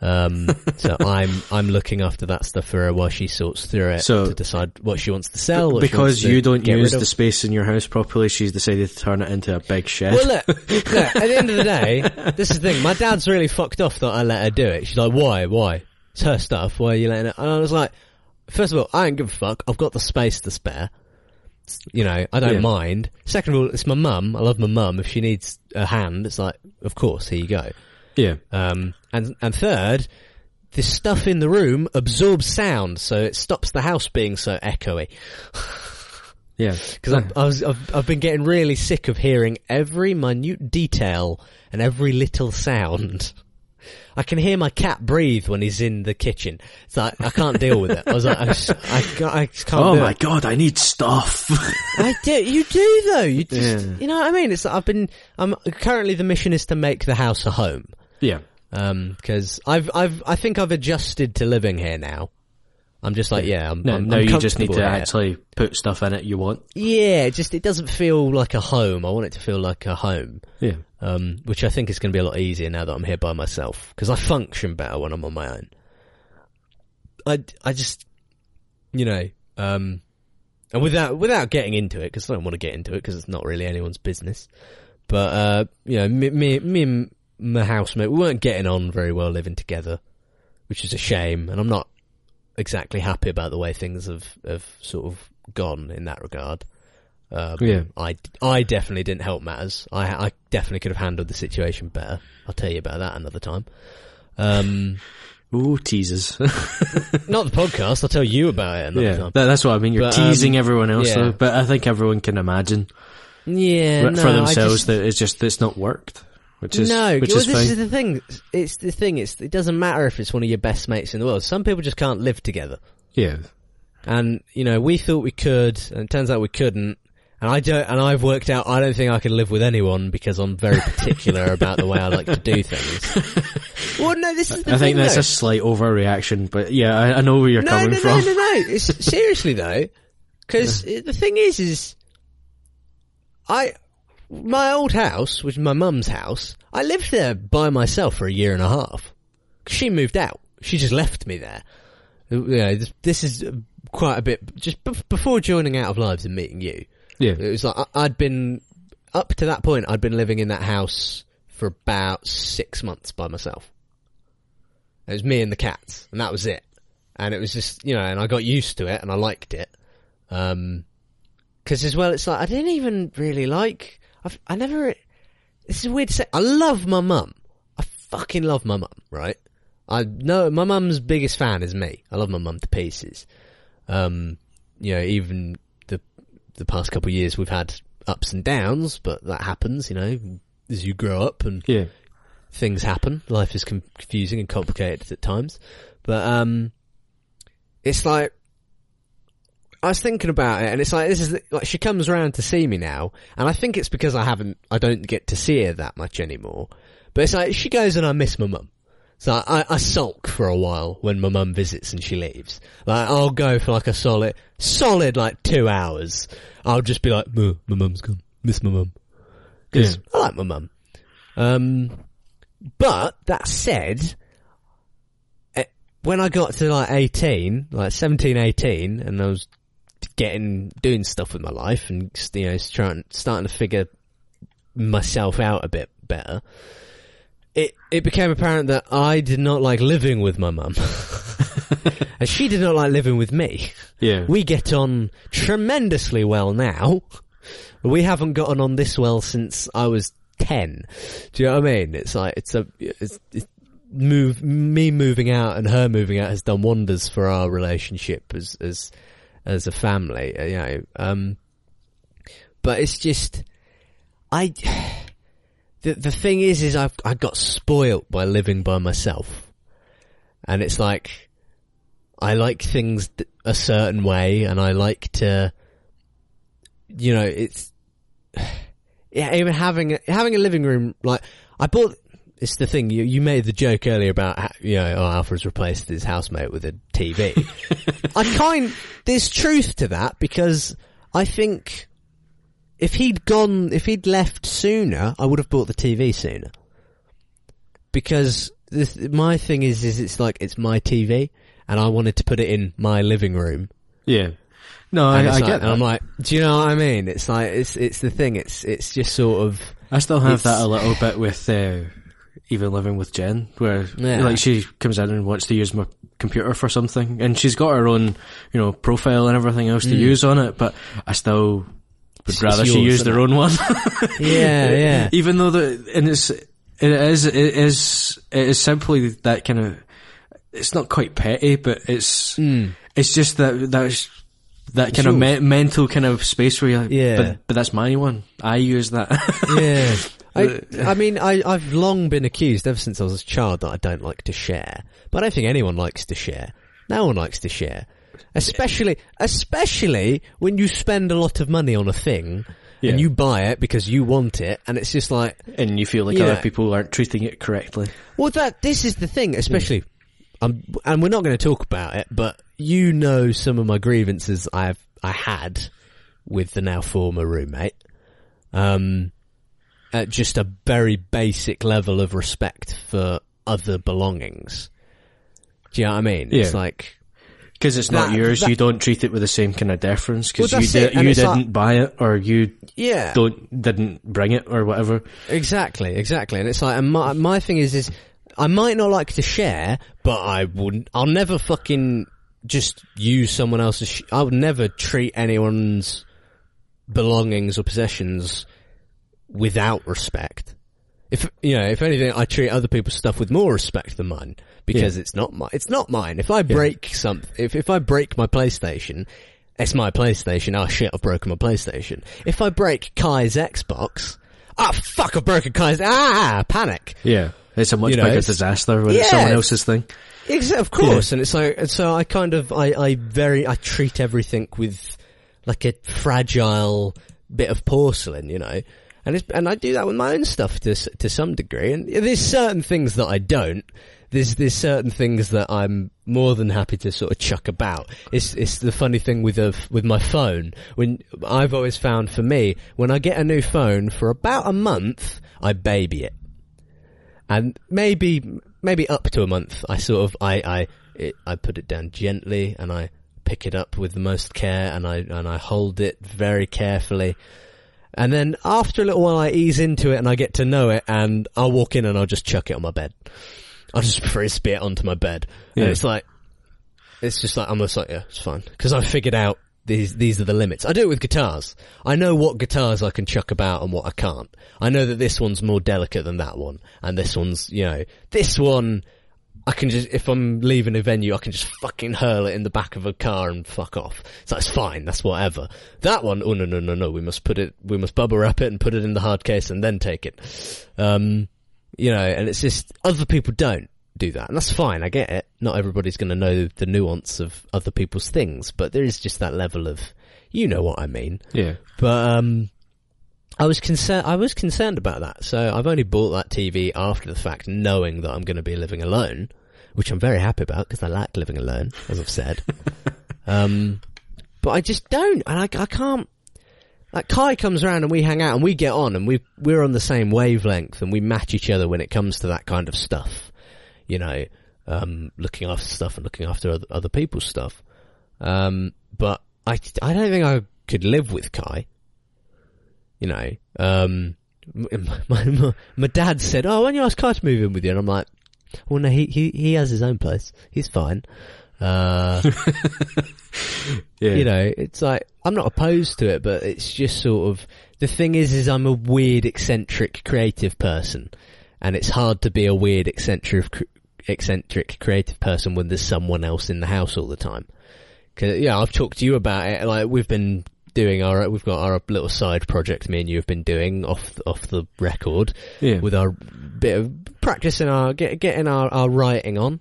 Um, so I'm I'm looking after that stuff for her while she sorts through it So- to decide what she wants to sell. because to you don't use the space in your house properly, she's decided to turn it into a big shed. Well, look, look, at the end of the day, this is the thing. My dad's really fucked off that I let her do it. She's like, why? Why? It's her stuff. Why are you letting it? And I was like, first of all, I don't give a fuck. I've got the space to spare. You know, I don't Yeah. mind. Second of all, it's my mum. I love my mum. If she needs a hand, it's like, of course, here you go. Yeah. Um, and and third, the stuff in the room absorbs sound, so it stops the house being so echoey. Yeah. Because I, I was, I've, I've been getting really sick of hearing every minute detail and every little sound. I can hear my cat breathe when he's in the kitchen. It's like, I can't deal with it. I was like, I, just, I, can't- I can't Oh my it. god, I need stuff. I do, you do though. You just, Yeah. you know what I mean? It's, I've been, I'm, currently the mission is to make the house a home. Yeah. Um, cause I've, I've, I think I've adjusted to living here now. I'm just like, yeah, I'm, No, I'm, now I'm you just need to here. actually put stuff in it you want. Yeah, it just it doesn't feel like a home. I want it to feel like a home, Yeah. um, which I think is going to be a lot easier now that I'm here by myself because I function better when I'm on my own. I, I just, you know, um, and without without getting into it because I don't want to get into it because it's not really anyone's business. But uh, you know, me, me, me my housemate, we weren't getting on very well living together, which is a shame. And I'm not exactly happy about the way things have have sort of gone in that regard. Um, Yeah. I, I definitely didn't help matters. I I definitely could have handled the situation better. I'll tell you about that another time. Um, Ooh, teasers. not the podcast. I'll tell you about it another yeah. time. That, that's what I mean. You're But, um, teasing everyone else yeah. though. But I think everyone can imagine Yeah, for- no, themselves just- that it's just, it's not worked. Which is, no, which well, is this fine. is the thing. It's the thing. It's it doesn't matter if it's one of your best mates in the world. Some people just can't live together, yeah. and you know we thought we could, and it turns out we couldn't. And I don't, and I've worked out I don't think I could live with anyone because I'm very particular about the way I like to do things. well, no, this is the I thing. think that's though. a slight overreaction, but yeah, I, I know where you're no, coming no, from. no, no, no. It's, seriously though, because the thing is, is I my old house, which is my mum's house, I lived there by myself for a year and a half. She moved out. She just left me there. You know, this, this is quite a bit just b- before joining Out of Lives and meeting you. Yeah. It was like I, I'd been up to that point. I'd been living in that house for about six months by myself. It was me and the cats, and that was it. And it was just you know, and I got used to it, and I liked it. Um 'cause because as well, it's like I didn't even really like. I've, I never. This is weird to say. I love my mum. I fucking love my mum. Right. I know my mum's biggest fan is me. I love my mum to pieces. Um, you know, even the the past couple of years we've had ups and downs, but that happens. You know, as you grow up and Yeah. things happen. Life is confusing and complicated at times, but um, it's like I was thinking about it, and it's like this is like she comes around to see me now, and I think it's because I haven't, I don't get to see her that much anymore. But it's like she goes and I miss my mum. So I, I sulk for a while when my mum visits and she leaves. Like I'll go for like a solid, solid like two hours. I'll just be like, my mum's gone, miss my mum, because Yeah. I like my mum. Um, but that said, eh, when I got to like 18, like 17, 18, and I was getting, doing stuff with my life and, you know, trying, starting to figure myself out a bit better, it, it became apparent that I did not like living with my mum. and she did not like living with me. Yeah. We get on tremendously well now. We haven't gotten on this well since I was 10. Do you know what I mean? It's like, it's a, it's, it's move, me moving out and her moving out has done wonders for our relationship as, as, as a family, uh, you know, um, but it's just, I, the, the thing is, is I've, I got spoilt by living by myself. And it's like, I like things a certain way and I like to, you know, it's, yeah, even having having a living room, like, I bought, it's the thing, you, you made the joke earlier about, you know, oh, Alfred's replaced his housemate with a TV. I kind, there's truth to that because I think if he'd gone, if he'd left sooner, I would have bought the TV sooner. Because this, my thing is, is it's like it's my TV, and I wanted to put it in my living room. Yeah. No, I, I like- get and that. I'm like, do you know what I mean? It's like it's it's the thing. It's it's just sort of I still have that a little bit with uh, even living with Jen, where Yeah. like she comes in and wants to use my computer for something, and she's got her own, you know, profile and everything else to use on it, but I still would Mm. Rather she yours, use isn't their it? own one. yeah, yeah. even though the and it's it is it is it is simply that kind of it's not quite petty, but it's it's just that that that kind of me- mental kind of space where you're like, Yeah. but, but that's my one. I use that. yeah. I, I mean, I, I've long been accused ever since I was a child that I don't like to share. But I don't think anyone likes to share. No one likes to share. Especially, especially when you spend a lot of money on a thing Yeah. and you buy it because you want it and it's just like, and you feel like Yeah. other people aren't treating it correctly. well that, this is the thing, especially, um, and we're not going to talk about it, but you know some of my grievances I've, I had with the now former roommate. Um, at just a very basic level of respect for other belongings. Do you know what I mean? It's like, Because it's not That- yours, that- you don't treat it with the same kind of deference because Well, you, that's you didn't like- buy it or you yeah, don't didn't bring it or whatever. exactly, exactly. And it's like, and my, my thing is, is I might not like to share, but I wouldn't, I'll never fucking just use someone else's, sh- I would never treat anyone's belongings or possessions without respect. If, you know, if anything, I treat other people's stuff with more respect than mine because it's not mine. It's not mine. If I break something, if, if I break my PlayStation, it's my PlayStation. Oh shit, I've broken my PlayStation. If I break Kai's Xbox, ah fuck, I've broken Kai's, ah, panic. Yeah, it's a much You know, bigger disaster when Yeah, it's someone else's thing. Exactly, of course. And it's like, and so I kind of, I, I very, I treat everything with like a fragile bit of porcelain, you know. And and I do that with my own stuff to to some degree. And there's certain things that I don't. There's there's certain things that I'm more than happy to sort of chuck about. It's it's the funny thing with a, with my phone. When I've always found for me, when I get a new phone for about a month, I baby it and maybe maybe up to a month i sort of i i it, i put it down gently and i pick it up with the most care and i and i hold it very carefully and then after a little while i ease into it and i get to know it and i'll walk in and i'll just chuck it on my bed i'll just frisbee it onto my bed and Yeah. it's like it's just like i'm just like yeah it's fine because i figured out these these are the limits. I do it with guitars. I know what guitars I can chuck about and what I can't. I know that this one's more delicate than that one, and this one's you know this one. I can just if I'm leaving a venue, I can just fucking hurl it in the back of a car and fuck off. So that's fine. That's whatever. That one, oh no no no no, we must put it, we must bubble wrap it and put it in the hard case and then take it. Um, you know, and it's just other people don't do that, and that's fine. I get it. Not everybody's going to know the nuance of other people's things, but there is just that level of, you know what I mean. Yeah. But um, I was concerned. I was concerned about that, so I've only bought that TV after the fact, knowing that I'm going to be living alone, which I'm very happy about because I like living alone, as I've said. um, but I just don't, and I, I can't. Like Kai comes around and we hang out and we get on and we we're on the same wavelength and we match each other when it comes to that kind of stuff, you know, um, looking after stuff and looking after other, other people's stuff. Um, but I I don't think I could live with Kai. You know, um, my, my, my dad said, "Oh, why don't you ask Kai to move in with you?" And I'm like, "Well, no, he he he has his own place. He's fine." Uh, Yeah. you know, it's like I'm not opposed to it, but it's just sort of the thing is, is I'm a weird, eccentric, creative person, and it's hard to be a weird, eccentric, eccentric, creative person when there's someone else in the house all the time. Cause yeah, I've talked to you about it. Like we've been doing our, we've got our little side project me and you have been doing off off the record Yeah. with our bit of practicing our get, getting our, our writing on.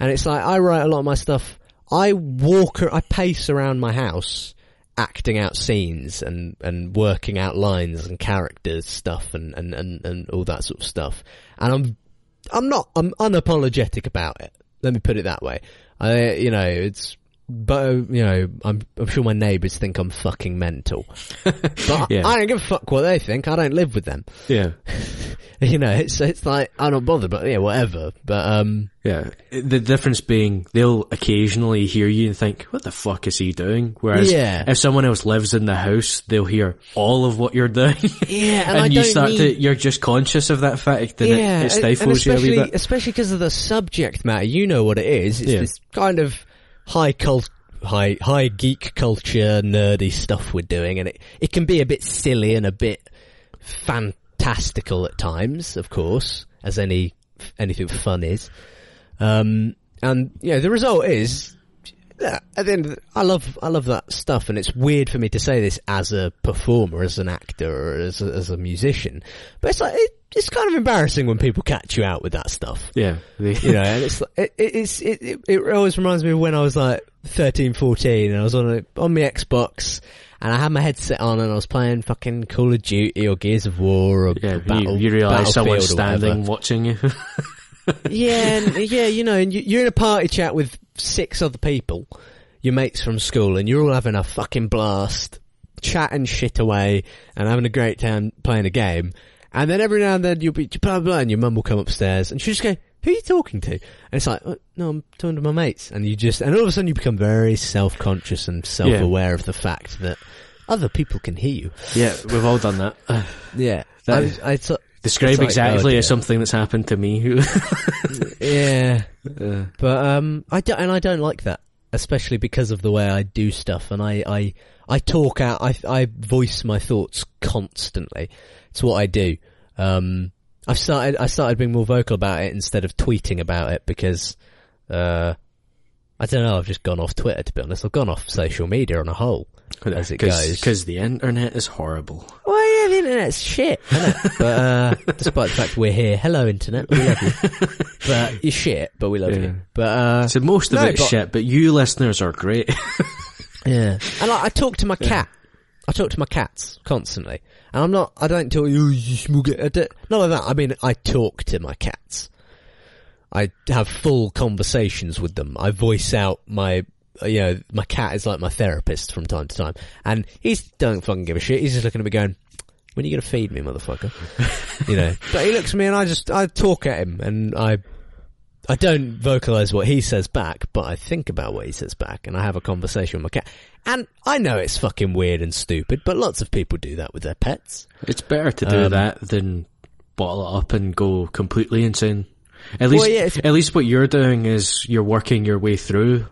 And it's like I write a lot of my stuff. I walk, I pace around my house, acting out scenes and and working out lines and characters stuff and and and, and all that sort of stuff. And I'm I'm not I'm unapologetic about it. Let me put it that way. I you know it's but uh, you know, I'm I'm sure my neighbours think I'm fucking mental. But I- Yeah. I don't give a fuck what they think. I don't live with them. Yeah. You know, it's it's like I'm not bothered, but yeah, whatever. But um, Yeah. The difference being they'll occasionally hear you and think, what the fuck is he doing? Whereas Yeah. if someone else lives in the house, they'll hear all of what you're doing. yeah, and, I you start need- to, you're just conscious of that fact and yeah, it, it and- and stifles you a bit. especially because of the subject matter. You know what it is. It's Yeah. this kind of high cult. High, high geek culture, nerdy stuff we're doing, and it, it can be a bit silly and a bit fantastical at times, of course, as any, anything fun is. Um, and yeah, the result is, at the end, of the, I love, I love that stuff, and it's weird for me to say this as a performer, as an actor, or as a, as a musician, but it's like it, it's kind of embarrassing when people catch you out with that stuff. Yeah. You know, and it's like- it, it, it's it, it, always reminds me of when I was like 13, 14, and I was on a, on my Xbox. And I had my headset on and I was playing fucking Call of Duty or Gears of War or yeah. Battle, you, you realise someone's Battlefield or whatever standing watching you. yeah, and, yeah, you know, and you- you're in a party chat with six other people, your mates from school, and you're all having a fucking blast, chatting shit away, and having a great time playing a game. And then every now and then you'll be blah blah, blah and your mum will come upstairs, and she'll just go, "Who are you talking to?" And it's like, "Oh, "No, I'm talking to my mates." And you just, and all of a sudden you become very self conscious and self aware of the fact that other people can hear you. yeah, we've all done that. Yeah, That I, is- I, thought- describe like, exactly oh, as something that's happened to me. yeah. uh, But um, I don't, and I don't like that, especially because of the way I do stuff, and I I I talk out, I I voice my thoughts constantly. It's what I do. Um, I've started I started being more vocal about it instead of tweeting about it because, uh, I don't know. I've just gone off Twitter to be honest. I've gone off social media on a whole as it goes. Because the internet is horrible. Well, yeah, the internet's shit, isn't it? but uh, despite the fact we're here, hello internet, we love you. But you're shit, but we love Yeah. you. But uh, So most of No, it's but- shit, but you listeners are great. Yeah. And like, I talk to my cat. I talk to my cats constantly. And I'm not, I don't tell you, "Oh, you smug it. I don't- Not like that. I mean, I talk to my cats. I have full conversations with them. I voice out my, you know, my cat is like my therapist from time to time. And he's don't fucking give a shit. He's just looking at me going, when are you going to feed me, motherfucker? you know. But he looks at me and I just, I talk at him and I, I don't vocalize what he says back, but I think about what he says back and I have a conversation with my cat. And I know it's fucking weird and stupid, but lots of people do that with their pets. It's better to do Um, that than bottle it up and go completely insane. At least, Well, yeah, at least what you're doing is you're working your way through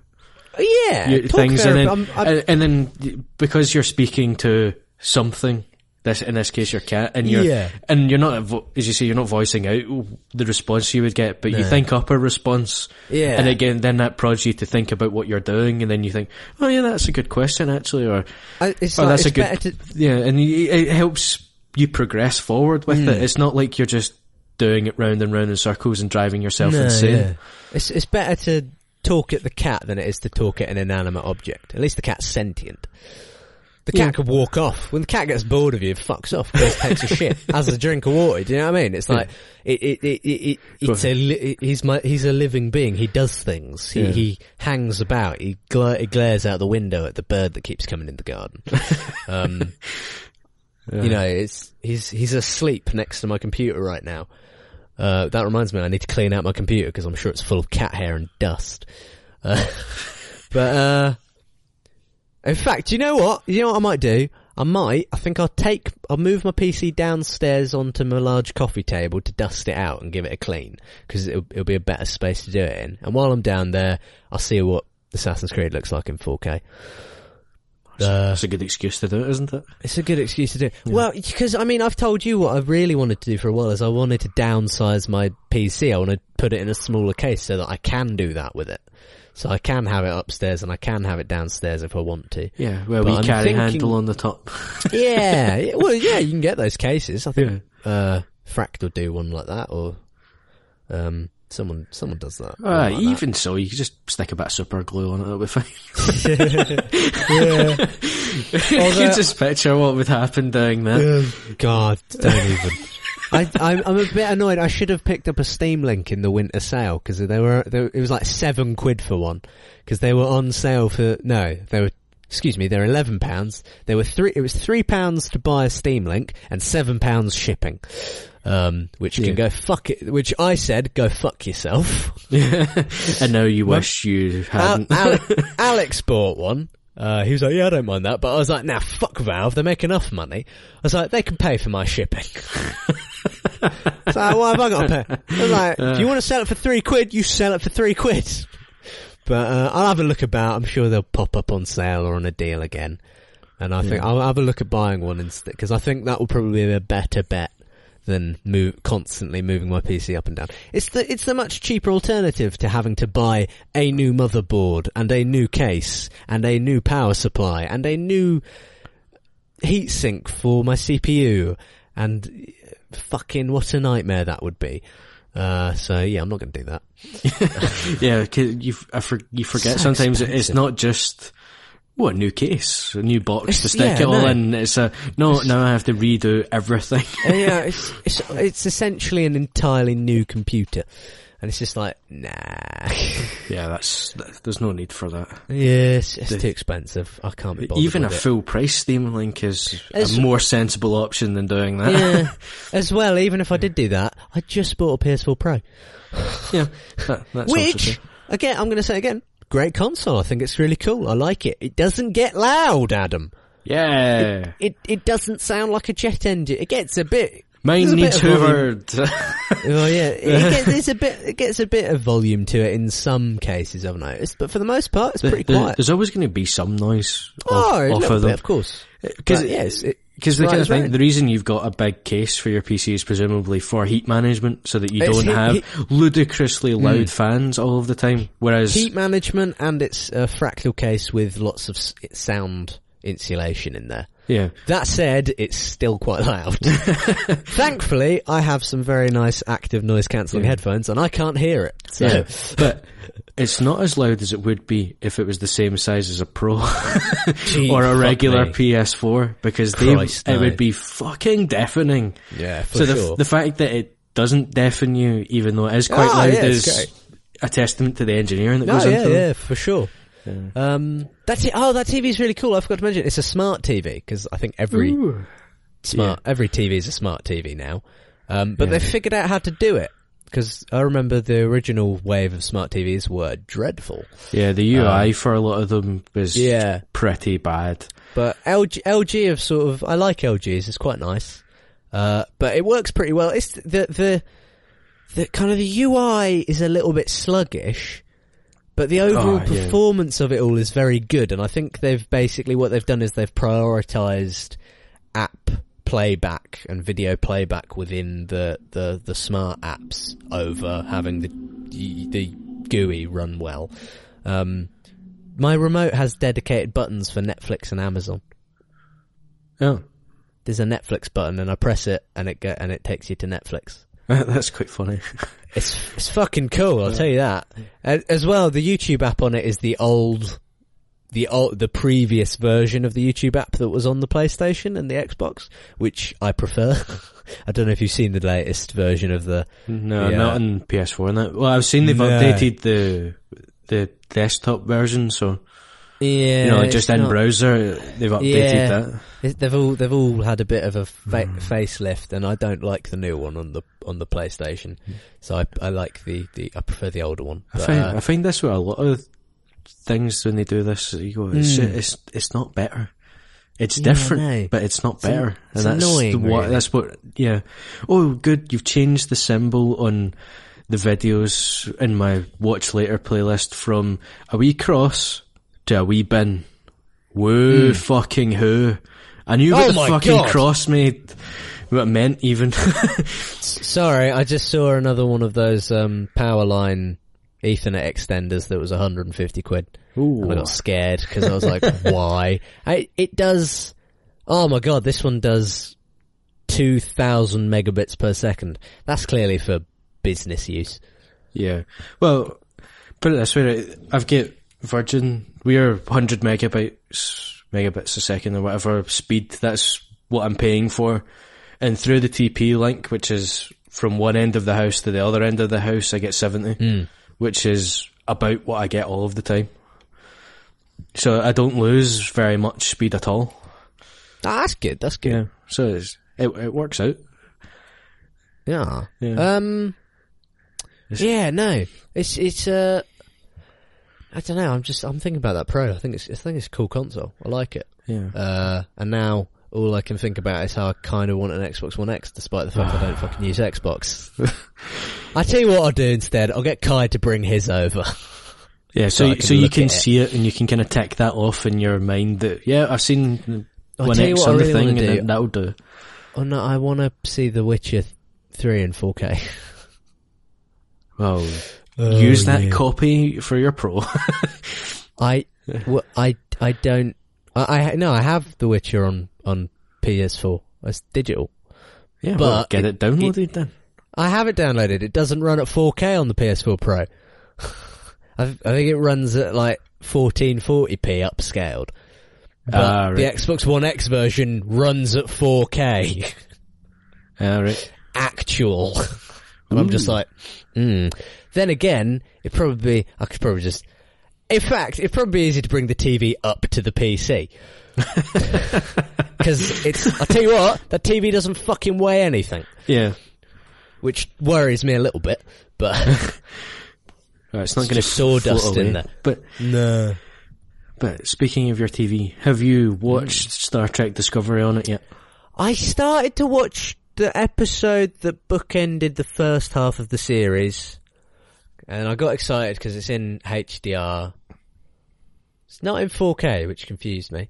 Yeah, things, and then, I'm- I'm- and, then because you're speaking to something, this in this case your cat, and you're Yeah. and you're not as you say you're not voicing out the response you would get, but you think up a response, Yeah. and again then that prods you to think about what you're doing, and then you think, oh yeah, that's a good question actually, or I- it's oh like, that's it's a good to, yeah, and you, it helps you progress forward with Hmm. it. It's not like you're just doing it round and round in circles and driving yourself No, insane. yeah. It's, it's better to talk at the cat than it is to talk at an inanimate object. At least the cat's sentient. The cat Yeah. could walk off. When the cat gets bored of you, it fucks off, goes takes a shit, has a drink of water. Do you know what I mean? It's like it, it, it, it, it it's a li- he's my he's a living being. He does things. He Yeah. he hangs about. He, gla- he glares out the window at the bird that keeps coming in the garden. um, you know, it's he's he's asleep next to my computer right now. Uh, that reminds me, I need to clean out my computer because I'm sure it's full of cat hair and dust. Uh, but uh, in fact, you know what? You know what I might do? I might. I think I'll take. I'll move my PC downstairs onto my large coffee table to dust it out and give it a clean because it'll, it'll be a better space to do it in. And while I'm down there, I'll see what Assassin's Creed looks like in 4K. Uh, That's a good excuse to do it, isn't it? it's a good excuse to do. it. Well, because I mean, I've told you what I really wanted to do for a while is I wanted to downsize my PC. I want to put it in a smaller case so that I can do that with it. So I can have it upstairs and I can have it downstairs if I want to. Yeah, well, But we I'm carry thinking- handle on the top. yeah, yeah, well, yeah, you can get those cases. I think uh, Fractal do one like that, or um, someone someone does that. Ah, One like that. even so, you could just stick a bit of super glue on it, it'll be fine. yeah. you just picture what would happen doing that. God, don't even. I, I'm, I'm a bit annoyed. I should have picked up a Steam Link in the winter sale because they were, they were, it was like seven quid for one because they were on sale for no, they were. Excuse me, they're eleven pounds. They were three. It was three pounds to buy a Steam Link and seven pounds shipping. Um, which Yeah. can go fuck it. Which I said, go fuck yourself. I know you wish you hadn't. Al- Alex bought one. Uh, he was like, yeah, I don't mind that. But I was like, nah, fuck Valve. They make enough money. I was like, they can pay for my shipping. so why have I got to pay? I was like, if you want to sell it for three quid, you sell it for three quid. But, uh, I'll have a look about. I'm sure they'll pop up on sale or on a deal again. And I think I'll have a look at buying one instead, because I think that will probably be a better bet than move, constantly moving my PC up and down. It's the, it's the much cheaper alternative to having to buy a new motherboard and a new case and a new power supply and a new heatsink for my CPU and fucking what a nightmare that would be. Uh, so yeah, I'm not going to do that. yeah, 'cause you I for, you forget So sometimes it's not just what a new case, a new box It's- to stick yeah, it all no. in. It's a no. Now I have to redo everything. Yeah, it's, it's it's essentially an entirely new computer, and it's just like nah. yeah, that's that, there's no need for that. yes, it's The- too expensive. I can't be bothered. Even a it. full price Steam Link is It's- a more sensible option than doing that. yeah. As well, even if I did do that, I just bought a PS4 Pro, yeah, that, that's which again, I'm going to say again, great console. I think it's really cool. I like it. It doesn't get loud, Adam. yeah. It it doesn't sound like a jet engine. It gets a bit. There's a bit needs of hoovered. Oh yeah, it gets, there's a bit. It gets a bit of volume to it in some cases. I've noticed, but for the most part, it's pretty There- quiet. There's always going to be some noise off, Oh, a off of them. bit, of course. Uh, because yes, it, Because the kind of thing, the reason you've got a big case for your PC is presumably for heat management, so that you It's don't heat- have heat- ludicrously loud hmm. fans all of the time. Whereas, heat management and it's a fractal case with lots of sound insulation in there. Yeah, That said, it's still quite loud. Thankfully, I have some very nice active noise cancelling Yeah. headphones and I can't hear it. So, yeah, but it's not as loud as it would be if it was the same size as a Pro or a regular. PS4, because they, it would be fucking deafening. yeah, for so the sure. the fact that it doesn't deafen you, even though it is quite Ah, loud, yeah, is a testament to the engineering that no, goes yeah, into yeah, for sure. Um, that's it. Oh, that TV is really cool. I forgot to mention it's a smart TV because I think every Ooh. smart every TV is a smart TV now. Um, but they figured out how to do it because I remember the original wave of smart TVs were dreadful. Yeah, the UI for a lot of them was Um, Yeah. pretty bad. But LG, LG have sort of, I like LG's, it's quite nice. Uh, but it works pretty well. It's the, the, the kind of the UI is a little bit sluggish, but the overall Oh, yeah. performance of it all is very good. And I think they've basically, what they've done is they've prioritized app playback and video playback within the, the, the smart apps over having the, the GUI run well. Um, my remote has dedicated buttons for Netflix and Amazon. Oh, There's a Netflix button, and I press it, and it get, and it takes you to Netflix. that's quite funny. It's it's fucking cool. I'll tell you that. As well, the YouTube app on it is the old, the old, the previous version of the YouTube app that was on the PlayStation and the Xbox, which I prefer. I don't know if you've seen the latest version of the. No, Yeah. not uh, on PS4. And. Well, I've seen they've No. updated the the desktop version, so Yeah, you know, just in not- browser they've updated Yeah. that. They've all they've all had a bit of a fa- Hmm. facelift, and I don't like the new one on the on the PlayStation. So I I like the, the I prefer the older one. I But, find uh, I find this with a lot of things when they do this. You go, it's Mm. it's it's not better. It's Yeah, different, no. but it's not It's better. it's and that's annoying, what really. that's what. Yeah. Oh, good. You've changed the symbol on the videos in my watch later playlist from a wee cross to a wee bin. Woo fucking who? I knew Hmm. Oh what the fucking God. cross made. What it meant even. Sorry, I just saw another one of those um, power line Ethernet extenders that was 150 quid. And I got scared because I was like, why? I, it does, oh my god, this one does 2000 megabits per second. That's clearly for business use. Yeah. Well, put it this way. I've got Virgin. We're 100 megabytes, megabits a second or whatever speed. That's what I'm paying for. and through the TP link, which is from one end of the house to the other end of the house, I get 70, Mm. which is about what I get all of the time. So I don't lose very much speed at all. That's good. That's good. Yeah. So it's, it, it works out. Yeah. Yeah. Um. It's- Yeah. No. It's it's uh. I don't know. I'm just I'm thinking about that Pro. I think it's I think it's a cool console. I like it. Yeah. Uh. And now all I can think about is how I kind of want an Xbox One X, despite the fact I don't fucking use Xbox. I tell you what I'll do instead. I'll get Kai to bring his over. Yeah, So so I can so you can it. see it and you can kind of tick that off in your mind that yeah, I've seen I'll one X on the thing, and that'll do. Oh no, I want to see The Witcher three in 4K. Well, Oh, use that copy for your pro. I, well, I, I don't. I, I no, I have The Witcher on on PS4. It's digital. yeah, But well, get it- it, downloaded then. I have it downloaded. It doesn't run at 4K on the PS4 Pro. I, I think it runs at like 1440p upscaled. But Ah, the. Xbox One X version runs at 4K All right. actual. and I'm just like, hmm. Then again, it probably I could probably just. In fact, it'd probably be easy to bring the TV up to the PC. Because it's, I tell you what, that TV doesn't fucking weigh anything, Yeah. which worries me a little bit. But Right, it's not going to sawdust in there. But no, but speaking of your TV, have you watched Star Trek Discovery on it yet? I started to watch the episode that bookended the first half of the series, and I got excited because it's in HDR. It's not in 4K, which confused me,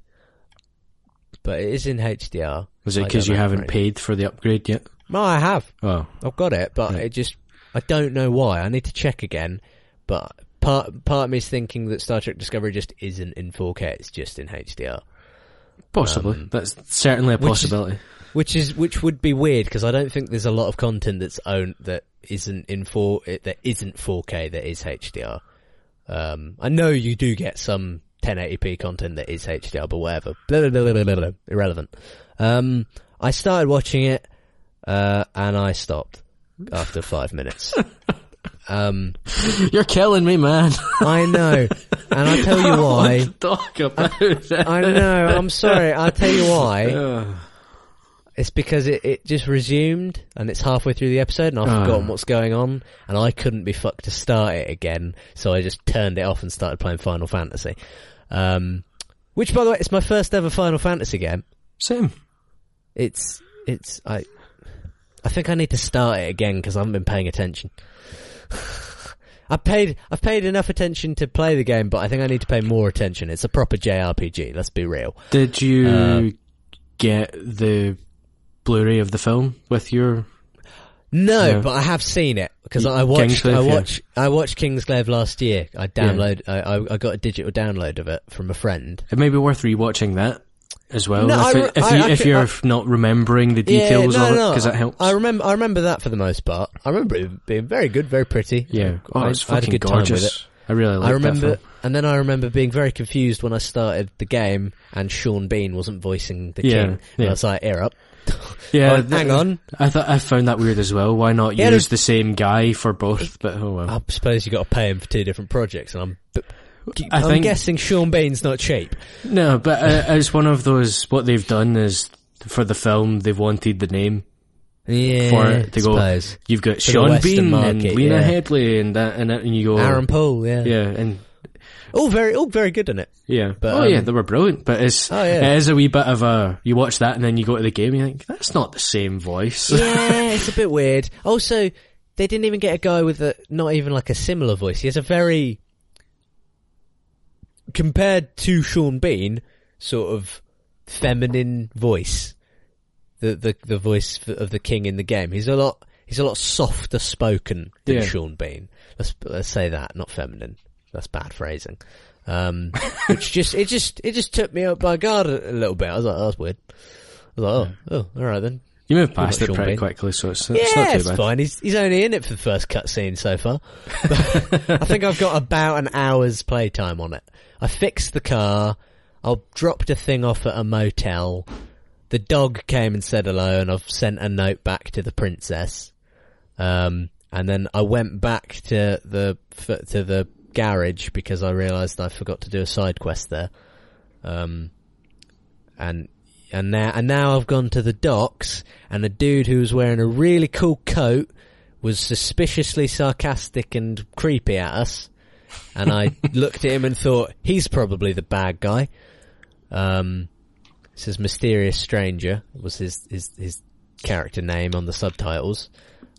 but it is in HDR. Was it because you haven't right. paid for the upgrade yet? No, I have. Oh, I've got it, but Right. it just I don't know why. I need to check again. But part part of me is thinking that Star Trek Discovery just isn't in 4K. It's just in HDR. possibly. Um, That's certainly a which is- possibility. Which is which would be weird because I don't think there's a lot of content that's owned that isn't in four that isn't 4K that is HDR. Um, I know you do get some 1080p content that is HDR, but whatever, blah, blah, blah, blah, blah, blah, irrelevant. Um, I started watching it uh, and I stopped after five minutes. um, You're killing me, man. I know, and I tell you why. Talk about. I know. I'm sorry. I'll tell you why. It's because it, it just resumed and it's halfway through the episode and I've Ah. forgotten what's going on and I couldn't be fucked to start it again, so I just turned it off and started playing Final Fantasy. Um, which, by the way, it's my first ever Final Fantasy game. Same. It's it's I I think I need to start it again because I haven't been paying attention. I paid I've paid enough attention to play the game, but I think I need to pay more attention. It's a proper JRPG. Let's be real. Did you Uh, get the Blu-ray of the film with your? No, Yeah. but I have seen it because I watched. I yeah. watched. I watched Kingsglaive last year. I download. I, I I got a digital download of it from a friend. It may be worth rewatching that as well. No, if I it- if, I- you, I, if you're not remembering the details yeah, no, of it, no, because that helps. I remember. I remember that for the most part. I remember it being very good, very pretty. yeah. Oh, I, it's I had a good gorgeous. time with it. I really like I remember, and then I remember being very confused when I started the game and Sean Bean wasn't voicing the Yeah, king. And yeah. I was like, "Ear up, Yeah, Oh, hang on." I thought I found that weird as well. Why not Yeah, use the same guy for both? But oh well. I suppose you got to pay him for two different projects, and I'm. I I'm think- guessing Sean Bean's not cheap. No, but uh, it's one of those. What they've done is for the film, they've wanted the name Yeah, for it to go. You've got Sean Bean and Lena yeah. Headey and that and that, and you go. Aaron Paul, yeah. Yeah, and All very, all very good in it. yeah. But, oh yeah, um, they were brilliant. But it's Oh, yeah. it is a wee bit of a. You watch that and then you go to the game. and You think that's not the same voice. Yeah, it's a bit weird. Also, they didn't even get a guy with a, not even like a similar voice. He has a very, compared to Sean Bean, sort of feminine voice. The, the, the voice of the king in the game. He's a lot, he's a lot softer spoken than Yeah. Sean Bean. Let's, let's say that, not feminine. That's bad phrasing. Um, which just, it just, it just took me out by guard a, a little bit. I was like, oh, that's weird. I was like, oh, oh, alright then. You move past it Sean pretty Bean. quickly, so it's, Yeah, it's not too it's bad. fine. He's he's only in it for the first cutscene so far. I think I've got about an hour's playtime on it. I fixed the car. I dropped a thing off at a motel. the dog came and said hello, and I've sent a note back to the princess. Um, and then I went back to the f- to the garage because I realised I forgot to do a side quest there. Um, and and now and now I've gone to the docks, and a dude who was wearing a really cool coat was suspiciously sarcastic and creepy at us. And I looked at him and thought he's probably the bad guy. Um, says mysterious stranger was his his his character name on the subtitles.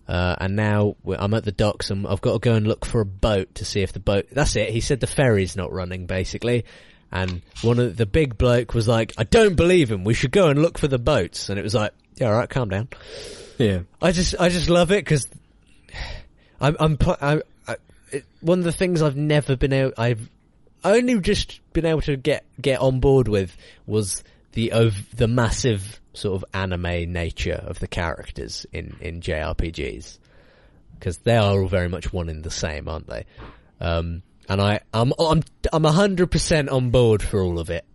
Uh, and now I'm at the docks and I've got to go and look for a boat to see if the boat, that's it. He said the ferry's not running basically. And one of the big bloke was like, I don't believe him. We should go and look for the boats. And it was like, yeah, alright, calm down. Yeah. I just, I just love it because I'm, I'm, I, I, it, one of the things I've never been able, I've only just been able to get, get on board with was the, ov- the massive sort of anime nature of the characters in, in JRPGs. Cause they are all very much one in the same, aren't they? Um, and I, I'm, I'm, I'm a hundred percent on board for all of it.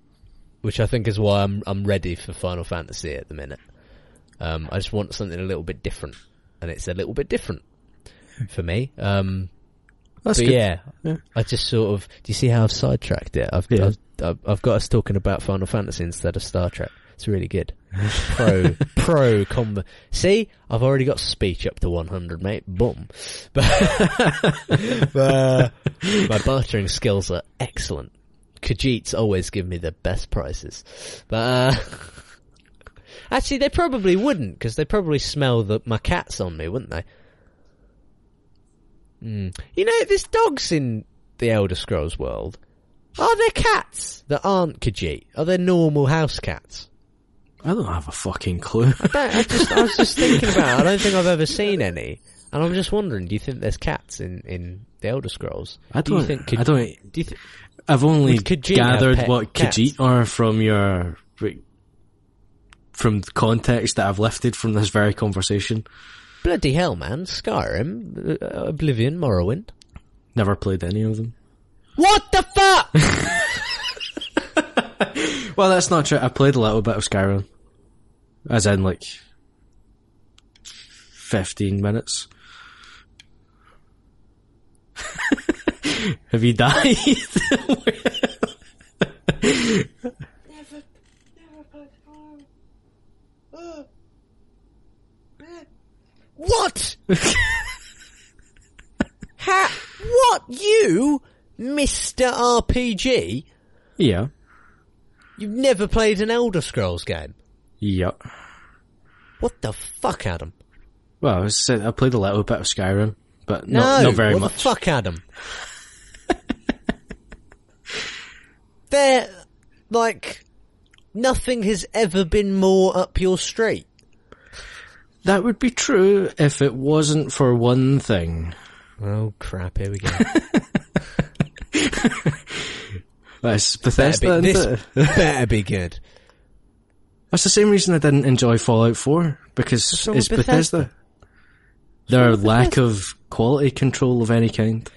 Which I think is why I'm, I'm ready for Final Fantasy at the minute. Um, I just want something a little bit different, and it's a little bit different for me. Um, That's but good. yeah, Yeah. I just sort of. Do you see how I've sidetracked it? I've, Yeah. I've, I've I've got us talking about Final Fantasy instead of Star Trek. It's really good. Pro pro combo. See, I've already got speech up to 100, mate. Boom. But, but uh, my bartering skills are excellent. Khajiits always give me the best prices, but. Uh, Actually, they probably wouldn't, because they probably smell the, my cats on me, wouldn't they? Mm. You know, there's dogs in the Elder Scrolls world. Are there cats that aren't Khajiit? Are there normal house cats? I don't have a fucking clue. I, don't, I, just, I was just thinking about it. I don't think I've ever seen any. And I'm just wondering, do you think there's cats in, in the Elder Scrolls? I Do you don't. think Khaj- I don't. Do you think, I've only Khajiit gathered what cats? Khajiit are from your from the context that I've lifted from this very conversation. bloody hell, man. Skyrim, uh, Oblivion, Morrowind. Never played any of them. What the fuck? Well, that's not true. I played a little bit of Skyrim, as in like fifteen minutes. Have you died? What? ha- what? You, Mr. RPG? yeah. You've never played an Elder Scrolls game? Yep. What the fuck, Adam? Well, I, said I played a little bit of Skyrim, but No, not, not very what much. the fuck, Adam? They're, like, nothing has ever been more up your street. That would be true if it wasn't for one thing. Oh crap, here we go. That's better Bethesda. be, this better be good. That's the same reason I didn't enjoy Fallout 4 because What's wrong it's Bethesda. Bethesda? Their wrong with lack of quality control of any kind.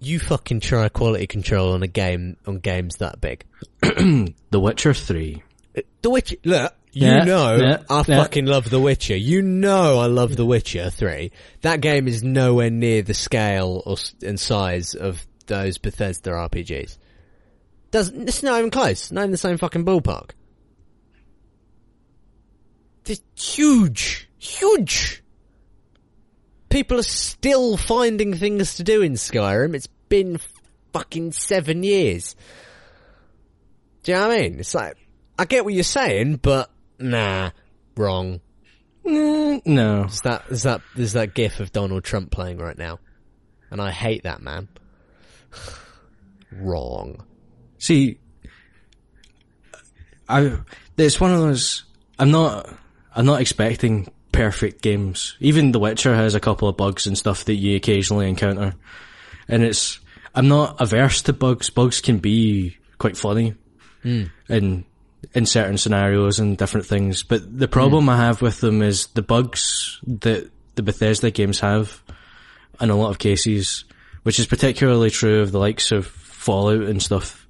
You fucking try quality control on a game, on games that big. The Witcher 3. Uh, the Witcher, look, you Yeah, know yeah, I yeah. fucking love The Witcher. You know I love The Witcher 3. That game is nowhere near the scale or, s- and size of those Bethesda RPGs. Doesn't, it's not even close. Not in the same fucking ballpark. It's huge. Huge. People are still finding things to do in Skyrim. It's been fucking seven years. Do you know what I mean? It's like, I get what you're saying, but nah, wrong. Mm, no. Is that is that is that gif of Donald Trump playing right now? And I hate that man. wrong. See, I, it's one of those, I'm not, I'm not expecting perfect games. Even The Witcher has a couple of bugs and stuff that you occasionally encounter. And it's, I'm not averse to bugs. Bugs can be quite funny. Hmm. in in certain scenarios and different things. But the problem I have with them is the bugs that the Bethesda games have in a lot of cases, which is particularly true of the likes of Fallout and stuff.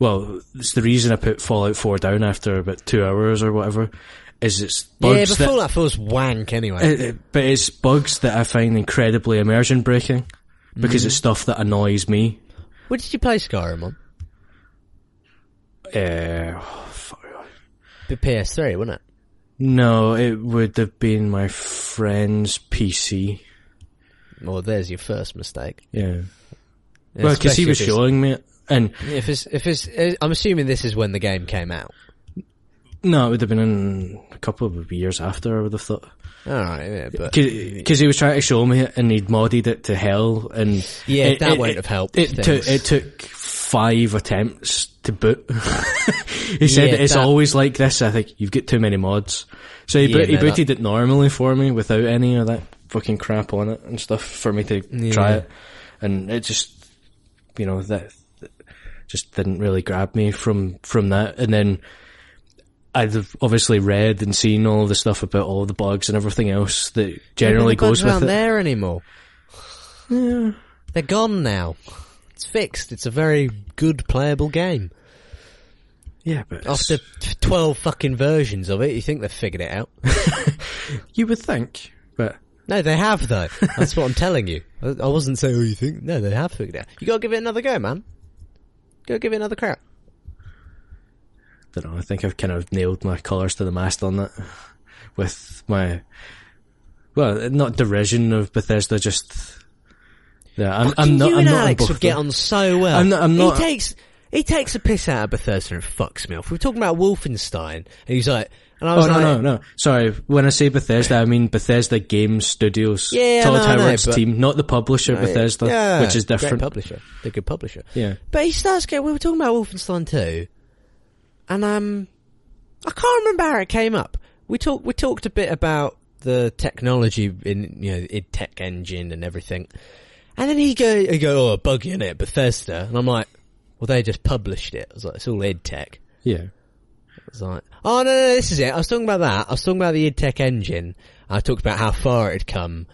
Well, it's the reason I put Fallout 4 down after about two hours or whatever, is it's Yeah, bugs but that, Fallout 4's wank anyway. it- it- but it's bugs that I find incredibly immersion breaking because Mm. it's stuff that annoys me. what did you play Skyrim on? Uh, fuck. The PS3, wasn't it? no, it would have been my friend's PC. Well, there's your first mistake. Yeah. Well, because he was showing me it, and If it's, if it's, uh, I'm assuming this is when the game came out. no, it would have been in a couple of years after. I would have thought Alright, yeah, but. because he was trying to show me it, and he'd modded it to hell, and Yeah, it, that it- won't it- have helped It took it took five attempts to boot. he said Yeah, it's that- always like this. I think you've got too many mods, so he, Yeah, boot, he no, that- booted it normally for me without any of that fucking crap on it and stuff for me to try it, and it just you know that just didn't really grab me from from that, and then. I'd have obviously read and seen all the stuff about all the bugs and everything else that generally of goes bugs with around it. there anymore. Yeah. They're gone now. It's fixed. It's a very good playable game. Yeah, but After t- 12 fucking versions of it, you think they've figured it out. you would think, but No, they have though. That's what I'm telling you. I I wasn't saying, oh, you think? No, they have figured it out. You gotta give it another go, man. Go give it another crack. don't know. I think I've kind of nailed my colours to the mast on that with my well, not derision of Bethesda, just yeah. I'm, I'm not. you I'm and not Alex would get on so well. I'm not- I'm not- He takes he takes a piss out of Bethesda and fucks me off. We were talking about Wolfenstein, and he's like, and I Oh was no like, no no! Sorry, when I say Bethesda, I mean Bethesda Game Studios. Yeah, Todd no, Howard's but- team, not the publisher Bethesda, yeah, which is great different. publisher, they're good publisher. Yeah, But he starts getting. We were talking about Wolfenstein 2, and um, I can't remember how it came up. We talked. We talked a bit about the technology in you know id Tech engine and everything, and then he go he go oh a bug in it Bethesda, and I'm like, well they just published it. I was like, it's all id Tech. yeah. Was like, oh no, no, this is it. I was talking about that. I was talking about the id Tech engine. I talked about how far it had come.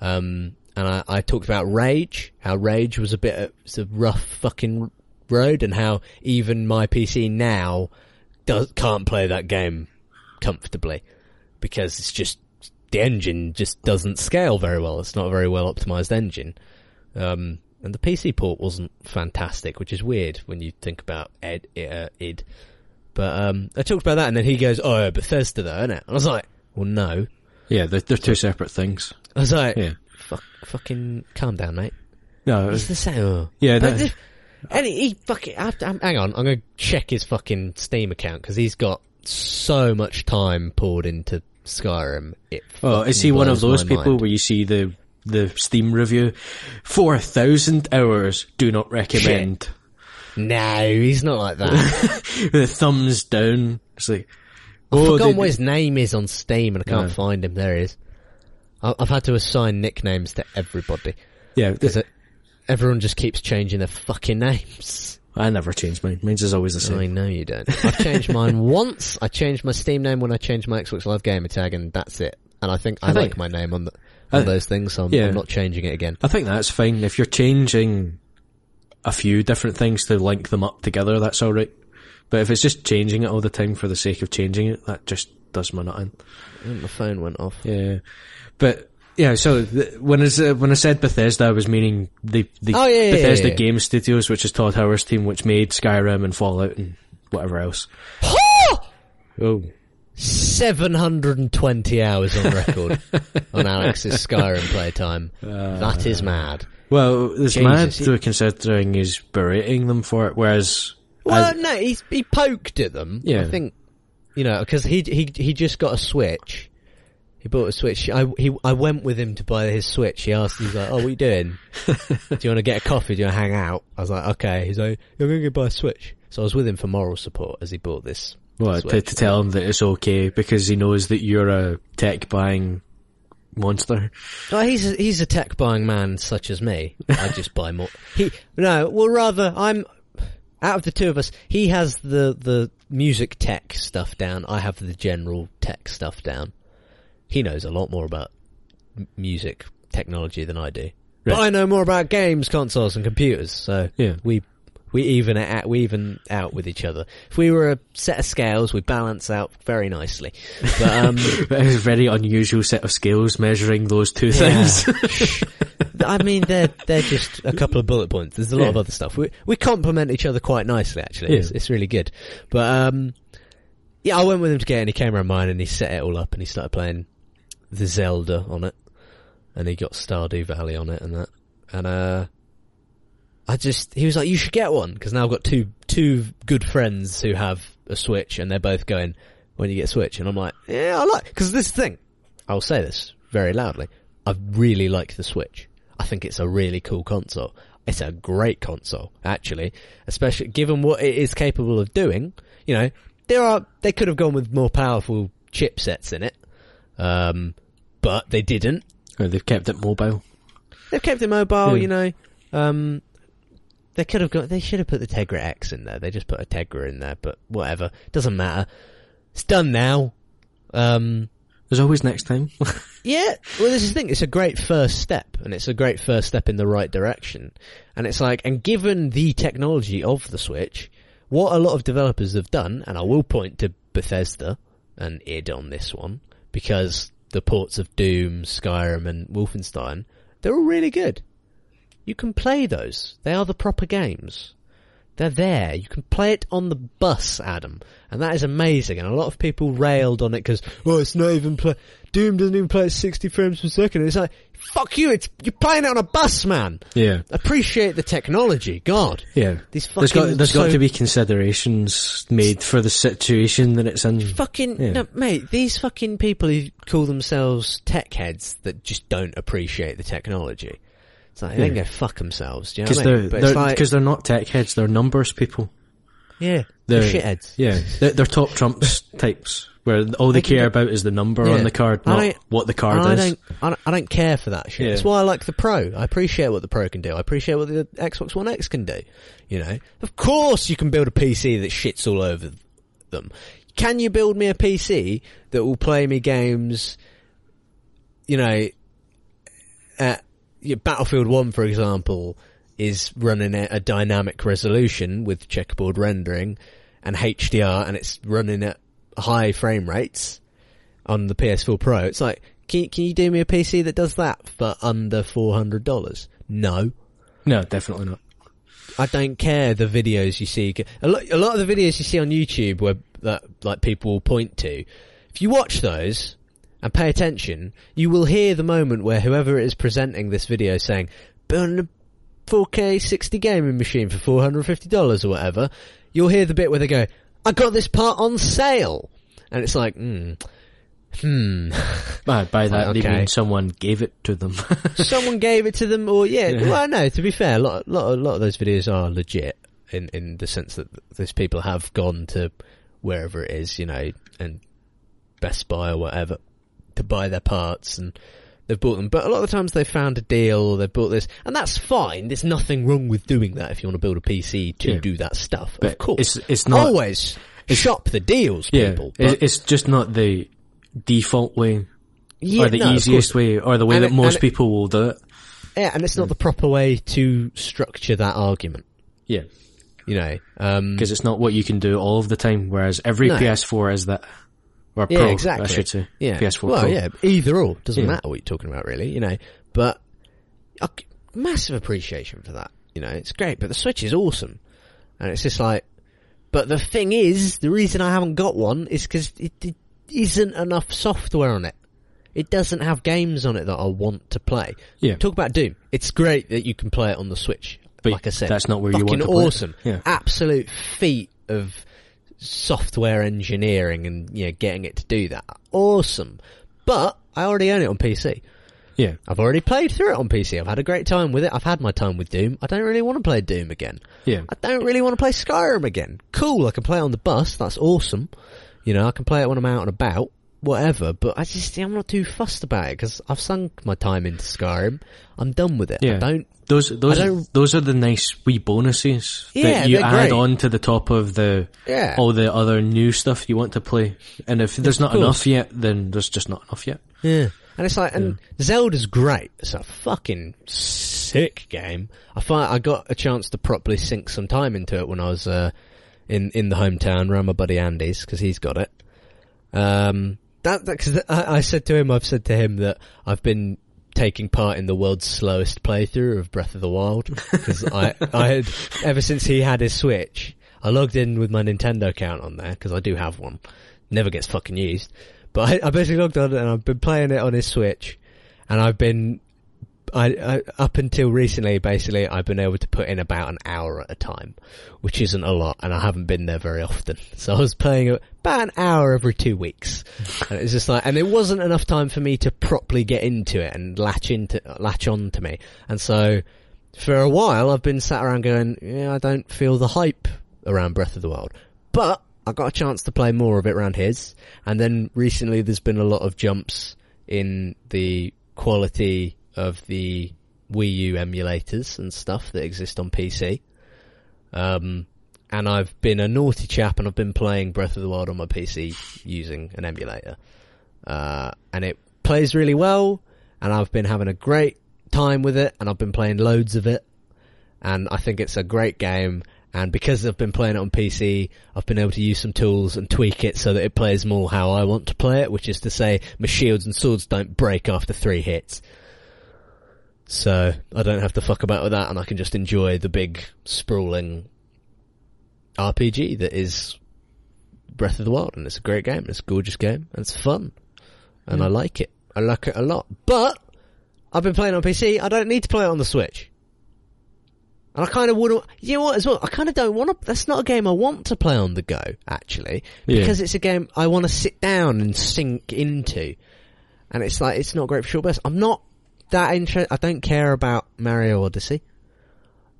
Um, and I, I talked about Rage, how Rage was a bit of, it's a rough fucking road and how even my PC now does, can't play that game comfortably because it's just, the engine just doesn't scale very well. It's not a very well optimized engine. Um, and the PC port wasn't fantastic, which is weird when you think about uh, id. But um, I talked about that, and then he goes, "Oh, Bethesda, though, isn't it?" And I was like, "Well, no." Yeah, they're, they're two separate things. I was like, Yeah. Fuck, "Fucking calm down, mate." No, It's the same. yeah, But that- the- and he, he fucking. I I'm- hang on, I'm going to check his fucking Steam account because he's got so much time poured into Skyrim. It Oh, is he one of those people mind. where you see the the Steam review? Four thousand hours. Do not recommend. No, he's not like that. the thumbs down. It's like, I've oh, forgotten what his name is on Steam, and I can't No. find him. There he is. I- I've had to assign nicknames to everybody yeah. because everyone just keeps changing their fucking names. I never change mine. Mine's is always the same. I know you don't. I've changed mine once. I changed my Steam name when I changed my Xbox Live Gamer tag, and that's it. And I think I, I think- like my name on, the, on I- those things, so I'm, yeah. I'm not changing it again. I think that's fine. If you're changing a few different things to link them up together, that's alright. But if it's just changing it all the time for the sake of changing it, that just does my nut in. My phone went off. Yeah. But, yeah, so th- when uh, when I said Bethesda, I was meaning the, the Oh, yeah, Bethesda yeah, yeah. Game Studios, which is Todd Howard's team, which made Skyrim and Fallout and whatever else. Oh. 720 hours on record on Alex's Skyrim playtime. that is mad. Well, it's Jesus, mad though considering he's berating them for it, whereas Well, as- no, he's, he poked at them. Yeah. I think, you know, because he, he, he just got a Switch. He bought a Switch. I, he, I went with him to buy his Switch. He asked, he's like, oh, what are you doing? Do you want to get a coffee? Do you want to hang out? I was like, okay. He's like, you're going to go buy a Switch. So I was with him for moral support as he bought this. What, to, to tell him that it's okay because he knows that you're a tech buying monster. Well, he's a, he's a tech buying man such as me. I just buy more. He no, well, rather I'm out of the two of us. He has the the music tech stuff down. I have the general tech stuff down. He knows a lot more about m- music technology than I do. But I know more about games, consoles, and computers. So Yeah. we We even out, we even out with each other. If we were a set of scales, we balance out very nicely. But um, It's a very unusual set of scales measuring those two things. I mean, they're they're just a couple of bullet points. There's a lot Yeah. of other stuff. We we complement each other quite nicely, actually. It's, Yeah. it's really good. But um, yeah, I went with him to get, any camera he came around mine and he set it all up and he started playing the Zelda on it, and he got Stardew Valley on it and that. And uh, I just he was like, "You should get one," because now I've got two two good friends who have a Switch, and they're both going, "When you get a Switch?" And I'm like, "Yeah, I like." Because this thing, I'll say this very loudly. I really like the Switch. I think it's a really cool console. It's a great console, actually, especially given what it is capable of doing. You know, there are they could have gone with more powerful chipsets in it, um, but they didn't. Or they've kept it mobile. They've kept it mobile, Yeah. you know. Um, they could have got. They should have put the Tegra X in there. They just put a Tegra in there, but whatever. Doesn't matter. It's done now. Um, There's always next time. yeah. Well, this is the thing. It's a great first step, and it's a great first step in the right direction. And it's like, and given the technology of the Switch, what a lot of developers have done, and I will point to Bethesda and id on this one because the ports of Doom, Skyrim, and Wolfenstein, they're all really good. You can play those. They are the proper games. They're there. You can play it on the bus, Adam, and that is amazing. And a lot of people railed on it because, oh, it's not even play. Doom doesn't even play at 60 frames per second. It's like, fuck you! It's you're playing it on a bus, man. yeah. Appreciate the technology, God. Yeah. These There's got, fucking there's got to be considerations made for the situation that it's in. Fucking Yeah. no, mate. These fucking people who call themselves tech heads that just don't appreciate the technology. It's like they can go fuck themselves. Do you know Because what I they're, mean? But they're, like, cause they're not tech heads, they're numbers people. yeah, they're, They're, shitheads. Yeah. They're, they're top trumps types, where all they care about is the number Yeah. on the card, not don't- what the card I is. don't, I don't, I don't care for that shit. Yeah. That's why I like the Pro. I appreciate what the Pro can do. I appreciate what the Xbox One X can do. You know, of course you can build a PC that shits all over them. Can you build me a PC that will play me games? You know, at Battlefield One, for example, is running at a dynamic resolution with checkerboard rendering and HDR, and it's running at high frame rates on the PS4 Pro. It's like, can, can you do me a PC that does that for under $400? No. No, definitely not. I don't care the videos you see. A lot, a lot of the videos you see on YouTube where that like people will point to. If you watch those and pay attention, you will hear the moment where whoever is presenting this video saying, "Building a 4K 60 gaming machine for 450 dollars or whatever." You'll hear the bit where they go, "I got this part on sale," and it's like, hmm, hmm. By, by that, Like, they mean someone gave it to them. someone gave it to them, or yeah. Yeah. Well, no. To be fair, a lot, lot, a lot of those videos are legit in in the sense that those people have gone to wherever it is, you know, and Best Buy or whatever to buy their parts and. They've bought them, but a lot of the times they've found a deal or they've bought this, and that's fine. There's nothing wrong with doing that if you want to build a PC to Yeah. do that stuff. But of course, it's- it's not- always shop the deals, yeah. people. It- it's just not the default way, yeah, or the no, easiest way, or the way And that it- most it- people will do it. Yeah, and it's not the proper way to structure that argument. Yeah. You know, um, Because it's not what you can do all of the time, whereas every No. PS4 is that. Or Yeah, Pro, exactly. I should say. Yeah. PS4 well, Pro. yeah, either or. Doesn't Yeah. matter what you're talking about, really, you know. But, a massive appreciation for that. You know, it's great, but the Switch is awesome. And it's just like, but the thing is, the reason I haven't got one is because it, it isn't enough software on it. It doesn't have games on it that I want to play. Yeah. Talk about Doom. It's great that you can play it on the Switch. But like I said, that's not where you want to play it. awesome. Yeah. Absolute feat of software engineering and you know, getting it to do that. Awesome. But I already own it on PC. Yeah. I've already played through it on PC. I've had a great time with it. I've had my time with Doom. I don't really want to play Doom again. Yeah. I don't really want to play Skyrim again. Cool, I can play it on the bus. That's awesome. You know, I can play it when I'm out and about. Whatever, but I just I'm not too fussed about it because I've sunk my time into Skyrim. I'm done with it. I Yeah. don't. Those those those are the nice wee bonuses Yeah, that you add great. on to the top of the Yeah. all the other new stuff you want to play. And if there's not course. enough yet, then there's just not enough yet. Yeah. And it's like, and Zelda's great. It's a fucking sick game. I find I got a chance to properly sink some time into it when I was uh, in in the hometown around my buddy Andy's because he's got it. Um, that because I, I said to him, I've said to him that I've been taking part in the world's slowest playthrough of Breath of the Wild because I I had ever since he had his Switch, I logged in with my Nintendo account on there because I do have one. Never gets fucking used. But I, I basically logged on and I've been playing it on his Switch, and I've been, I, I up until recently, basically, I've been able to put in about an hour at a time, which isn't a lot, and I haven't been there very often. So I was playing about an hour every two weeks, and it's just like, and it wasn't enough time for me to properly get into it and latch into, latch on to me, and so for a while I've been sat around going, yeah, I don't feel the hype around Breath of the Wild, but I got a chance to play more of it around his, and then recently there's been a lot of jumps in the quality of the Wii U emulators and stuff that exist on PC. Um, and I've been a naughty chap and I've been playing Breath of the Wild on my PC using an emulator. Uh, and it plays really well, and I've been having a great time with it, and I've been playing loads of it, and I think it's a great game, and because I've been playing it on PC, I've been able to use some tools and tweak it so that it plays more how I want to play it, which is to say my shields and swords don't break after three hits. So I don't have to fuck about with that and I can just enjoy the big sprawling RPG that is Breath of the Wild and it's a great game, it's a gorgeous game, and it's fun. And Mm. I like it. I like it a lot. But I've been playing on PC, I don't need to play it on the Switch. And I kind of wouldn't, you know what as well, I kind of don't want to, that's not a game I want to play on the go, actually. Yeah. Because it's a game I want to sit down and sink into. And it's like, it's not great for short bursts. I'm not that interested, I don't care about Mario Odyssey.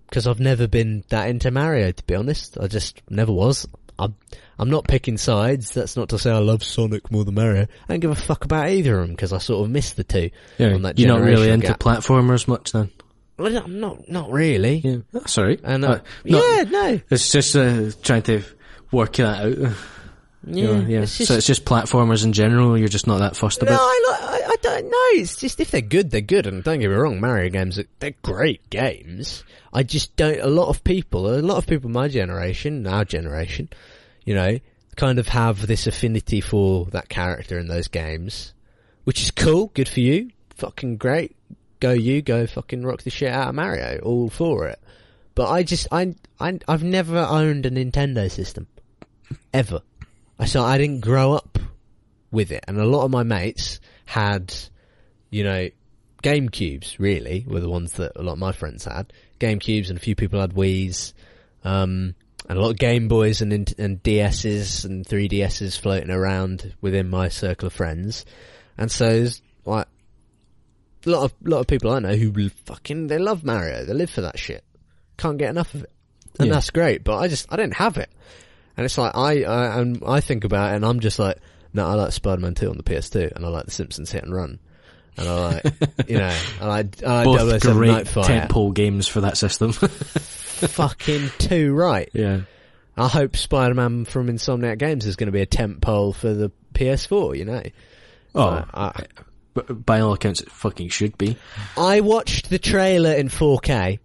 Because I've never been that into Mario, to be honest. I just never was. I'm, I'm not picking sides. That's not to say I love Sonic more than Mario. I don't give a fuck about either of them because I sort of missed the two Yeah, on that you're not really into gap. platformers much then. Well, no, not not really. Yeah, that's alright. And Uh, uh, yeah, no, It's just uh, trying to work that out. yeah, you know, yeah. It's just, so it's just platformers in general. You're just not that fussed no, about. I, I, I don't know. It's just if they're good, they're good. And don't get me wrong, Mario games they're great games. I just don't. A lot of people, a lot of people, my generation, our generation, you know, kind of have this affinity for that character in those games, which is cool. Good for you. Fucking great. Go you. Go fucking rock the shit out of Mario. All for it. But I just, I, I, I've never owned a Nintendo system. Ever. So I didn't grow up with it, and a lot of my mates had, you know, Game Cubes. Really, were the ones that a lot of my friends had Game Cubes, and a few people had Wii's, um, and a lot of Game Boys and and DSs and 3DSs floating around within my circle of friends, and so there's like a lot of lot of people I know who fucking they love Mario. They live for that shit. Can't get enough of it, and Yeah. that's great. But I just I don't have it, and it's like I I and I think about it, and I'm just like, no, I like Spider-Man 2 on the PS2, and I like The Simpsons Hit and Run, and I like you know I like I like Both 007 great Nightfire. tentpole games for that system. fucking two right. yeah. I hope Spider-Man from Insomniac Games is going to be a tent pole for the PS4. You know. Oh, I, I, but by all accounts, it fucking should be. I watched the trailer in 4K.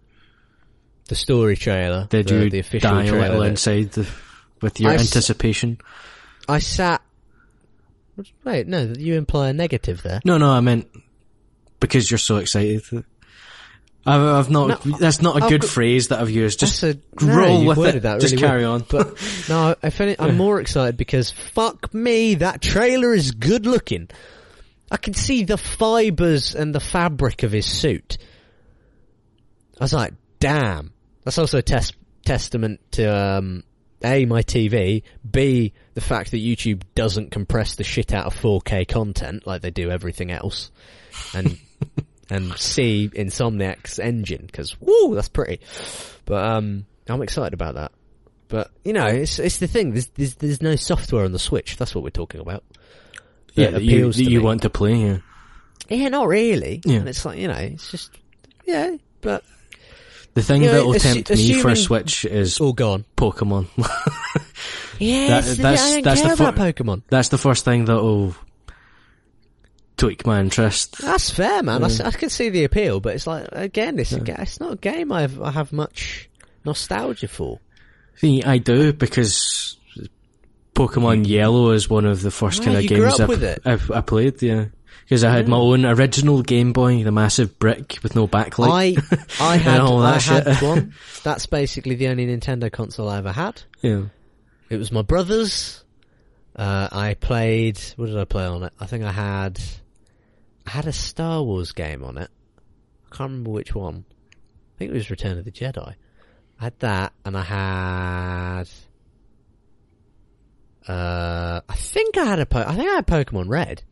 The story trailer. Did the, you the official die a trailer. little inside the, with your I s- anticipation? I sat. Wait, no, you imply a negative there. No, no, I meant because you're so excited. I've, I've not. No, that's not a I've good got- phrase that I've used. Just a- roll you've with it. that Just carry well. on. But no, any, I'm more excited because fuck me, that trailer is good looking. I can see the fibers and the fabric of his suit. I was like, damn. That's also a tes- testament to um, a my TV, b the fact that YouTube doesn't compress the shit out of 4K content like they do everything else, and and c Insomniac's engine because woo, that's pretty. But um, I'm excited about that. But you know, it's it's the thing. There's there's, there's no software on the Switch. That's what we're talking about. yeah, that you, appeals that to you want to play. Yeah. Yeah, not really. Yeah. And it's like you know, it's just yeah. But The thing Yeah, that'll assu- tempt me for a Switch is oh, it's all gone. Pokemon. Yeah, That- that's, that's- I don't that's the care fir- about Pokemon. That's the first thing that'll tweak my interest. That's fair, man. I can see the appeal, but it's like again, it's a ga- it's not a game I have, I have much nostalgia for. See, I do because Pokemon Yellow is one of the first kind of games I, with it. I, I played. Yeah, because I had my own original Game Boy, the massive brick with no backlight. I I had I that had one. That's basically the only Nintendo console I ever had. yeah. It was my brother's. Uh, I played. What did I play on it? I think I had. I had a Star Wars game on it. I can't remember which one. I think it was Return of the Jedi. I had that, and I had. Uh, I think I had a. Po- I think I had Pokemon Red,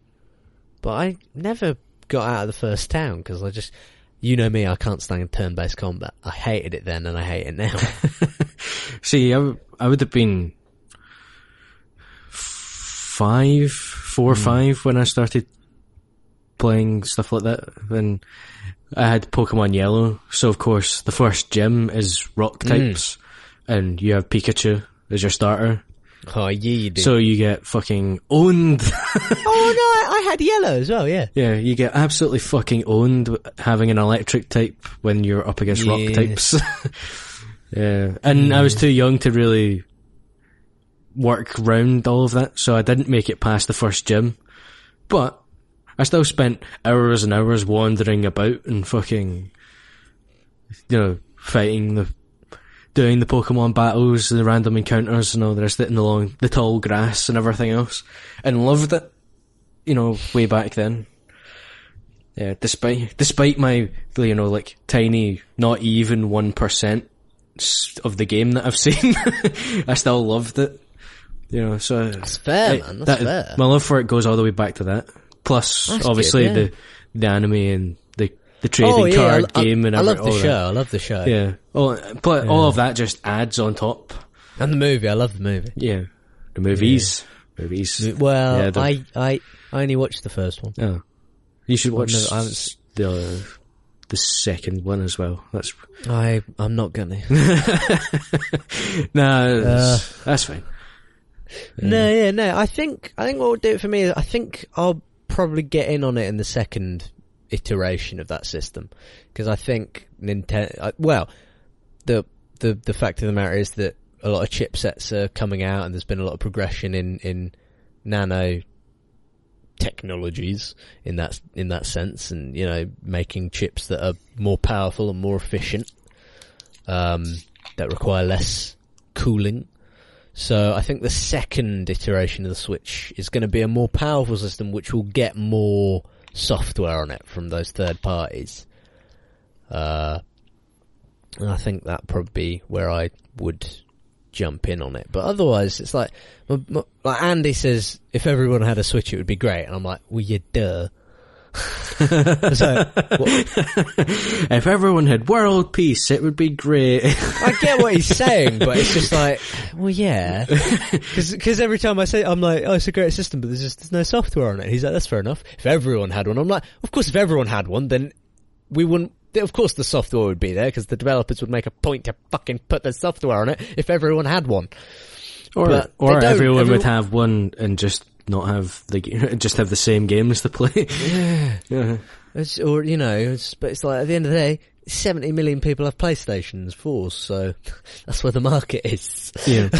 but I never got out of the first town because I just. You know me, I can't stand turn-based combat. I hated it then, and I hate it now. See, I, w- I would have been five, four or Hmm. five when I started playing stuff like that. Then I had Pokemon Yellow, so of course the first gym is rock Hmm. types, and you have Pikachu as your starter. oh, yeah, you do. So you get fucking owned. oh no, had yellow as well. Yeah. yeah, you get absolutely fucking owned having an electric type when you're up against rock types. yeah, and I was mm. too young to really work round all of that, so I didn't make it past the first gym. But I still spent hours and hours wandering about and fucking, you know, fighting the, doing the Pokemon battles, the random encounters and all the rest of it, and along the tall grass and everything else, and loved it. You know, way back then. Yeah, despite despite my you know like tiny, not even one percent of the game that I've seen, I still loved it. You know, so That's fair, I- man. That's that- fair. My love for it goes all the way back to that. Plus, That's obviously good, yeah. the the anime and the the oh, trading card I, game and I, I love the that. show. I love the show. Yeah, oh, but all of that just adds on top. And the movie. I love the movie. Yeah, the movies, movies. Well, Yeah, I, I, I only watched the first one. Oh, you should watch no, I haven't s- the the second one as well. That's I, I'm not gonna. no, Uh, that's, that's fine. No, yeah, no. I think, I think what would do it for me is I think I'll probably get in on it in the second iteration of that system. Because I think Nintendo, well, the, the, the fact of the matter is that a lot of chipsets are coming out and there's been a lot of progression in, in nano technologies in that, in that sense and, you know, making chips that are more powerful and more efficient, um, that require less cooling. So I think the second iteration of the Switch is going to be a more powerful system, which will get more software on it from those third parties. Uh, and I think that probably where I would jump in on it. But otherwise, it's like, like Andy says, if everyone had a Switch, it would be great. And I'm like, well, you duh. so, If everyone had world peace, it would be great. I get what he's saying, but it's just like, well, yeah, because every time I say, I'm like, oh, it's a great system, but there's just there's no software on it. He's like, that's fair enough. If everyone had one, I'm like, of course, if everyone had one, then we wouldn't. Of course, the software would be there because the developers would make a point to fucking put the software on it if everyone had one. Or But or everyone would have one and just not have the just have the same games to play. yeah. It's, or you know, it's, but it's like at the end of the day, 70 million people have PlayStations 4, so that's where the market is. Yeah.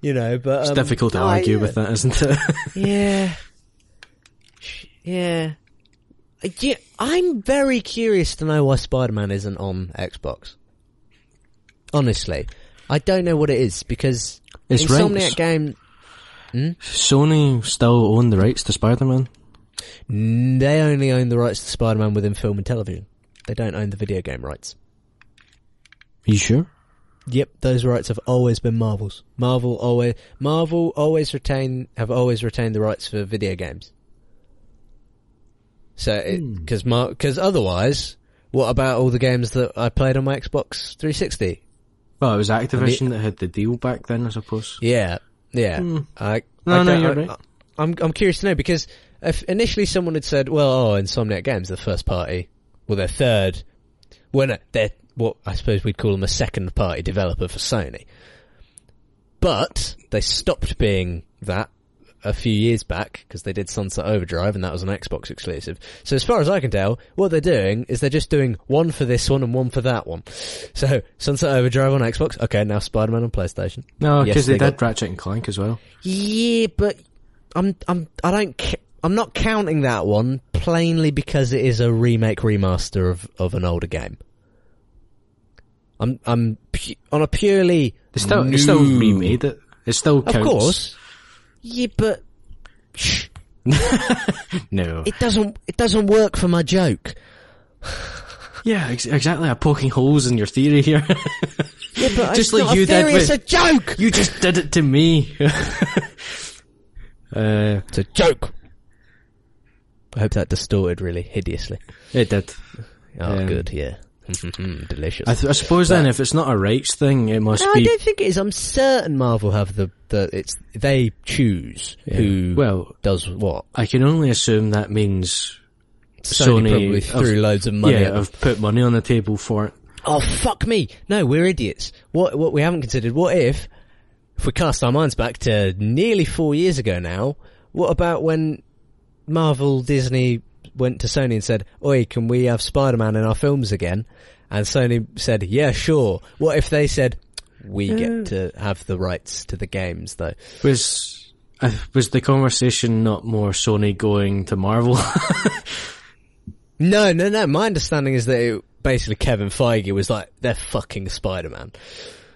You know, but It's um, difficult to I- argue with that, isn't it? Yeah. Yeah. Yeah, I'm very curious to know why Spider-Man isn't on Xbox. Honestly. I don't know what it is because It's Insomniac rights. game hmm? Sony still own the rights to Spider-Man. they only own the rights to Spider-Man within film and television. They don't own the video game rights. you sure? Yep, those rights have always been Marvel's. Marvel always Marvel always retain have always retained the rights for video games. So, because hmm. because otherwise, what about all the games that I played on my Xbox 360? Well, it was Activision that had the deal back then, I suppose. Yeah, yeah. Hmm. I, No, I no, you're I- right. I'm I'm curious to know because if initially someone had said, "Well, oh, Insomniac Games, the first party, well, they're third, well, no, they're what I suppose we'd call them a second party developer for Sony." But they stopped being that a few years back because they did Sunset Overdrive and that was an Xbox exclusive. So as far as I can tell, what they're doing is they're just doing one for this one and one for that one. So Sunset Overdrive on Xbox, okay, now Spider-Man on PlayStation. No, Yes, because they, they did Ratchet and Clank as well. Yeah, but I'm I'm I don't ca- I'm not counting that one plainly because it is a remake remaster of of an older game. I'm I'm pu- on a purely They still, they still new- remade it. It still Of course. Yeah, but shh, No. it doesn't it doesn't work for my joke. yeah, ex- exactly. I'm poking holes in your theory here. Yeah, but Just like you did theory, It's a joke. you just did it to me. uh, It's a joke. I hope that distorted really hideously. it did. Oh, Um, good. Yeah, delicious. I, th- I suppose then, if it's not a rights thing, it must No, I don't think it is. I'm certain Marvel have the, the it's they choose Yeah. who Well, does what. I can only assume that means Sony, Sony probably have- threw loads of money. yeah. I've put money on the table for it. Oh fuck me! No, we're idiots. What what we haven't considered? What if if we cast our minds back to nearly four years ago now? What about when Marvel Disney went to Sony and said, "Oi, can we have Spider-Man in our films again?" And Sony said, "Yeah, sure." What if they said, "We get to have the rights to the games, though"? Was uh, was the conversation not more Sony going to Marvel? No, no, no. My understanding is that it, basically Kevin Feige was like, "They're fucking Spider-Man."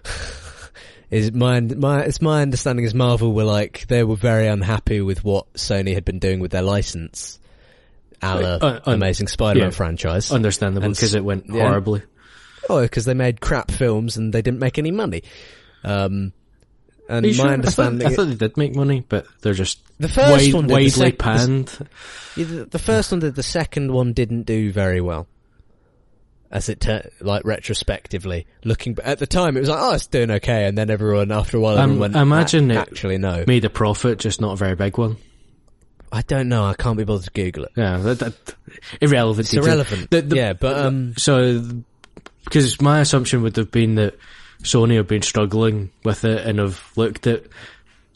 is my my it's my understanding is Marvel were like they were very unhappy with what Sony had been doing with their license, a la Uh, uh, Amazing Spider-Man yeah. franchise. Understandable because it went yeah. horribly. oh, because they made crap films and they didn't make any money. Um, and my sure? understanding, I thought, I thought they did make money, but they're just the first wide, one did, the widely sec- panned. The, the first one did. The second one didn't do very well. As it tur like retrospectively looking, but at the time it was like, oh, it's doing okay, and then everyone after a while Um, everyone went, I imagine it actually no, Made a profit, just not a very big one. I don't know, I can't be bothered to Google it. Yeah, that, that irrelevant. It's detail. irrelevant. The- the- yeah, but um, So, because my assumption would have been that Sony have been struggling with it and have looked at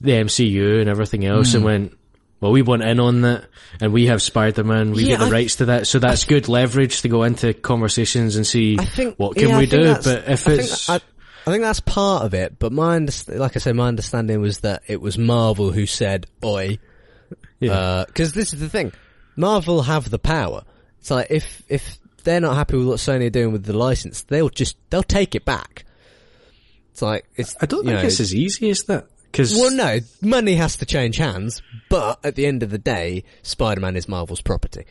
the MCU and everything else Hmm. and went, well, we want in on that and we have Spider-Man, we Yeah, get the I- rights to that, so that's good leverage to go into conversations and see I think what can yeah, we do. But if I it's, think, I, I think that's part of it. But my underst- like I said, my understanding was that it was Marvel who said, "Oi," yeah, uh, because this is the thing. Marvel have the power. It's like if if they're not happy with what Sony are doing with the license, they'll just they'll take it back. It's like it's. I don't think know, it's as easy as that. Cause Well, no, money has to change hands, but at the end of the day, Spider-Man is Marvel's property.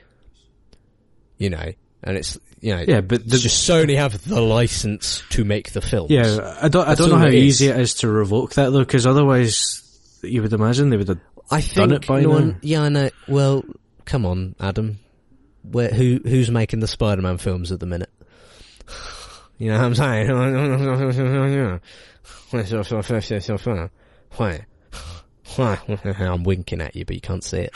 You know, and it's you know, yeah, but the, just Sony have the license to make the films. yeah, I don't, I That's don't know how it easy it is to revoke that though, because otherwise, you would imagine they would have I think done it by no now. one. Yeah, I know. Well, come on, Adam. Where who who's making the Spider-Man films at the minute? You know what I'm saying? Why? Why? I'm winking at you, but you can't see it.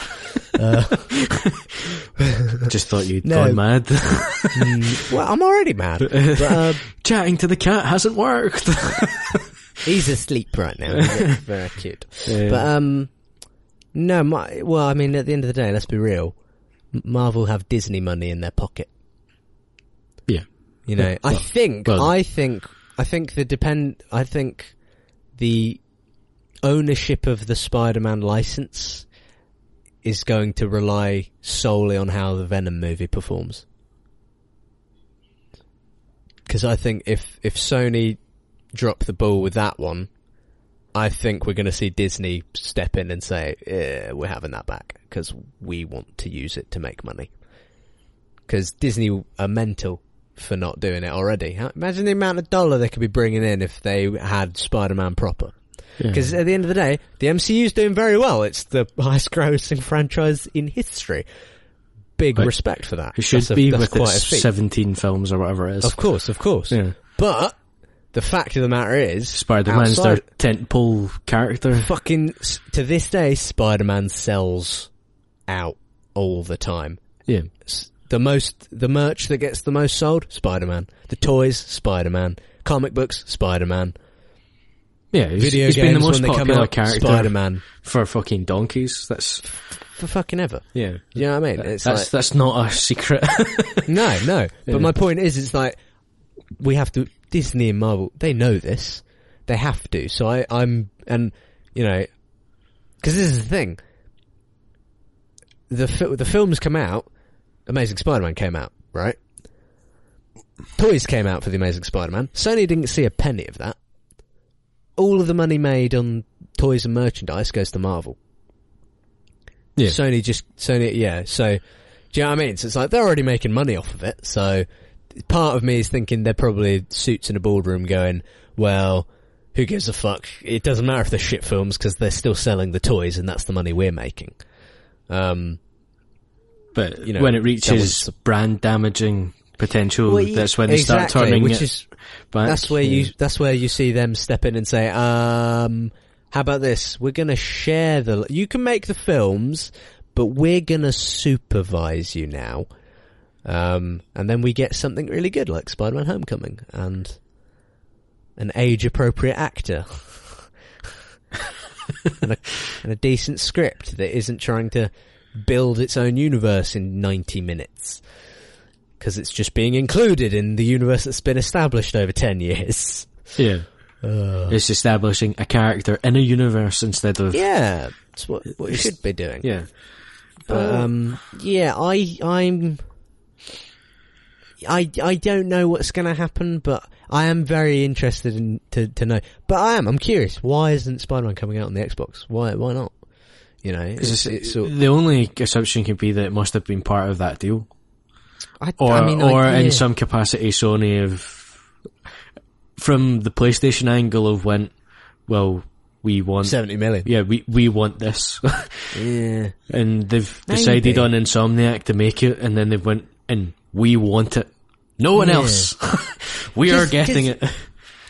Uh, just thought you'd No. gone mad. mm, well, I'm already mad. But, uh, Chatting to the cat hasn't worked. he's asleep right now. Very cute. Yeah. But um, no, my, well, I mean, at the end of the day, let's be real. Marvel have Disney money in their pocket. yeah. You know, I Well- think, well- I think, I think the depend, I think the ownership of the Spider-Man license is going to rely solely on how the Venom movie performs. Because I think if if Sony drop the ball with that one, I think we're going to see Disney step in and say, eh, "We're having that back because we want to use it to make money." Because Disney are mental for not doing it already. Imagine the amount of dollar they could be bringing in if they had Spider-Man proper. Yeah. Because at the end of the day, the MCU is doing very well. It's the highest grossing franchise in history. Big Right. respect for that. it should That's be that's with quite its 17 films or whatever it is. Of course, of course. Yeah. But the fact of the matter is, Spider-Man's their outside- tentpole character. fucking to this day, Spider-Man sells out all the time. Yeah. The most, the merch that gets the most sold, Spider-Man. The toys, Spider-Man. Comic books, Spider-Man. Yeah, he's, Video he's games been the most when they come popular out, character Spider-Man for fucking donkeys. That's for fucking ever. yeah. You know what I mean? It's That's like that's not a secret. no, no. Yeah. But my point is, it's like we have to. Disney and Marvel, they know this. They have to. So I, I'm, and you know, because this is the thing. The fi- the films come out. Amazing Spider-Man came out, right? Toys came out for the Amazing Spider-Man. Sony didn't see a penny of that. All of the money made on toys and merchandise goes to Marvel. Yeah. Sony just Sony, yeah. So, do you know what I mean? So it's like they're already making money off of it. So, part of me is thinking they're probably suits in a boardroom going, well, who gives a fuck? It doesn't matter if they're shit films because they're still selling the toys and that's the money we're making. Um, but You know, when it reaches brand damaging potential, well, yeah, that's when they exactly, start turning which it is back. that's where Yeah. you that's where you see them step in and say, um, how about this? We're gonna share the. You can make the films, but we're gonna supervise you now. Um, and then we get something really good like Spider-Man: Homecoming and an age-appropriate actor. and, a, and a decent script that isn't trying to build its own universe in 90 minutes. Because it's just being included in the universe that's been established over 10 years. Yeah. It's establishing a character in a universe instead of Yeah, that's what, what you should be doing. yeah. But, um, yeah, I, I'm, I, I don't know what's going to happen, but I am very interested in to, to know. But I am, I'm curious. Why isn't Spider-Man coming out on the Xbox? Why, why not? You know, it's, it's sort the only assumption can be that it must have been part of that deal, I, or I mean, or yeah. in some capacity, Sony have from the PlayStation angle of went, well, we want, 70 million. yeah, we we want this, Yeah. and they've Maybe. decided on Insomniac to make it, and then they went and we want it. No one Yeah. else. we are getting it.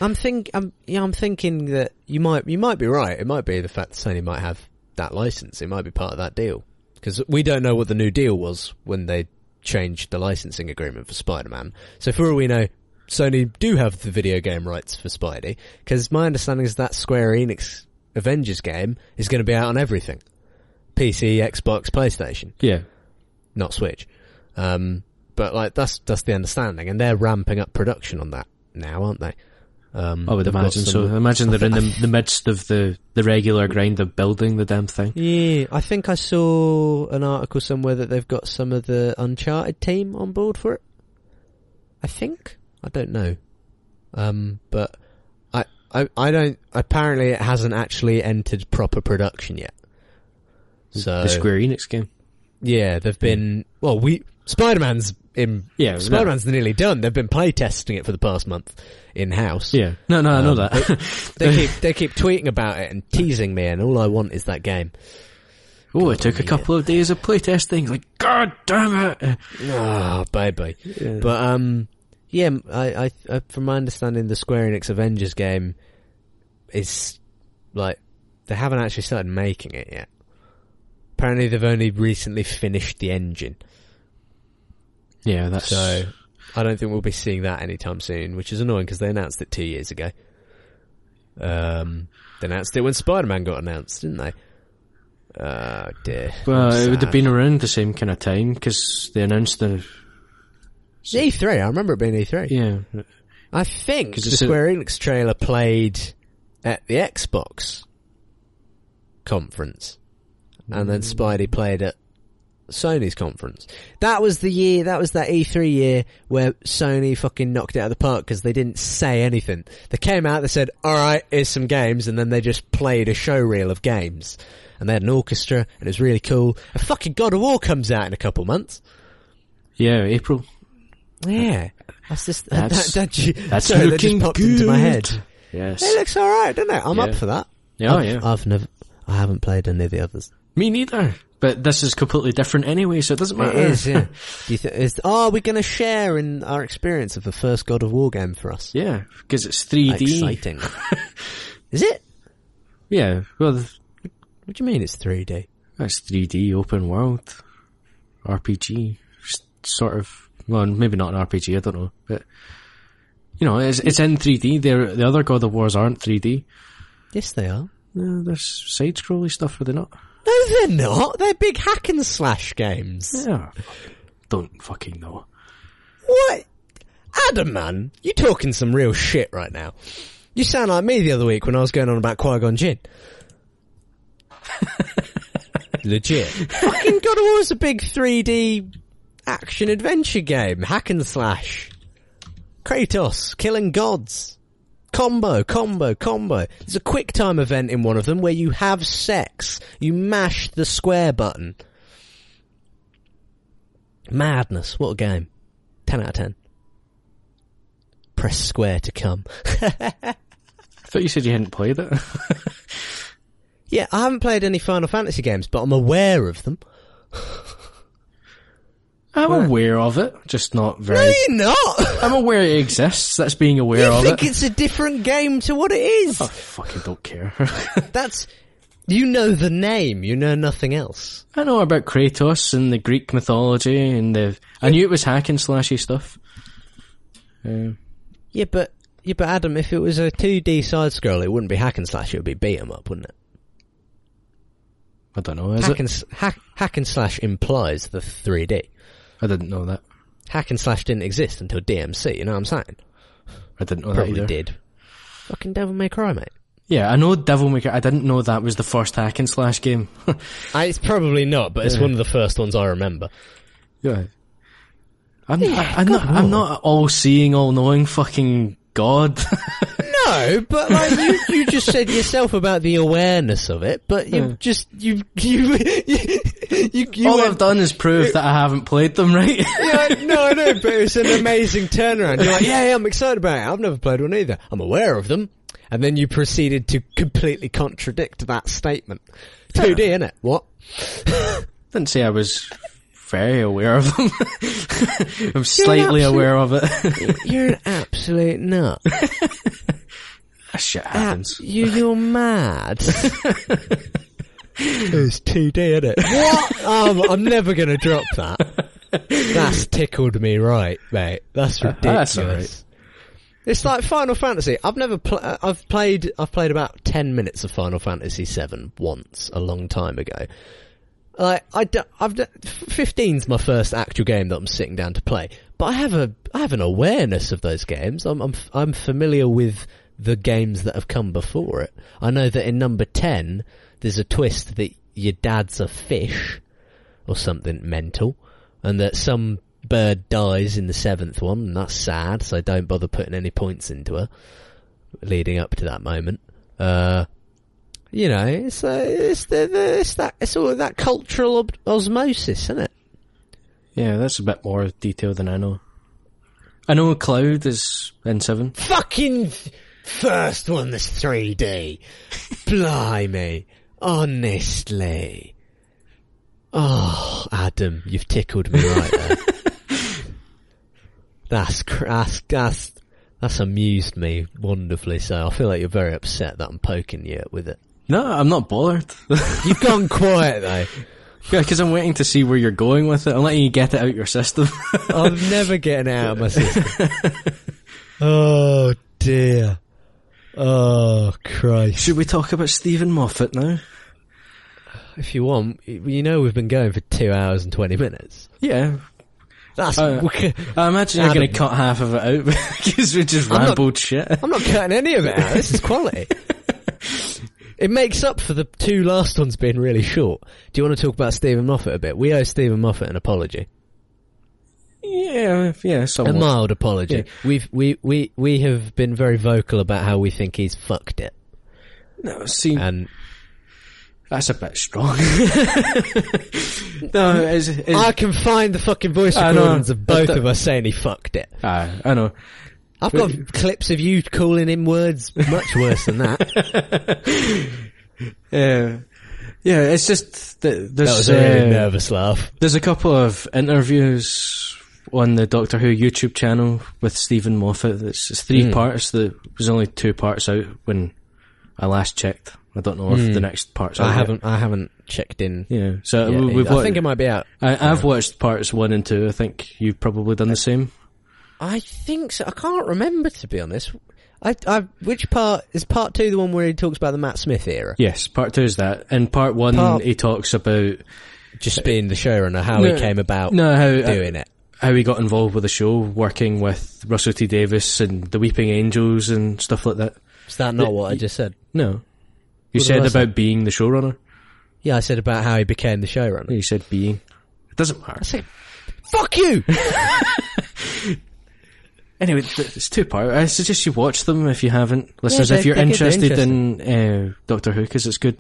I'm think I'm yeah I'm thinking that you might you might be right. It might be the fact that Sony might have that license. It might be part of that deal because we don't know what the new deal was when they changed the licensing agreement for Spider-Man. So for all we know, Sony do have the video game rights for Spidey because my understanding is that Square Enix Avengers game is going to be out on everything: PC, Xbox, PlayStation Yeah. not Switch. Um, but like that's that's the understanding, and they're ramping up production on that now, aren't they? Um, I would imagine some- so. Imagine they're in the, the midst of the, the regular grind of building the damn thing. Yeah, I think I saw an article somewhere that they've got some of the Uncharted team on board for it. I think I don't know, um, but I, I I don't. Apparently, it hasn't actually entered proper production yet. So the Square Enix game. yeah, they've been well. We Spider Man's in Yeah, Spider Man's nearly done. They've been play testing it for the past month in house. Yeah. No, no, I know Um, that. They keep they keep tweeting about it and teasing me, and all I want is that game. oh, it took a couple of days of playtesting. Like, god damn it. Ah, baby. But um, yeah, I, I, I, from my understanding, the Square Enix Avengers game is like they haven't actually started making it yet. Apparently, they've only recently finished the engine, yeah, that's so I don't think we'll be seeing that anytime soon, which is annoying because they announced it two years ago. Um, they announced it when Spider-Man got announced, didn't they? Oh dear. Well, it would have been around the same kind of time because they announced the E3. I remember it being E3. yeah. I think the it's a- Square Enix trailer played at the Xbox conference, and then Spidey played at Sony's conference. That was the year. That was that E3 year where Sony fucking knocked it out of the park because they didn't say anything. They came out, they said, "All right, here's some games," and then they just played a show reel of games. And they had an orchestra, and it was really cool. And fucking God of War comes out in a couple months. Yeah, April. Yeah, that's just That's- that, that, that's sorry, that just popped into my head. Yes. It looks alright, doesn't it? I'm up for that. Yeah, I've, yeah. I've never, I haven't played any of the others. Me neither. But this is completely different anyway, so it doesn't matter. It is, yeah. Do you think, is, oh, are we going to share in our experience of the first God of War game for us? yeah, because it's 3D. Exciting. is it? Yeah, well, th- What do you mean it's 3D? that's 3D open world RPG, sort of. Well, maybe not an RPG. I don't know, but you know, it's it's in 3D. There, the other God of Wars aren't 3D. Yes, they are. No, there's side scrolly stuff, are they not? No, they're not. They're big hack and slash games. Yeah. Don't fucking know. What? Adam, man, you talking some real shit right now. You sound like me the other week when I was going on about Qui-Gon Jinn. Legit. Fucking God of War is a big 3D action adventure game. Hack and slash. Kratos, killing gods. Combo, combo, combo. There's a quick time event in one of them where you have sex. You mash the square button. Madness. What a game. 10 out of 10. Press square to come. I thought you said you hadn't played it. yeah, I haven't played any Final Fantasy games, but I'm aware of them. I'm aware of it, just not very. No, you're not. I'm aware it exists. That's being aware you of it. I think it's a different game to what it is. I fucking don't care. That's you know the name. You know nothing else. I know about Kratos and the Greek mythology and the. I knew it was hack and slashy stuff. Uh, Yeah, but yeah, but Adam, if it was a 2D side scroll, it wouldn't be hack and slash. It would be beat 'em up, wouldn't it? I don't know. Is Hack it? and, hack, hack and slash implies the 3D. I didn't know that. Hack and slash didn't exist until DMC. You know what I'm saying? I didn't know Probably that either. did. Fucking Devil May Cry, mate. Yeah, I know Devil May Cry. I didn't know that was the first hack and slash game. I, it's probably not, but it's Yeah. one of the first ones I remember. yeah. I'm, Yeah, I, am not. I'm not all seeing, all knowing fucking God. No, but like you, you just said yourself about the awareness of it, but you Yeah. just you you you you, you all went, I've done is prove that I haven't played them, right? Yeah, no, I know, but it's an amazing turnaround. You're like, yeah, yeah, I'm excited about it. I've never played one either. I'm aware of them. And then you proceeded to completely contradict that statement. 2D, innit? What? didn't say I was very aware of them. I'm slightly absolute- aware of it. You're an absolute nut. That shit Ab- happens. you, you're mad. it's 2D, innit? What? Um, I'm never gonna drop that. That's tickled me right, mate. That's ridiculous. That's alright. It's like Final Fantasy. I've never pl- uh, I've played I've played about 10 minutes of Final Fantasy 7 once a long time ago. Like I I've d- 15's my first actual game that I'm sitting down to play. But I have a I have an awareness of those games. I'm I'm I'm familiar with the games that have come before it. I know that in number 10 there's a twist that your dad's a fish or something mental and that some bird dies in the seventh one, and that's sad, so don't bother putting any points into her leading up to that moment. Uh, you know, it's, uh, it's, the, the, it's that, it's all that cultural ob- osmosis, isn't it? Yeah, that's a bit more detail than I know. I know Cloud is in seven. Fucking first one that's 3D. Blimey. Honestly. Oh, Adam, you've tickled me right there. that's, that's, that's, that's amused me wonderfully so. I feel like you're very upset that I'm poking you with it. No, I'm not bothered. You've gone quiet though. yeah, because I'm waiting to see where you're going with it. I'm letting you get it out your system. I'm never getting it out of my system. oh dear. Oh Christ. Should we talk about Steven Moffat now? If you want, you know we've been going for two hours and twenty minutes. Yeah. That's. Uh, I imagine you're going to cut half of it out because we just I'm not- rambled shit. I'm not cutting any of it out. This is quality. It makes up for the two last ones being really short. Do you want to talk about Steven Moffat a bit? We owe Steven Moffat an apology, Yeah, yeah, a mild apology. Yeah. We've we we we have been very vocal about how we think he's fucked it, No, see, and that's a bit strong. no, it's, it's, I can find the fucking voice I recordings of both of us saying he fucked it. ah, I know. I've got clips of you calling him words much worse than that. Yeah, yeah. It's just that That there's was a really uh, nervous laugh. there's a couple of interviews on the Doctor Who YouTube channel with Steven Moffat. It's, it's three Mm. parts. There was only two parts out when I last checked. I don't know if Mm. the next part's out. I haven't I haven't checked in. Yeah, so yet we-. I wa- think it might be out. I, I've watched parts one and two. I think you've probably done the same. I think so. I can't remember to be honest. I, I, which part is part two? The one where he talks about the Matt Smith era, Yes, part two is that. In part one, Part- he talks about just being the showrunner, how No, he came about no how uh, doing it. how he got involved with the show, working with Russell T Davies and the Weeping Angels and stuff like that. Is that not the- what I just said? No, you What said did I say? about being the showrunner. Yeah, I said about how he became the showrunner. You said being. It doesn't matter. I said, "Fuck you." Anyway, it's two part. I suggest you watch them if you haven't, listeners. they're- if you're they're good, they're interested in uh, Doctor Who, because it's good.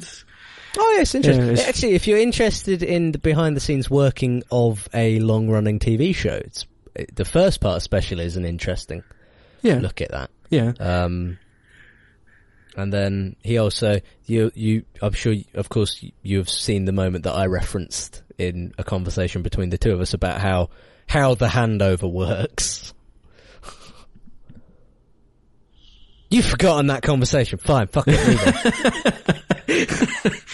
Oh, yeah, it's interesting. Yeah, it's- Actually, if you're interested in the behind the scenes working of a long running TV show, it's it- the first part especially is an interesting Yeah, look at that. yeah. Um, and then he also, you, you, I'm sure, you- of course, you have seen the moment that I referenced in a conversation between the two of us about how, how the handover works. You've forgotten that conversation. Fine, fuck it. leave.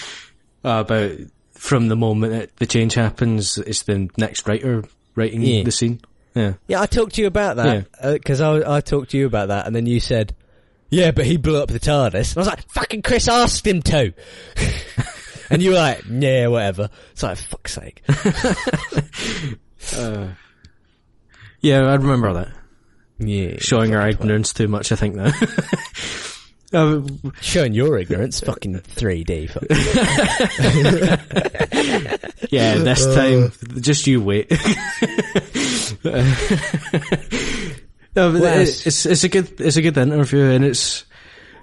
Uh, about from the moment that the change happens, it's the next writer writing Yeah. the scene. Yeah, Yeah, I talked to you about that because I I talked to you about that, and then you said, "Yeah, but he blew up the TARDIS." And I was like, "Fucking Chris asked him to," and you were like, "Yeah, whatever." It's like, "Fuck's sake." yeah. I remember that. Yeah, Showing our ignorance too much, I think. Now. Uh, showing your ignorance. Fucking 3D. Fuck. yeah, this Uh. time, just you wait. no, but Well, it's, it's it's a good it's a good interview, and it's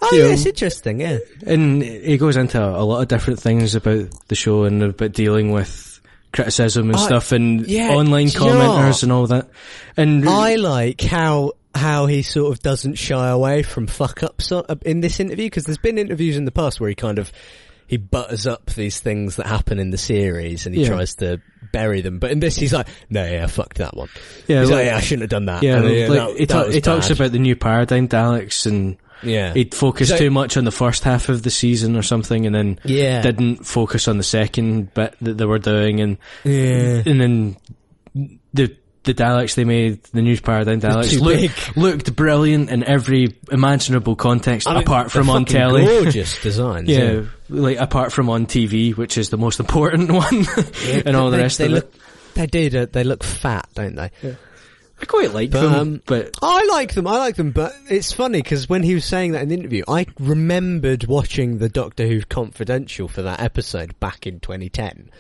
Oh yeah, know, it's interesting. Yeah, and he goes into a lot of different things about the show and about dealing with criticism and I- stuff and yeah, online do you know commenters what? and all that. And I like how how he sort of doesn't shy away from fuck ups uh, in this interview because there's been interviews in the past where he kind of he butters up these things that happen in the series and he Yeah. tries to bury them. But in this, he's like, "No, yeah, fuck that one." Yeah, he's like, like- "Yeah, I shouldn't have done that." yeah, And, like, that- he, ta- he talks about the new paradigm Daleks and yeah. he'd focused So- too much on the first half of the season or something and then Yeah. didn't focus on the second bit that they were doing and yeah. and then the the Daleks they made, the new paradigm Daleks, look- looked brilliant in every imaginable context I mean, apart from on telly. gorgeous designs. Yeah, like apart from on TV, which is the most important one, and all the rest they of look, it. They do. They look fat, don't they? I quite like But, them, um, but I like them. I like them, but it's funny because when he was saying that in the interview, I remembered watching the Doctor Who Confidential for that episode back in 2010.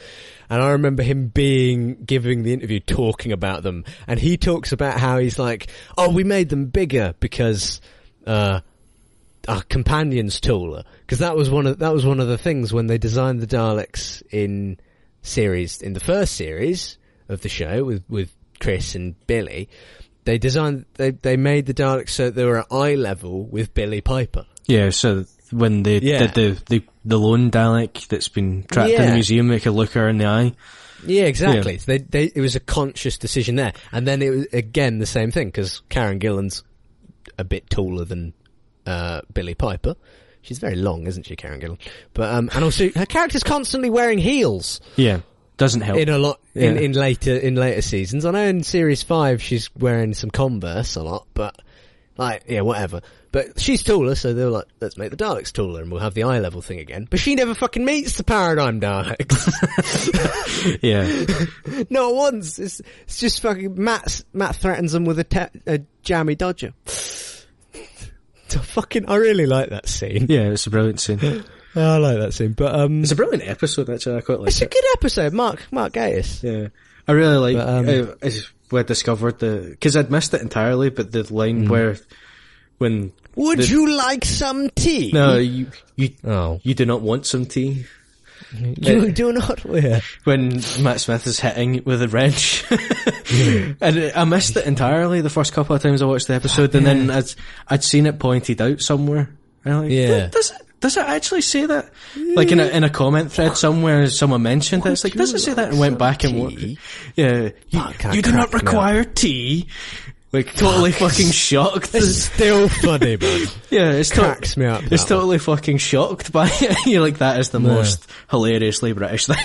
And I remember him being, giving the interview talking about them. And he talks about how he's like, oh, we made them bigger because, uh, our companions taller. Cause that was one of, that was one of the things when they designed the Daleks in series, in the first series of the show with, with Chris and Billie. They designed, they, they made the Daleks so they were at eye level with Billie Piper. yeah. So when they Yeah. did the, the the lone Dalek that's been trapped in the museum, they could look her in the eye. Yeah, exactly. They, they, it was a conscious decision there. And then it was, again, the same thing, because Karen Gillan's a bit taller than, uh, Billie Piper. She's very long, isn't she, Karen Gillan? But, um, and also, her character's constantly wearing heels Yeah, doesn't help. in a lot, in, Yeah. in later, in later seasons. I know in series five she's wearing some Converse a lot, but, like, yeah, whatever. But she's taller, so they're like, let's make the Daleks taller and we'll have the eye level thing again. But she never fucking meets the Paradigm Daleks. yeah, Not once. It's, it's just fucking Matt. Matt threatens them with a, te- a jammy dodger. Fucking, I really like that scene. yeah, it's a brilliant scene. I like that scene, but um, It's a brilliant episode, actually. I quite like it's a good episode. Mark Mark Gatiss. Yeah, I really like. But, um, uh, is when I discovered the because I'd missed it entirely, but the line where when Would The- you like some tea? no you you Oh, you do not want some tea you do not wear. when Matt Smith is hitting with a wrench. and I missed it entirely the first couple of times I watched the episode, and then I'd I'd seen it pointed out somewhere. And I'm like, Yeah. does it does it actually say that? Like in a in a comment thread somewhere, someone mentioned it. It's like, does it say that? And went some back and wa- tea? yeah, you, Fuck, that you do not cracked me up. require tea. Like totally fucking shocked. It's still funny, man. yeah, it's to- Cracks me up. It's that one. totally fucking shocked by it. You're like, that is the most hilariously British thing.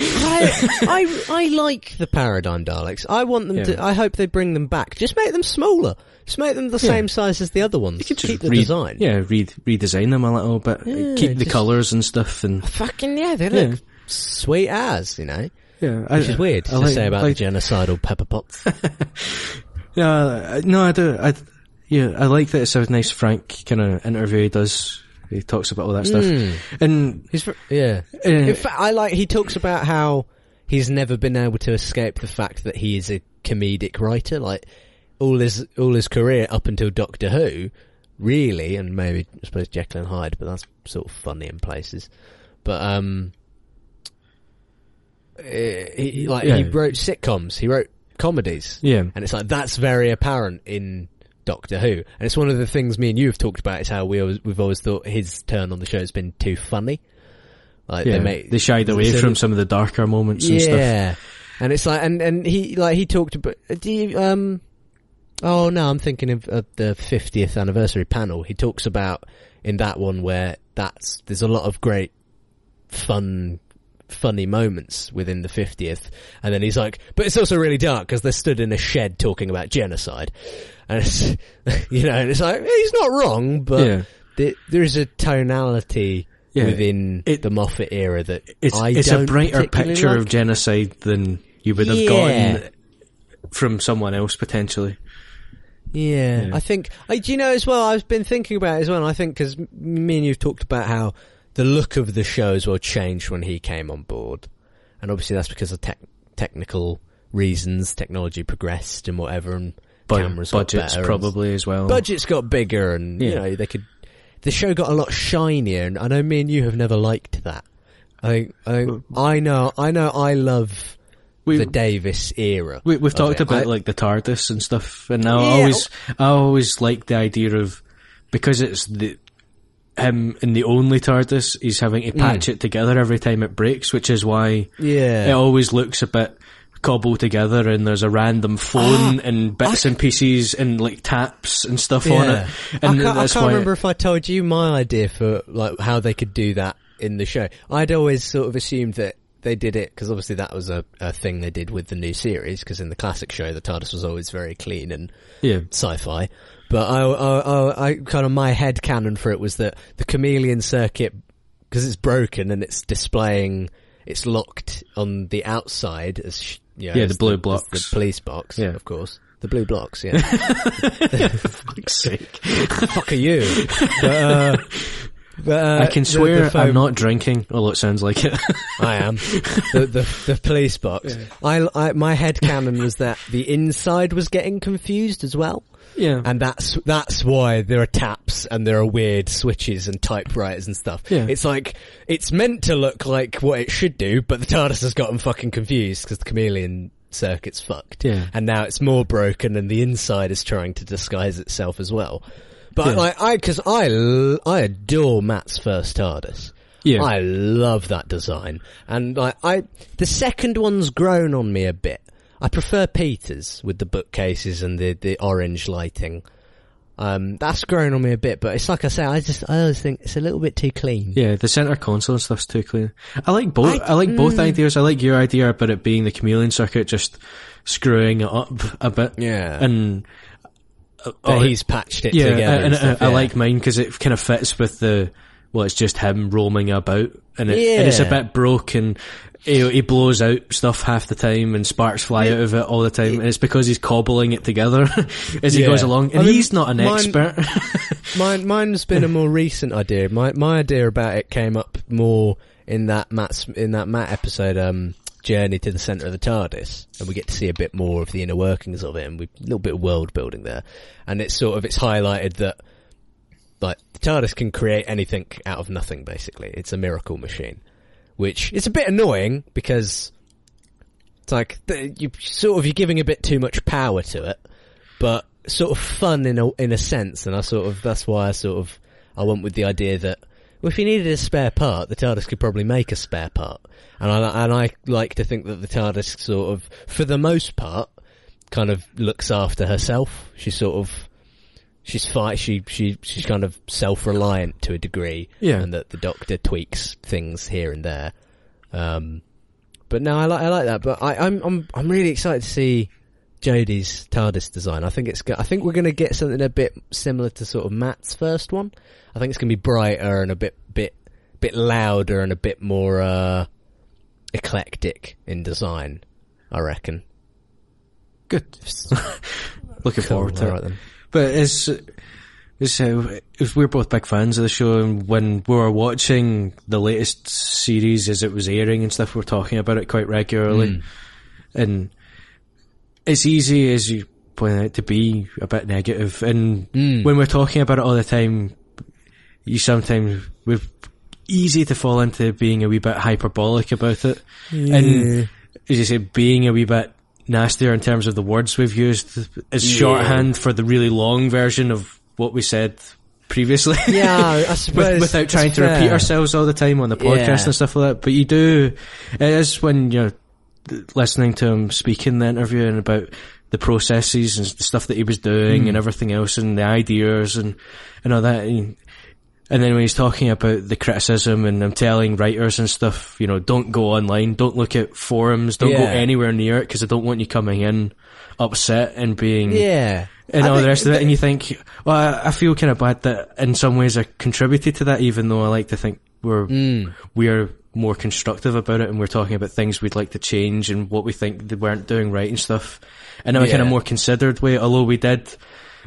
I, I I like the Paradigm Daleks. I want them to. I hope they bring them back. Just make them smaller. Just make them the Yeah. same size as the other ones. You could just Keep the re- design. Yeah, re- redesign them a little bit. Yeah, keep the colours and stuff and Fucking yeah, they Yeah. look sweet as, you know. yeah, Which is weird to say about the genocidal pepper pots. Yeah, no, I do. I yeah, I like that. It's a nice, frank kind of interview he does. He talks about all that stuff, Mm. and He's yeah. uh, In fact, I like he talks about how he's never been able to escape the fact that he is a comedic writer. Like all his all his career up until Doctor Who, really, and maybe I suppose Jekyll and Hyde, but that's sort of funny in places. But um, eh, he, like he wrote sitcoms, he wrote comedies, yeah, and it's like that's very apparent in Doctor Who, and it's one of the things me and you have talked about is how we always, we've always thought his turn on the show has been too funny. Like yeah. they make they shied away so- from some of the darker moments and stuff. yeah, and it's like and and he like he talked about do you um oh no I'm thinking of, of the 50th anniversary panel. He talks about in that one where that's there's a lot of great fun funny moments within the 50th and then he's like but it's also really dark because they're stood in a shed talking about genocide and it's you know and it's like he's not wrong but Yeah. there, there is a tonality Yeah. within It- the Moffat era that It's I it's a brighter picture like. of genocide than you would have Yeah. gotten from someone else potentially. Yeah, Yeah. I think. I, do you know as well? I've been thinking about it as well. And I think because me and you've talked about how the look of the show as well changed when he came on board, and obviously that's because of tech technical reasons. Technology progressed and whatever, and Bu- cameras got budgets probably as well. budgets got bigger, and you know they could. The show got a lot shinier, and I know me and you have never liked that. I I mm. I know I know I love We- the Davies era. We, we've talked it. about I- like the TARDIS and stuff, and I Yeah. always, I always like the idea of because it's the him in the only TARDIS, he's having to patch mm. it together every time it breaks, which is why yeah. it always looks a bit cobbled together, and there's a random phone ah, and bits and pieces and like taps and stuff on it, I and can't, I can't remember if I told you my idea for like how they could do that in the show. I'd always sort of assumed that they did it because obviously that was a, a thing they did with the new series. Because in the classic show, the TARDIS was always very clean and yeah, sci-fi. But I, I, I, I kind of my head canon for it was that the chameleon circuit because it's broken and it's displaying it's locked on the outside as sh- you know, Yeah, the blue as blocks. the police box, Yeah. of course. The blue blocks, yeah. for fuck's sake. fuck are you? But, uh, but, uh, I can swear the foam- I'm not drinking, although it sounds like it. I am. the, the the police box. I, I my head canon was that the inside was getting confused as well, yeah, and that's that's why there are taps and there are weird switches and typewriters and stuff. Yeah. It's like it's meant to look like what it should do, but the TARDIS has gotten fucking confused because the chameleon circuit's fucked. Yeah. and now it's more broken, and the inside is trying to disguise itself as well. But Yeah. like I, because I l- I adore Matt's first TARDIS. yeah. I love that design, and like I, the second one's grown on me a bit. I prefer Peter's with the bookcases and the the orange lighting. Um, that's grown on me a bit, but it's like I say, I just I always think it's a little bit too clean. Yeah, the center console and stuff's too clean. I like both. I, I- like both mm. ideas. I like your idea about it being the chameleon circuit, just screwing it up a bit. Yeah. and oh, he's patched it yeah, together. and, and I- I yeah. like mine because it kind of fits with the. Well, it's just him roaming about, and, it, and it's a bit broken. He, he blows out stuff half the time, and sparks fly out of it all the time, and it's because he's cobbling it together as he Yeah. goes along. And I mean, he's not an mine- expert. Mine, mine's been a more recent idea. My my idea about it came up more in that Matt's in that Matt episode, um, Journey to the Centre of the TARDIS, and we get to see a bit more of the inner workings of it, and a little bit of world building there, and it's sort of it's highlighted that like the TARDIS can create anything out of nothing. Basically, it's a miracle machine, which is a bit annoying because it's like you sort of you're giving a bit too much power to it, but sort of fun in a in a sense. And I sort of that's why I sort of I went with the idea that well, if you needed a spare part, the TARDIS could probably make a spare part. And I and I like to think that the TARDIS sort of, for the most part, kind of looks after herself. She sort of. She's fi- she she she's kind of self reliant to a degree, Yeah. and that the Doctor tweaks things here and there. Um, but no, I like I like that. But I, I'm I'm I'm really excited to see Jodie's TARDIS design. I think it's. go- I think we're going to get something a bit similar to sort of Matt's first one. I think it's going to be brighter and a bit, bit, bit louder and a bit more uh, eclectic in design. I reckon. Good. Looking forward to it. then. But it's, it's, uh, if we're both big fans of the show, and when we were watching the latest series as it was airing and stuff, we we're talking about it quite regularly. And it's easy, as you point out, to be a bit negative. And when we're talking about it all the time, you sometimes, we're easy to fall into being a wee bit hyperbolic about it. And, as you say, being a wee bit nastier in terms of the words we've used as shorthand for the really long version of what we said previously. Yeah, I suppose With, without trying to repeat ourselves all the time on the podcast Yeah. and stuff like that. But you do, it is when you're listening to him speak in the interview and about the processes and the stuff that he was doing Hmm. and everything else and the ideas and, and all that. And, and then when he's talking about the criticism and I'm telling writers and stuff, you know, don't go online, don't look at forums, don't go anywhere near it because I don't want you coming in upset and being Yeah. and I all the rest of it, and you think, well, I, I feel kind of bad that in some ways I contributed to that, even though I like to think we're Mm. we're more constructive about it, and we're talking about things we'd like to change and what we think they weren't doing right and stuff. And in a kind of more considered way, although we did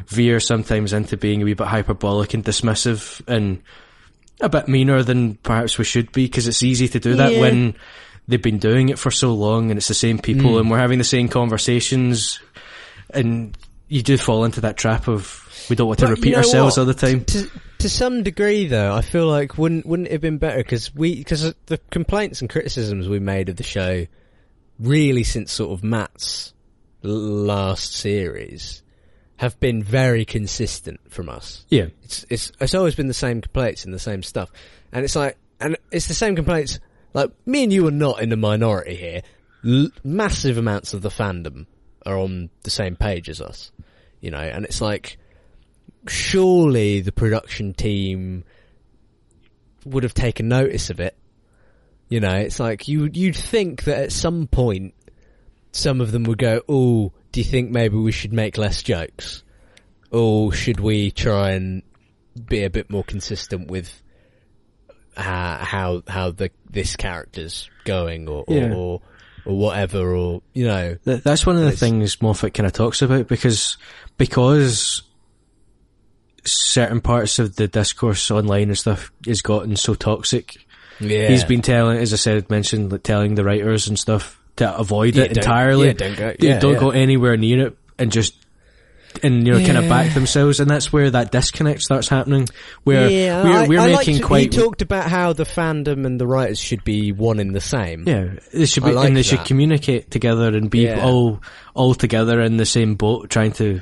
veer sometimes into being a wee bit hyperbolic and dismissive and a bit meaner than perhaps we should be, because it's easy to do that Yeah. when they've been doing it for so long and it's the same people Mm. and we're having the same conversations and you do fall into that trap of we don't want to But repeat you know ourselves what? all the time. To, to some degree, though, I feel like wouldn't wouldn't it have been better because we because the complaints and criticisms we made of the show, really since sort of Matt's last series, have been very consistent from us. Yeah. It's it's it's always been the same complaints and the same stuff, and it's like and it's the same complaints. Like me and you are not in the minority here. L- massive amounts of the fandom are on the same page as us, you know, and it's like surely the production team would have taken notice of it. You know, it's like you you'd think that at some point some of them would go, "Oh, do you think maybe we should make less jokes? Or should we try and be a bit more consistent with how how, how the this character's going, or or, Yeah. or or whatever, or you know, That's one of the things Moffat kind of talks about because because certain parts of the discourse online and stuff has gotten so toxic. yeah, He's been telling, as I said, mentioned, like telling the writers and stuff to avoid Yeah, it don't- entirely. yeah, don't go- Yeah, don't go anywhere near it, and just and you know kind of back themselves, and that's where that disconnect starts happening. Where yeah, we're we're I making liked- quite He talked about how the fandom and the writers should be one in the same. Yeah, they should be, like and they should communicate together and be all all together in the same boat, trying to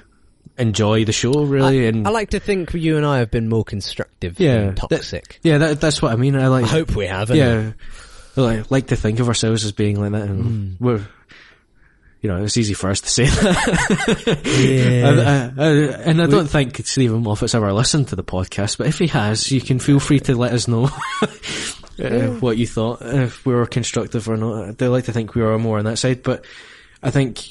enjoy the show. Really, I, and I like to think you and I have been more constructive Yeah, than that- toxic. yeah, that, that's what I mean. I like. I hope we have. yeah, I like, like to think of ourselves as being like that, and Hmm. we're. You know, it's easy for us to say that. Yeah. I- I- I- and I don't think Steven Moffat's ever listened to the podcast, but if he has, you can feel free to let us know uh, what you thought, if we were constructive or not. I do like to think we are more on that side, but I think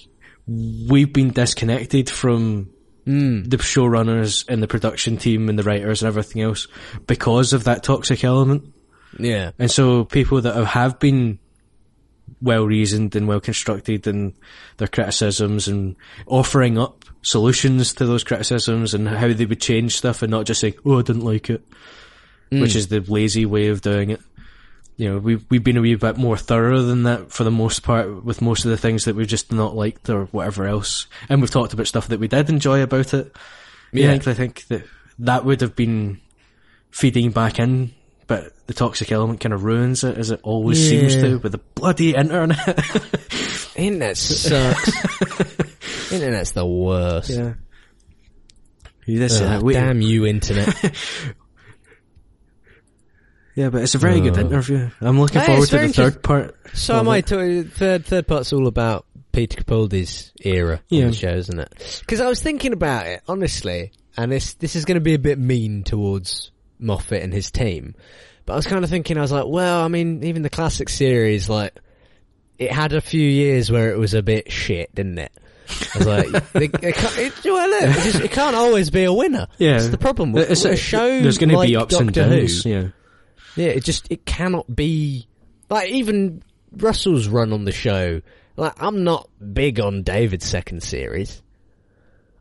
we've been disconnected from Mm. the showrunners and the production team and the writers and everything else because of that toxic element. Yeah. And so people that have- been well reasoned and well constructed in their criticisms and offering up solutions to those criticisms and how they would change stuff and not just saying, oh, I didn't like it, mm. which is the lazy way of doing it. You know, we've, we've been a wee bit more thorough than that for the most part with most of the things that we've just not liked or whatever else. And we've talked about stuff that we did enjoy about it. Yeah. I think, I think that that would have been feeding back in, but the toxic element kind of ruins it, as it always seems to, with the bloody internet. Internet sucks. Internet's the worst. yeah. This, we- damn you, internet. yeah, but it's a very good interview. I'm looking Hey, forward to the third part. so am I. To, third third part's all about Peter Capaldi's era Yeah. on the show, isn't it? Because I was thinking about it honestly, and this this is going to be a bit mean towards Moffat and his team. But I was kind of thinking, I was like, well, I mean, even the classic series, like, it had a few years where it was a bit shit, didn't it? I was like, it, it, can't, it, well, look, it, just, it can't always be a winner. Yeah. That's the problem with, It's with a- a show. There's going to like be ups and Doctor downs. Who, Yeah. yeah, it just it cannot be like even Russell's run on the show. Like I'm not big on David's second series.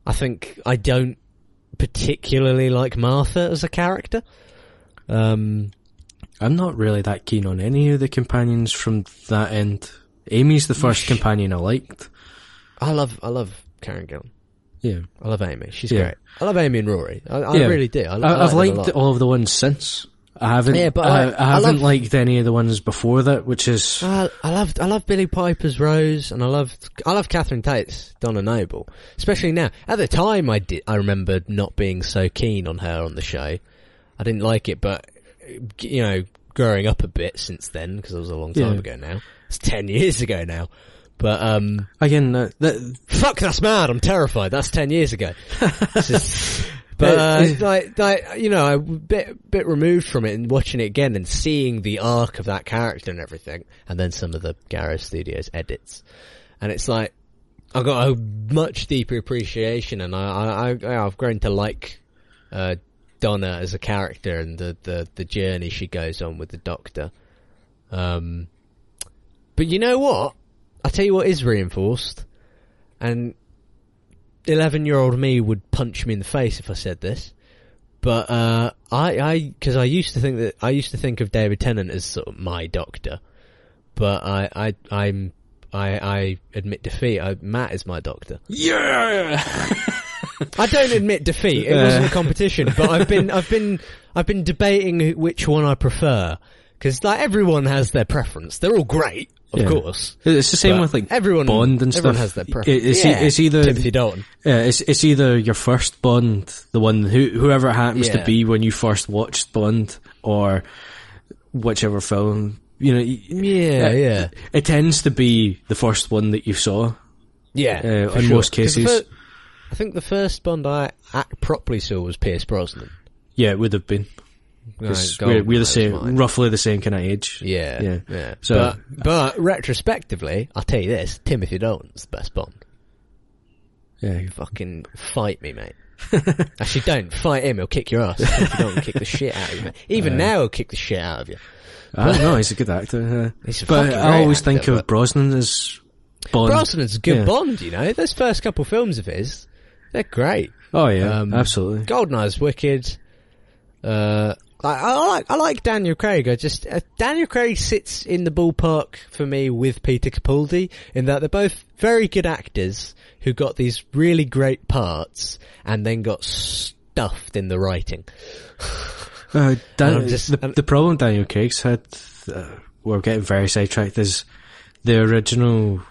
I think I don't particularly like Martha as a character. Um, I'm not really that keen on any of the companions from that end. Amy's the first companion I liked. I love I love Karen Gillan. Yeah. I love Amy. She's Yeah. great. I love Amy and Rory. I, I Yeah. really do. I, I, I've like liked all of the ones since. I haven't. Yeah, but I, I- I I haven't love- liked any of the ones before that, which is I, I loved I love Billie Piper's Rose, and I loved I love Catherine Tate's Donna Noble, especially now. At the time, I did I remember not being so keen on her on the show. I didn't like it, but you know, growing up a bit since then because it was a long time Yeah. ago now. It's ten years ago now. But um, again uh, that, fuck, that's mad. I'm terrified. That's ten years ago. This but uh, like, like, you know, a bit bit removed from it and watching it again and seeing the arc of that character and everything, and then some of the Garrow Studios edits, and it's like I got a much deeper appreciation, and I, I, I I've grown to like uh, Donna as a character and the, the the journey she goes on with the Doctor. Um, but you know what? I tell you what is reinforced, and eleven-year-old me would punch me in the face if I said this. But uh, I, I, because I used to think that I used to think of David Tennant as sort of my doctor, but I, I, I'm, I, I admit defeat. I, Matt is my doctor. yeah. I don't admit defeat. It wasn't a competition, but I've been, I've been, I've been debating which one I prefer because like everyone has their preference. They're all great, of Yeah. course. It's the same But with like everyone, Bond and everyone stuff. has their preference. It- it's, e- yeah, it's either Timothy Dalton. Yeah, it's it's either your first Bond, the one who whoever it happens Yeah. to be when you first watched Bond, or whichever film. You know, Yeah, uh, yeah, it tends to be the first one that you saw. yeah. uh, in sure. most cases. I think the first Bond I act properly saw was Pierce Brosnan. Yeah, it would have been. 'Cause we're, we're the same, roughly the same kind of age. Yeah, Yeah. yeah. So- but, but retrospectively, I'll tell you this: Timothy Dalton's the best Bond. Yeah, you Fucking fight me, mate. Actually, don't fight him. He'll kick your ass. Timothy Dalton kick the shit out of you. Mate. Even now, he'll kick the shit out of you. I don't know. He's a good actor. uh, He's a but I always actor, think of Brosnan as Bond. Brosnan's a good Yeah. Bond. You know, those first couple films of his, they're great. Oh yeah, Um, absolutely. Goldeneye's wicked. Uh, I, I like I like Daniel Craig. I just uh, Daniel Craig sits in the ballpark for me with Peter Capaldi in that they're both very good actors who got these really great parts and then got stuffed in the writing. Uh, Dan- just- the, the problem Daniel Craig's had, uh, we're getting very sidetracked, is the original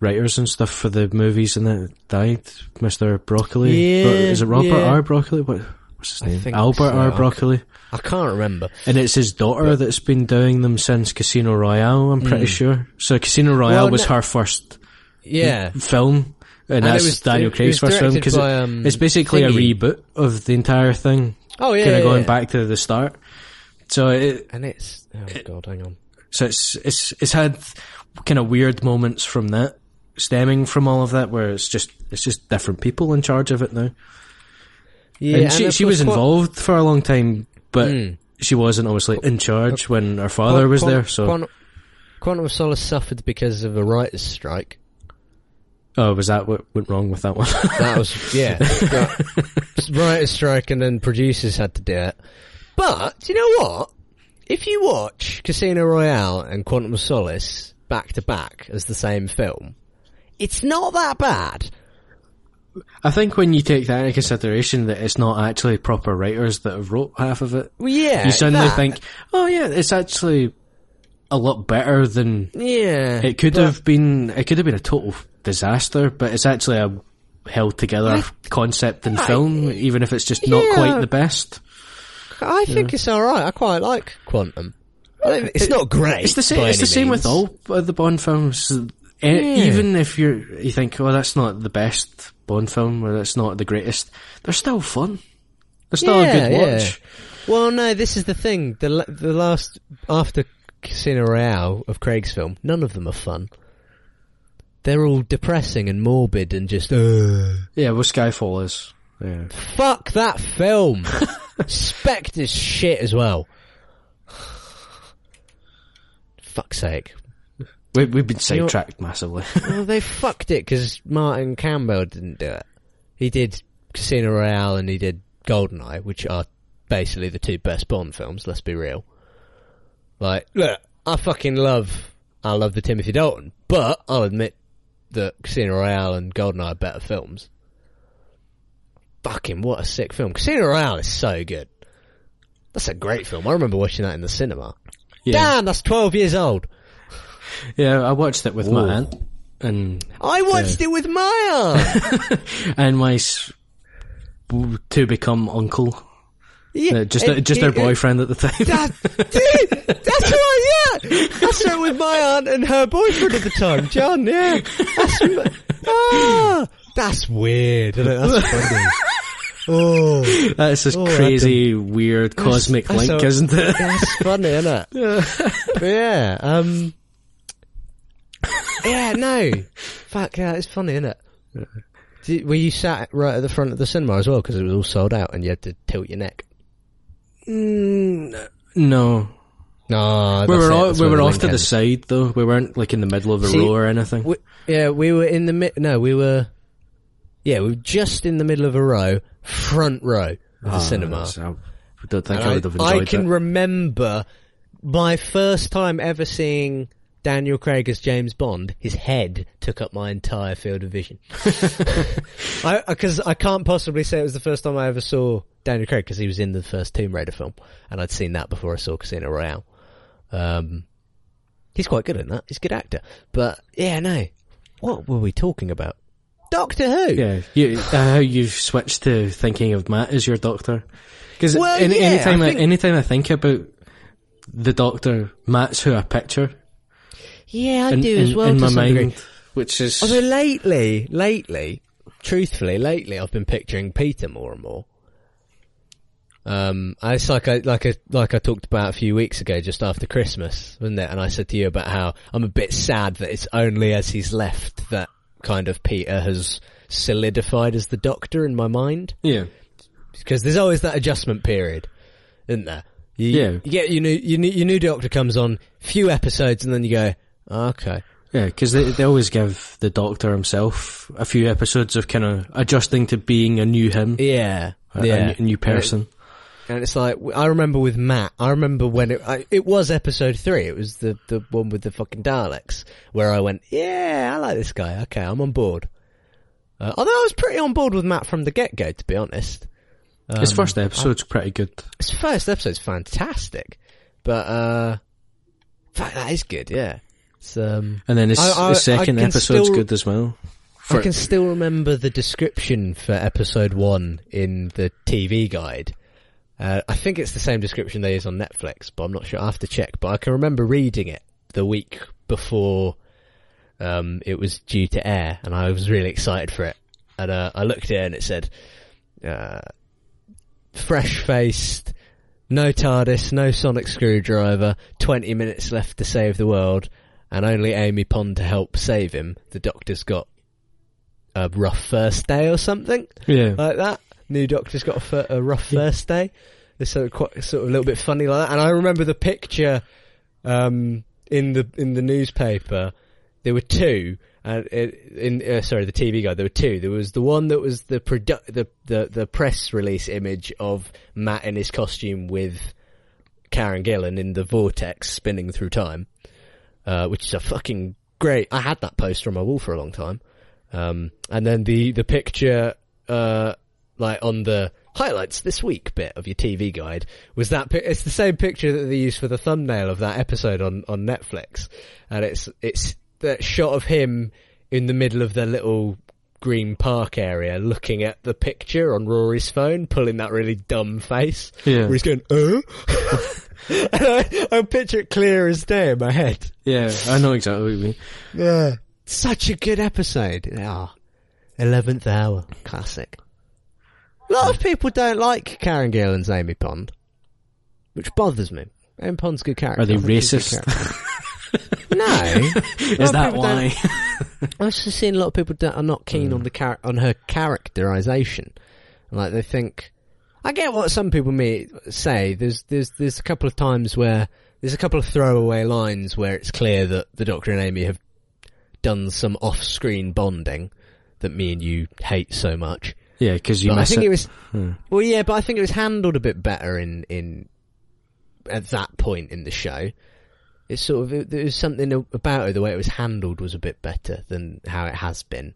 writers and stuff for the movies and that died. Mr. Broccoli. Yeah, Bro- is it Robert yeah. R. Broccoli? What, what's his name? Albert so. R. Broccoli. I can't remember. And it's his daughter that's been doing them since Casino Royale, I'm pretty sure. So Casino Royale Well, was no- her first Yeah, film. And, And it that's was- Daniel it- it Craig's first film because by, um, it's basically a reboot of the entire thing, Oh yeah, kind of yeah, going yeah. back to the start. So it, and it's oh god, hang on. So it's it's it's had kind of weird moments from that, stemming from all of that, where it's just it's just different people in charge of it now. Yeah, and she of she was involved for a long time, but Mm. she wasn't obviously in charge when her father Quan- was there. So Quantum, Quantum of Solace suffered because of a writers' strike. oh, was that what went wrong with that one? That was yeah, writers' strike, and then producers had to do it. But you know what? If you watch Casino Royale and Quantum of Solace back to back as the same film, it's not that bad. I think when you take that into consideration, that it's not actually proper writers that have wrote half of it, Well, yeah, you suddenly that- think, oh yeah, it's actually a lot better than yeah, It could but have been. It could have been a total disaster, but it's actually a held together I- concept in I- film, even if it's just not quite the best. I think it's all right. I quite like Quantum. I don't- It's not great. It's the same. It's the any same with all of the Bond films. E- Even if you're, you think, oh, that's not the best Bond film, or that's not the greatest, they're still fun. They're still a Yeah, good yeah. watch. Well, no, this is the thing. The the last after Casino Royale of Craig's film, none of them are fun. they're all depressing and morbid and just, uh. Yeah, well, Skyfall is. Yeah. Fuck that film! Spectre's shit as well. Fuck's sake. We, we've been You know- sidetracked massively. well, they fucked it because Martin Campbell didn't do it. He did Casino Royale and he did Goldeneye, which are basically the two best Bond films. Let's be real. Like, look, I fucking love, I love the Timothy Dalton, but I'll admit that Casino Royale and Goldeneye are better films. Fucking what a sick film! Casino Royale is so good. That's a great film. I remember watching that in the cinema. yeah. Damn, that's twelve years old. Yeah, I watched it with Ooh. my aunt. And, I watched it with my aunt. and my s- to become uncle. Yeah, Uh, just it- just it- her it- boyfriend at the time. That, dude, that's right, yeah. That's right with my aunt and her boyfriend at the time, John, yeah. That's, ah, that's weird. That's funny. Oh, That's this Oh, crazy, weird cosmic that's link, a- isn't it? that's funny, isn't it? But yeah, um, yeah, no. Fuck, yeah, it's funny, isn't it? Did, were you sat right at the front of the cinema as well because it was all sold out and you had to tilt your neck? Mm, no. No, We were, all, we were off to the side though. We weren't like in the middle of a See, row or anything. We, yeah, we were in the mid. No, we were. Yeah, we were just in the middle of a row, front row of the Oh, cinema. I don't think And I would have I, can remember my first time ever seeing Daniel Craig as James Bond. His head took up my entire field of vision. Because I, can't possibly say it was the first time I ever saw Daniel Craig because he was in the first Tomb Raider film, and I'd seen that before I saw Casino Royale. Um, he's quite good in that. He's a good actor. But yeah, no. What were we talking about? Doctor Who. Yeah, you, uh, how you've switched to thinking of Matt as your doctor. Because Well, any, yeah, anytime I I, think- anytime I think about the doctor, Matt's who I picture Yeah, I in, do in, as well in to my some mind, degree. which is Although lately, lately, truthfully, lately, I've been picturing Peter more and more. Um, it's like I like I like I talked about a few weeks ago, just after Christmas, wasn't it? And I said to you about how I'm a bit sad that it's only as he's left that kind of Peter has solidified as the Doctor in my mind, yeah, because there's always that adjustment period, isn't there? You, Yeah. you get your new your new, your new Doctor comes on, few episodes, and then you go, okay, yeah. Because they they always give the doctor himself a few episodes of kind of adjusting to being a new him, yeah, a, yeah, new- a new person. And it's like I remember with Matt. I remember when it I, it was episode three. It was the the one with the fucking Daleks where I went, yeah, I like this guy. Okay, I'm on board. Uh, although I was pretty on board with Matt from the get go, to be honest. His Um, first episode's pretty good. His first episode's fantastic, but uh, that is good. Yeah, um. And then his, I- I- his second can episode's still- good as well. I can still remember the description for episode one in the TV guide. Uh, I think it's the same description they use on Netflix, but I'm not sure. I have to check. But I can remember reading it the week before um, it was due to air, and I was really excited for it. And uh, I looked at it, and it said, uh, "Fresh-faced, no TARDIS, no sonic screwdriver, 20 minutes left to save the world, and only Amy Pond to help save him. The Doctor's got a rough first day or something." yeah, like that. New Doctor's got a, fir- a rough first day. It's sort of quite sort of a little bit funny like that. And I remember the picture um, in the in the newspaper. There were two, and it, in uh, sorry, the TV guide. There were two. There was the one that was the produ- the, the the press release image of Matt in his costume with Karen Gillan in the vortex spinning through time, uh, which is a fucking great. I had that poster on my wall for a long time. Um, and then the the picture, uh, like on the highlights this week bit of your TV guide was that. Pi- it's the same picture that they used for the thumbnail of that episode on on Netflix, and it's it's that shot of him in the middle of the little green park area looking at the picture on Rory's phone, pulling that really dumb face. Yeah. Where he's going, uh? and I, I picture it clear as day in my head. yeah. I know exactly what you mean. Yeah. Such a good episode. Ah, eleventh hour. Classic. A lot of people don't like Karen Gillan's Amy Pond. Which bothers me. Amy Pond's a good character. Are they I think she's a good racist? know. Is that why? I was just seeing a lot of people that are not keen on the char- on her characterization. Like they think, I get what some people may say. There's there's there's a couple of times where there's a couple of throwaway lines where it's clear that the Doctor and Amy have done some off-screen bonding that me and you hate so much. yeah, because you I think it. it was Hmm. well, yeah, but I think it was handled a bit better in in at that point in the show. It's sort of there was something about it. The way it was handled was a bit better than how it has been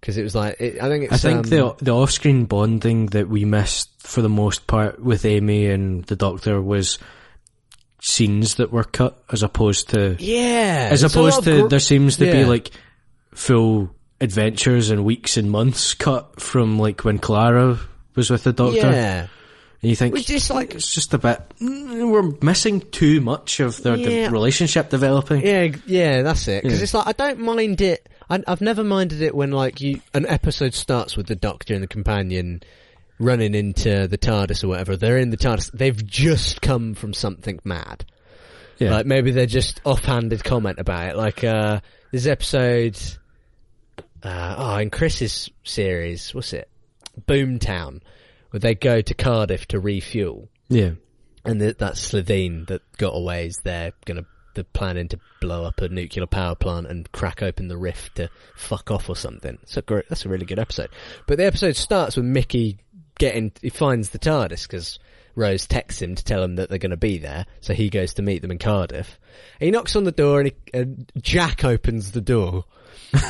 because it was like it, I think it's. I think um, the the off screen bonding that we missed for the most part with Amy and the Doctor was scenes that were cut as opposed to yeah, as there's a lot opposed to gr- there seems to be like full adventures and weeks and months cut from like when Clara was with the Doctor. yeah, And you think Which is like- it's just a bit mm, we're missing too much of their Yeah. the relationship developing. yeah, yeah. That's it. Because Yeah. it's like I don't mind it. I, I've never minded it when like you an episode starts with the Doctor and the companion running into the TARDIS or whatever. They're in the TARDIS. They've just come from something mad. Yeah. Like maybe they're just offhanded comment about it. Like uh this episode uh oh in Chris's series, what's it? Boomtown, where they go to Cardiff to refuel. yeah. And th- that Slitheen that got away is they're gonna they're planning to blow up a nuclear power plant and crack open the rift to fuck off or something. So great, that's a really good episode. But the episode starts with Mickey getting he finds the TARDIS because Rose texts him to tell him that they're going to be there. So he goes to meet them in Cardiff. He knocks on the door and, he, and Jack opens the door.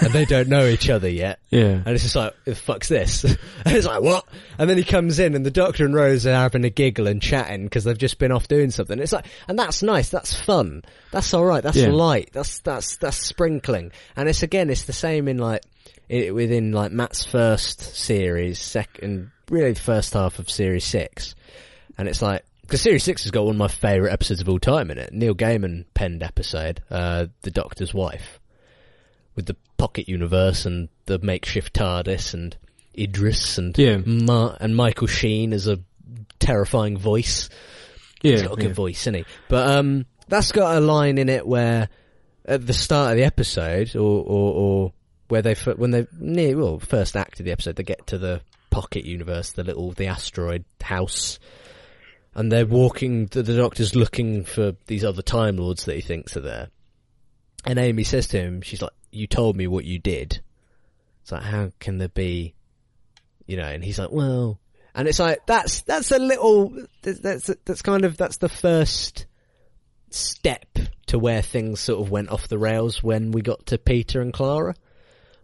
and they don't know each other yet. Yeah. And it's just like, the fuck's this? and it's like, what? And then he comes in and the Doctor and Rose are having a giggle and chatting because they've just been off doing something. It's like, and that's nice. That's fun. That's alright. That's Yeah. light. That's, that's, that's sprinkling. And it's again, it's the same in like, i within like Matt's first series, second, really the first half of series six. And it's like, because series six has got one of my favourite episodes of all time in it. Neil Gaiman penned episode, uh, The Doctor's Wife with the pocket universe and the makeshift TARDIS and Idris and Yeah. Ma- and Michael Sheen as a terrifying voice. Yeah. He's got a good yeah. voice, isn't he? But um, that's got a line in it where at the start of the episode, or or, or where they when they near well first act of the episode, they get to the pocket universe, the little the asteroid house. And they're walking, the, the doctor's looking for these other Time Lords that he thinks are there. And Amy says to him, she's like, you told me what you did. It's like, how can there be, you know, and he's like, well, and it's like, that's, that's a little, that's, that's, that's kind of, that's the first step to where things sort of went off the rails when we got to Peter and Clara.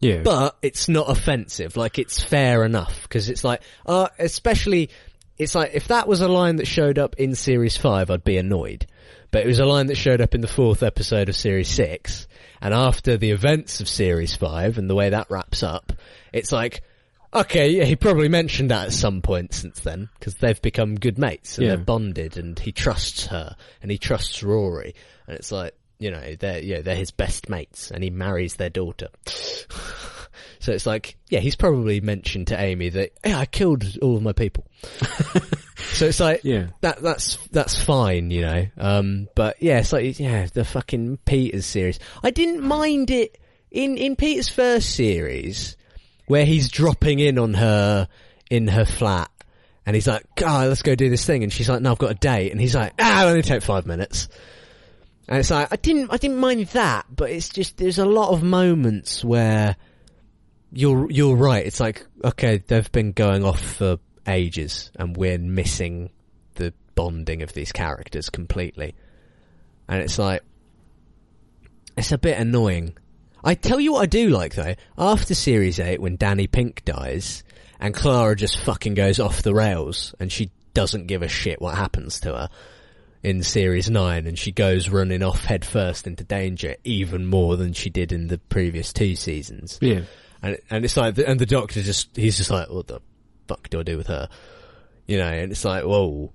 Yeah. But it's not offensive, like it's fair enough, because it's like, uh, especially, it's like, if that was a line that showed up in series five, I'd be annoyed. But it was a line that showed up in the fourth episode of series six, and after the events of series five and the way that wraps up, it's like, okay, yeah, he probably mentioned that at some point since then, because they've become good mates and Yeah. they're bonded and he trusts her and he trusts Rory. And it's like, you know, they're, yeah, they're his best mates and he marries their daughter. so it's like, yeah, he's probably mentioned to Amy that, yeah, I killed all of my people. so it's like, Yeah. that that's that's fine, you know. Um, but yeah, it's like yeah, the fucking Peters series. I didn't mind it in in Peter's first series where he's dropping in on her in her flat. And he's like, God, let's go do this thing. And she's like, no, I've got a date. And he's like, ah, it'll only take five minutes. And it's like, I didn't, I didn't mind that, but it's just, there's a lot of moments where you're, you're right. It's like, okay, they've been going off for ages and we're missing the bonding of these characters completely. And it's like, it's a bit annoying. I tell you what I do like though, after series 8 when Danny Pink dies and Clara just fucking goes off the rails and she doesn't give a shit what happens to her in series 9 and she goes running off headfirst into danger even more than she did in the previous two seasons. Yeah. And and it's like, and the doctor just he's just like, what the fuck do I do with her? You know, and it's like, whoa.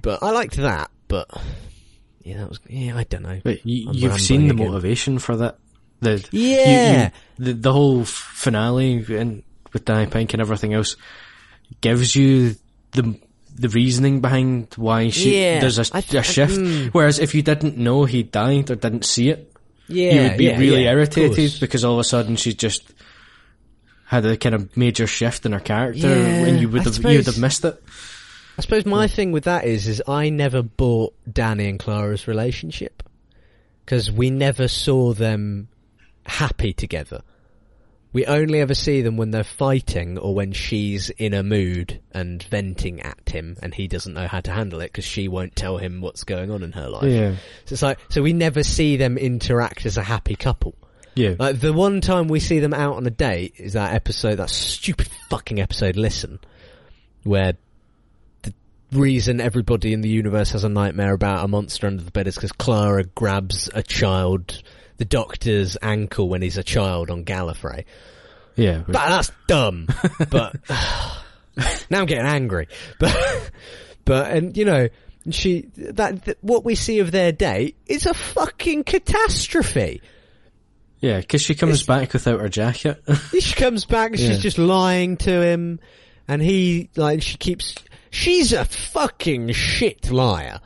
But I liked that, but yeah, that was yeah, I don't know. But you, you've seen the again. motivation for that. The Yeah. you- the the whole finale and with Danny Pink and everything else gives you the the reasoning behind why she Yeah. there's a, I a shift. mm. Whereas if you didn't know he died or didn't see it, Yeah, you would be yeah, really yeah, irritated because all of a sudden she's just had a kind of major shift in her character, Yeah, and you would I have you would have missed it. I suppose my thing with that is, is I never bought Danny and Clara's relationship because we never saw them happy together. We only ever see them when they're fighting or when she's in a mood and venting at him, and he doesn't know how to handle it because she won't tell him what's going on in her life. Yeah, So it's like, so we never see them interact as a happy couple. yeah, Like the one time we see them out on a date is that episode, that stupid fucking episode, Listen, where the reason everybody in the universe has a nightmare about a monster under the bed is because Clara grabs a child, the doctor's ankle when he's a child on Gallifrey. yeah. But that's dumb. but now I'm getting angry. But but and you know she that, that what we see of their date is a fucking catastrophe. Yeah, because she comes It's- back without her jacket. She comes back she's Yeah. just lying to him, and he like she keeps. She's a fucking shit liar.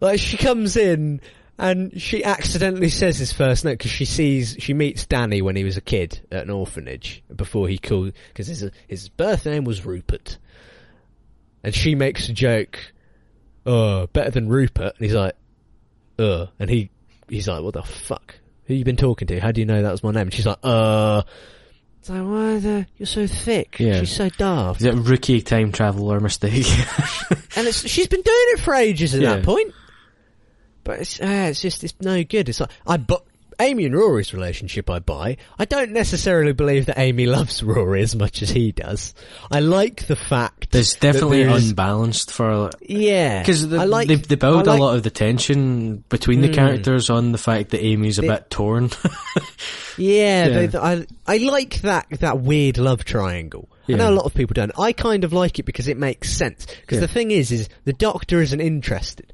Like she comes in and she accidentally says his first note because she sees she meets Danny when he was a kid at an orphanage before he called because his his birth name was Rupert, and she makes a joke, "Oh, better than Rupert," and he's like, "Uh," and he he's like, "What the fuck? Who you been talking to? How do you know that was my name?" And she's like, "Uh." It's like, why the, you're so thick. Yeah. She's so daft. Is it a rookie time traveler mistake? And it's, she's been doing it for ages at Yeah. that point. But it's, uh, it's just, it's no good. It's like, I bu- Amy and Rory's relationship I buy. I don't necessarily believe that Amy loves Rory as much as he does. I like the fact There's definitely there's- unbalanced for yeah, because I like, they, they build like- a lot of the tension between the Mm. characters on the fact that Amy's a They- bit torn. Yeah, Yeah. They, I I like that that weird love triangle. I know a lot of people don't. I kind of like it because it makes sense. Because Yeah. the thing is, is the Doctor isn't interested.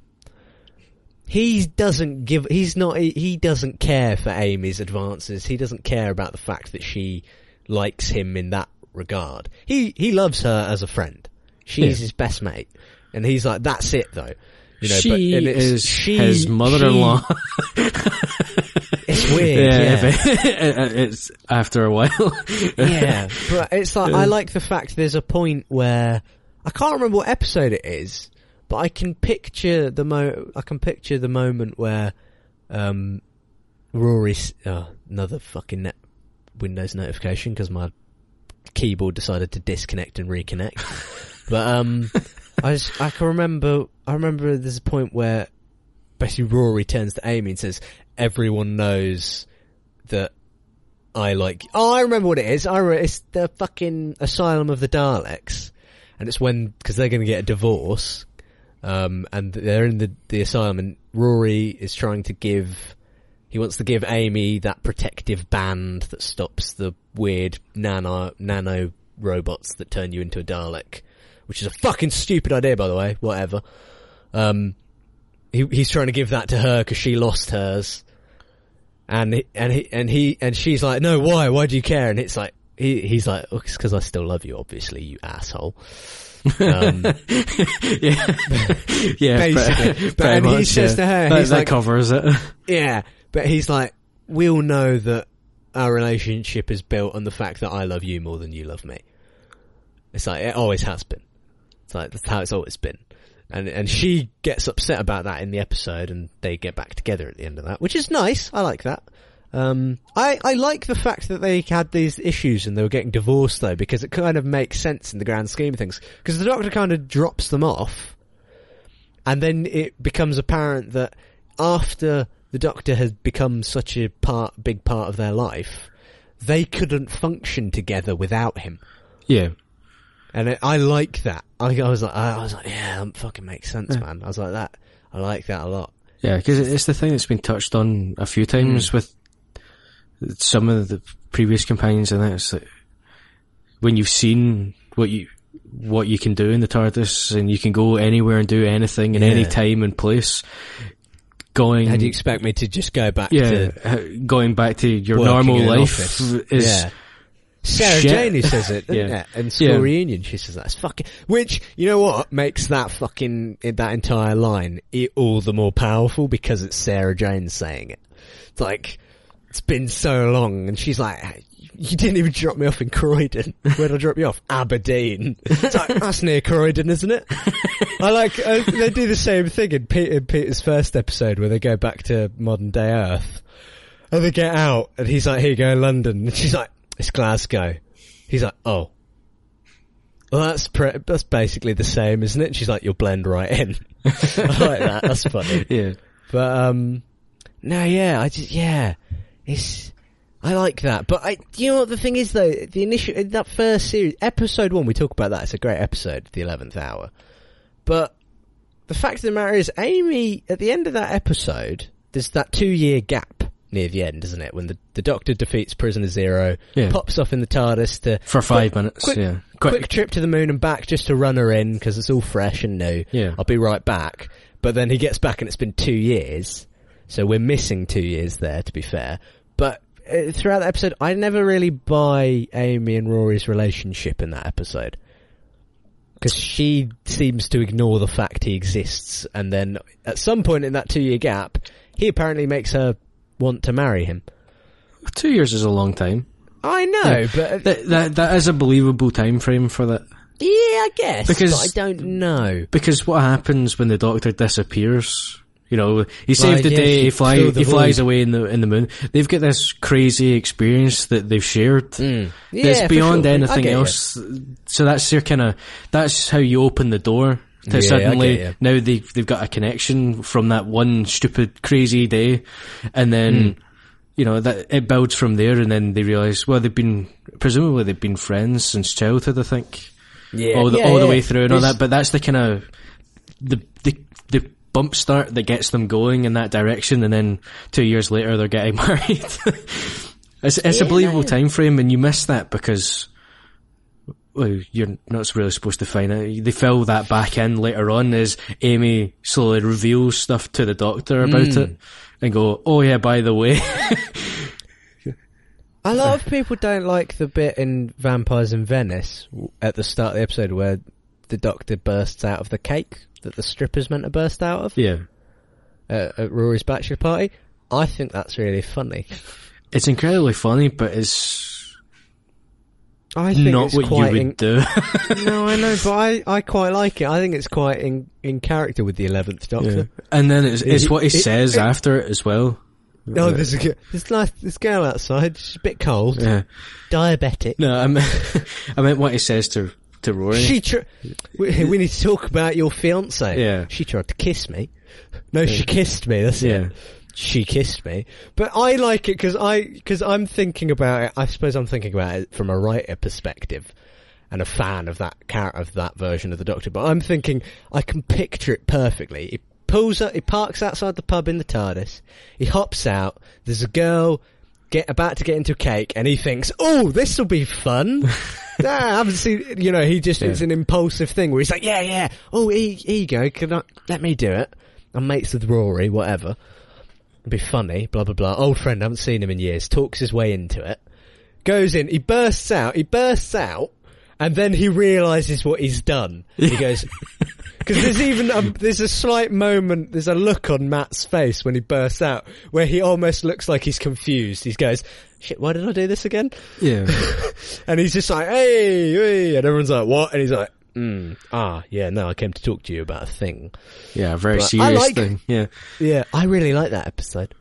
He doesn't give. He's not. He, doesn't care for Amy's advances. He doesn't care about the fact that she likes him in that regard. He he loves her as a friend. She's Yeah. his best mate, and he's like, that's it though. You know, she but, it's- is she- his mother-in-law. she- it's weird. yeah, yeah. it- it's after a while. yeah, but it's like I like the fact there's a point where I can't remember what episode it is, but I can picture the mo. I can picture the moment where um, Rory. s- Oh, another fucking net Windows notification because my keyboard decided to disconnect and reconnect. but um, I just, I can remember. I remember there's a point where basically Rory turns to Amy and says, "Everyone knows that I like. Oh, I remember what it is. I re- it's the fucking Asylum of the Daleks, and it's when because they're going to get a divorce, um, and they're in the the asylum, and Rory is trying to give. He wants to give Amy that protective band that stops the weird nano nano robots that turn you into a Dalek, which is a fucking stupid idea, by the way. Whatever. Um, he, he's trying to give that to her because she lost hers and he, and he and he and she's like, no, why? Why do you care? And it's like he he's like, oh, it's because I still love you, obviously, you asshole. Um, yeah, yeah, Basically. But- pretty and he says yeah. to her, that, he's that like- covers it. yeah, but he's like, we all know that our relationship is built on the fact that I love you more than you love me. It's like it always has been. It's like that's how it's always been. And and she gets upset about that in the episode, and they get back together at the end of that, which is nice. I like that. Um, I I like the fact that they had these issues and they were getting divorced though, because it kind of makes sense in the grand scheme of things. Because the Doctor kind of drops them off, and then it becomes apparent that after the Doctor has become such a part, big part of their life, they couldn't function together without him. Yeah, And it, I like that. I, I was like, I was like, yeah, that fucking makes sense, Yeah. man. I was like that. I like that a lot. yeah, because it's the thing that's been touched on a few times Hmm. with some of the previous companions, and it's like when you've seen what you what you can do in the TARDIS, and you can go anywhere and do anything in any time and place. Going, How do you expect me to just go back yeah, to uh, going back to your normal life is yeah. Sarah shit. Jane who says it, Yeah. it? And School Yeah. Reunion, she says that's fucking, which, you know what, makes that fucking, that entire line all the more powerful because it's Sarah Jane saying it. It's like, it's been so long. And she's like, you didn't even drop me off in Croydon. Where'd I drop you off? Aberdeen. It's like, that's near Croydon, isn't it? I like, uh, they do the same thing in, Peter, in Peter's first episode where they go back to modern day Earth. And they get out and he's like, here you go, London. And she's like, it's Glasgow. He's like, oh. Well, that's pre- that's basically the same, isn't it? And she's like, you'll blend right in. I like that. That's funny. Yeah. But um, no, yeah, I just yeah, it's I like that. But I, you know what the thing is though, the initial that first series, episode one, we talk about that. It's a great episode, the eleventh hour. But the fact of the matter is, Amy at the end of that episode, there's that two year gap near the end, isn't it? When the, the Doctor defeats Prisoner Zero, Yeah. pops off in the TARDIS to For five quick- minutes, quick, yeah. quick trip to the moon and back just to run her in because it's all fresh and new. Yeah. I'll be right back. But then he gets back and it's been two years. So we're missing two years there, to be fair. But uh, throughout the episode, I never really buy Amy and Rory's relationship in that episode. Because she seems to ignore the fact he exists, and then at some point in that two year gap, he apparently makes her want to marry him. Two years is a long time. I know, but That, that, that is a believable time frame for that. yeah, I guess. Because- but I don't know. Because what happens when the Doctor disappears? You know, he saved the yes, day, he, fly, he flies away in the in the moon. They've got this crazy experience that they've shared. Mm. Yeah, that's beyond sure. Anything get you. else. So that's your kind of that's how you open the door to Yeah, suddenly now they they've got a connection from that one stupid crazy day, and then Hmm. you know that it builds from there, and then they realize well they've been presumably they've been friends since childhood. I think Yeah, all the all the way through and all that. But that's the kind of the the bump start that gets them going in that direction, and then two years later they're getting married. it's it's a believable time frame, and you miss that because. Well, you're not really supposed to find it. They fill that back in later on as Amy slowly reveals stuff to the doctor about Hmm. it and go, oh yeah, by the way. A lot of people don't like the bit in Vampires in Venice at the start of the episode where the doctor bursts out of the cake that the stripper's meant to burst out of yeah. uh, at Rory's bachelor party. I think that's really funny. It's incredibly funny, but it's I think not it's what you quite would in- do. no, I know, but I, I quite like it. I think it's quite in in character with the eleventh Doctor. And then it's, it's It- what he it- says it- after it as well. Oh, there's a g- there's nice this girl outside. She's a bit cold, Yeah. diabetic. No, I meant, I meant what he says to, to Rory. She tr- we, we need to talk about your fiance. Yeah. She tried to kiss me. No, she kissed me. That's Yeah. it. She kissed me. But I like it because I because I'm thinking about it. I suppose I'm thinking about it from a writer perspective and a fan of that character of that version of the Doctor. But I'm thinking I can picture it perfectly. He pulls up. He parks outside the pub in the TARDIS. He hops out. There's a girl. Get about to get into a cake, and he thinks, "Oh, this will be fun." ah, I haven't seen. You know, he just it's an impulsive thing where he's like, "Yeah, yeah. Oh, here, here you go. Can I let me do it?" I'm mates with Rory, whatever. It'd be funny. Blah blah blah. Old friend, I haven't seen him in years. Talks his way into it. Goes in. He bursts out. He bursts out, and then he realizes what he's done. He goes. Because there's even a, there's a slight moment, there's a look on Matt's face when he bursts out, where he almost looks like he's confused. He goes, "Shit, why did I do this again?" yeah. And he's just like, "Hey, hey," and everyone's like, "What?" And he's like, mm, "Ah, yeah, no, I came to talk to you about a thing." Yeah, a very But serious like- thing. Yeah. Yeah, I really like that episode.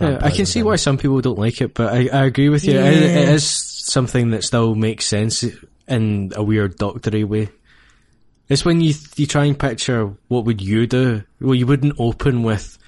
Yeah. I can see why some people don't like it, but I, I agree with you. It, it Yeah. is something that still makes sense in a weird doctory way. It's when you you try and picture what would you do. Well, you wouldn't open with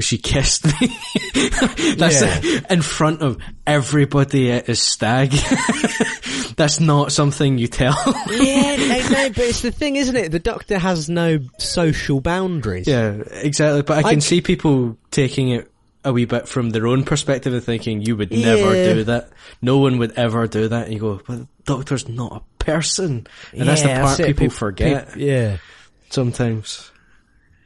she kissed me. That's Yeah. in front of everybody at his stag. That's not something you tell. yeah, no, no, but it's the thing, isn't it? The Doctor has no social boundaries. Yeah, exactly. But I can I- see people taking it a wee bit from their own perspective of thinking you would never Yeah. do that. No one would ever do that. And you go, but the doctor's not a person. And that's the part people Peop- forget peop- yeah. sometimes.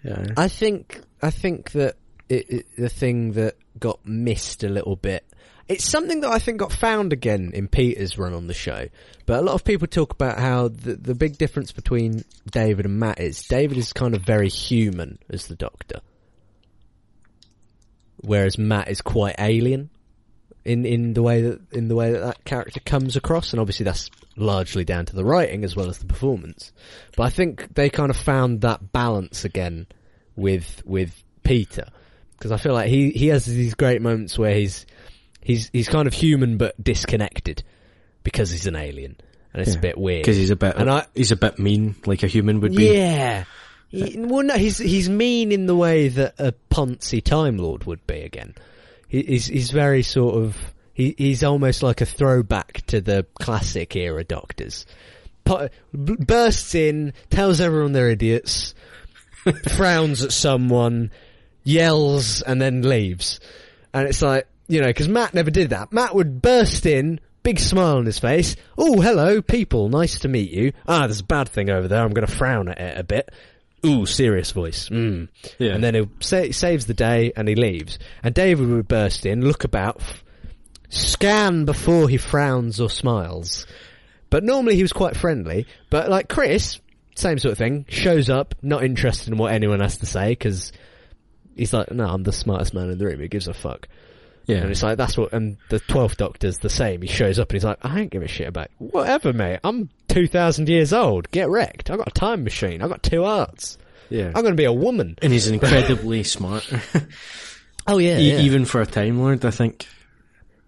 Yeah. I think I think that it, it, the thing that got missed a little bit. It's something that I think got found again in Peter's run on the show. But a lot of people talk about how the the big difference between David and Matt is David is kind of very human as the Doctor. Whereas Matt is quite alien in in the way that in the way that that character comes across, and obviously that's largely down to the writing as well as the performance. But I think they kind of found that balance again with with Peter because I feel like he he has these great moments where he's he's he's kind of human but disconnected because he's an alien and it's Yeah. a bit weird Because he's a bit, And I- he's a bit mean, like a human would be. yeah. He- well, no, he's he's mean in the way that a Ponzi Time Lord would be. Again, he, he's he's very sort of he he's almost like a throwback to the classic era Doctors. Bursts in, tells everyone they're idiots, frowns at someone, yells, and then leaves. And it's like you know, because Matt never did that. Matt would burst in. Big smile on his face. Oh, hello, people. Nice to meet you. Ah, there's a bad thing over there. I'm going to frown at it a bit. Ooh, serious voice. Mm. Yeah. And then he sa- saves the day and he leaves. And David would burst in, look about, f- scan before he frowns or smiles. But normally he was quite friendly. But like Chris, same sort of thing, shows up, not interested in what anyone has to say because he's like, no, I'm the smartest man in the room. Who gives a fuck? Yeah. And it's like, that's what, and the 12th Doctor's the same. He shows up and he's like, I don't give a shit about whatever, mate. I'm 2,000 years old. Get wrecked. I've got a time machine. I've got two hearts. yeah. I'm going to be a woman. and he's incredibly smart. Oh, yeah. E- Even for a Time Lord, I think.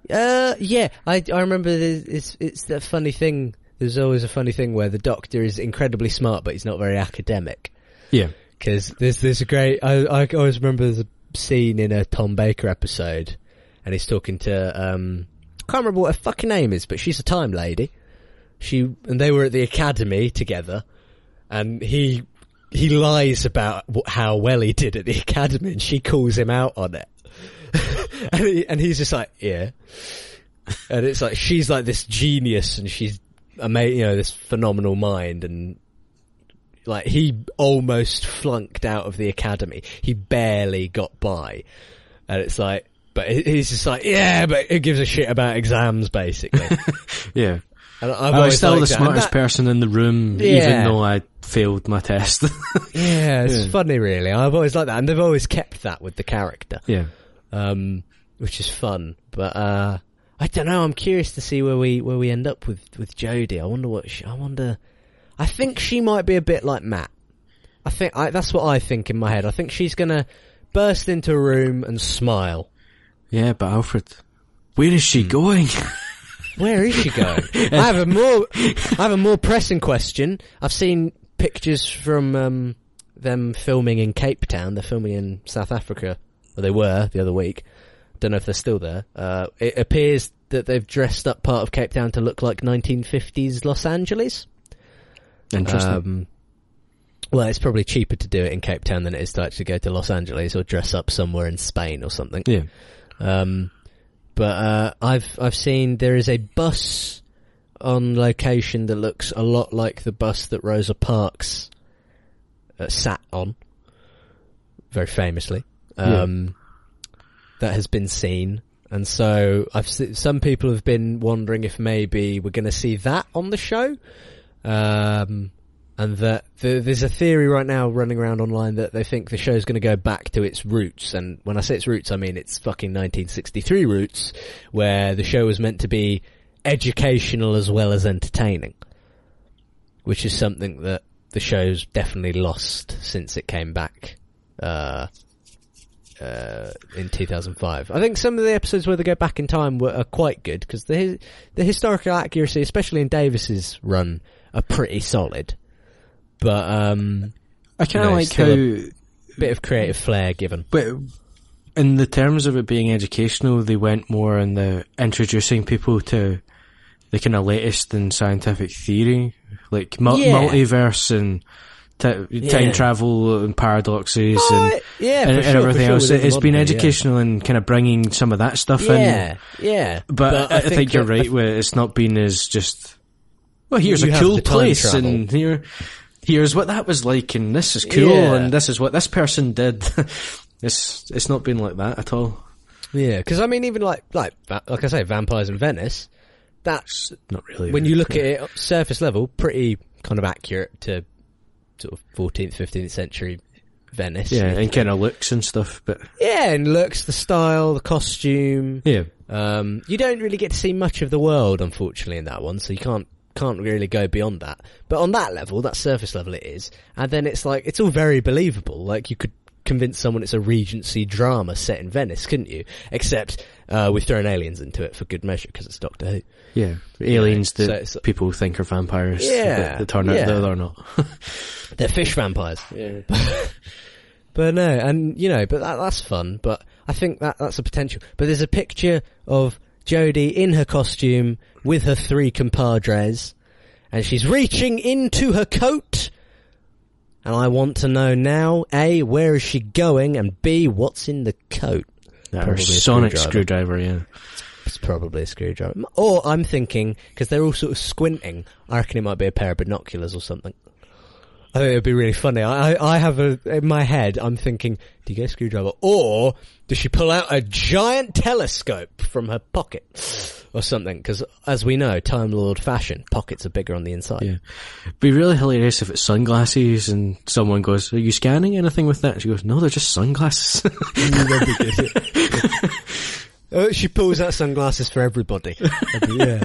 Uh, yeah, I, I remember it's, it's that funny thing. There's always a funny thing where the doctor is incredibly smart, but he's not very academic. Yeah. Cause there's, there's a great, I, I always remember there's a scene in a Tom Baker episode and he's talking to, um, can't remember what her fucking name is, but she's a time lady. She, and they were at the academy together and he, he lies about how well he did at the academy and she calls him out on it. and, he, and he's just like, yeah. And it's like, she's like this genius and she's amazing, you know, this phenomenal mind and like he almost flunked out of the academy. He barely got by. And it's like, but he's just like, yeah, but who gives a shit about exams basically. Yeah. And I've I was always still the liked that. And smartest that- person in the room, Yeah. even though I failed my test. Yeah, it's Yeah. funny really. I've always liked that and they've always kept that with the character. yeah. um, which is fun. But uh, I don't know. I'm curious to see where we where we end up with with Jodie. I wonder what she, I wonder. I think she might be a bit like Matt. I think I, that's what I think in my head. I think she's gonna burst into a room and smile. Yeah, but Alfred, where is Hmm. she going? Where is she going? I have a more I have a more pressing question. I've seen pictures from um, them filming in Cape Town. They're filming in South Africa. Well, they were the other week. Don't know if they're still there. Uh, it appears that they've dressed up part of Cape Town to look like 1950s Los Angeles. Interesting. Um, well, it's probably cheaper to do it in Cape Town than it is to actually go to Los Angeles or dress up somewhere in Spain or something. yeah. Um, but uh, I've I've seen there is a bus on location that looks a lot like the bus that Rosa Parks uh, sat on, very famously. Um, That has been seen, and so I've se- some people have been wondering if maybe we're going to see that on the show. Um, and that th there's a theory right now running around online that they think the show's going to go back to its roots. And when I say its roots, I mean its fucking 1963 roots, where the show was meant to be educational as well as entertaining, which is something that the show's definitely lost since it came back. Uh, uh, in 2005. I think some of the episodes where they go back in time were are quite good because the the historical accuracy, especially in Davies's run, are pretty solid. But um, I kind of like still how, bit of creative flair given. but in the terms of it being educational, they went more in the introducing people to the kind of latest in scientific theory, like mul- Yeah. multiverse and t- time Yeah. travel and paradoxes and, Oh, yeah, and, for and sure, for everything sure, else. It's been day, yeah. educational and kind of bringing some of that stuff in. Yeah, yeah. But, I, think, you're that- right. Where it's not been as just. Well, here's You a cool place, travel. and here, here's what that was like, and this is cool, Yeah. and this is what this person did. it's it's not been like that at all. Yeah, because I mean, even like like like I say, vampires in Venice. That's Not really. when you look at it surface level, pretty kind of accurate to sort of 14th, 15th century Venice. Yeah, and kind of looks and stuff, but Yeah, and looks, the style, the costume. yeah. Um, you don't really get to see much of the world, unfortunately, in that one, so you can't can't really go beyond that. But on that level, that surface level, it is, and then it's like it's all very believable. Like you could convince someone it's a Regency drama set in Venice, couldn't you? Except uh, we've thrown aliens into it for good measure because it's Doctor Who. Yeah, aliens so that it's- people think are vampires. Yeah, that, turn out yeah. they're not. They're fish vampires. yeah, But no, and you know, but that, that's fun. But I think that that's a potential. But there's a picture of Jodie in her costume with her three compadres, and she's reaching into her coat. And I want to know now: a, where is she going? And b, what's in the coat? or Probably a sonic screwdriver. screwdriver. Yeah, It's probably a screwdriver. Or I'm thinking because they're all sort of squinting. I reckon it might be a pair of binoculars or something. I think it'd be really funny. I, I, have a in my head. I'm thinking, do you get a screwdriver, or does she pull out a giant telescope from her pocket, or something? Because as we know, Time Lord fashion, pockets are bigger on the inside. yeah. Be really hilarious if it's sunglasses and someone goes, "Are you scanning anything with that?" She goes, "No, they're just sunglasses." Uh, she pulls out sunglasses for everybody. yeah,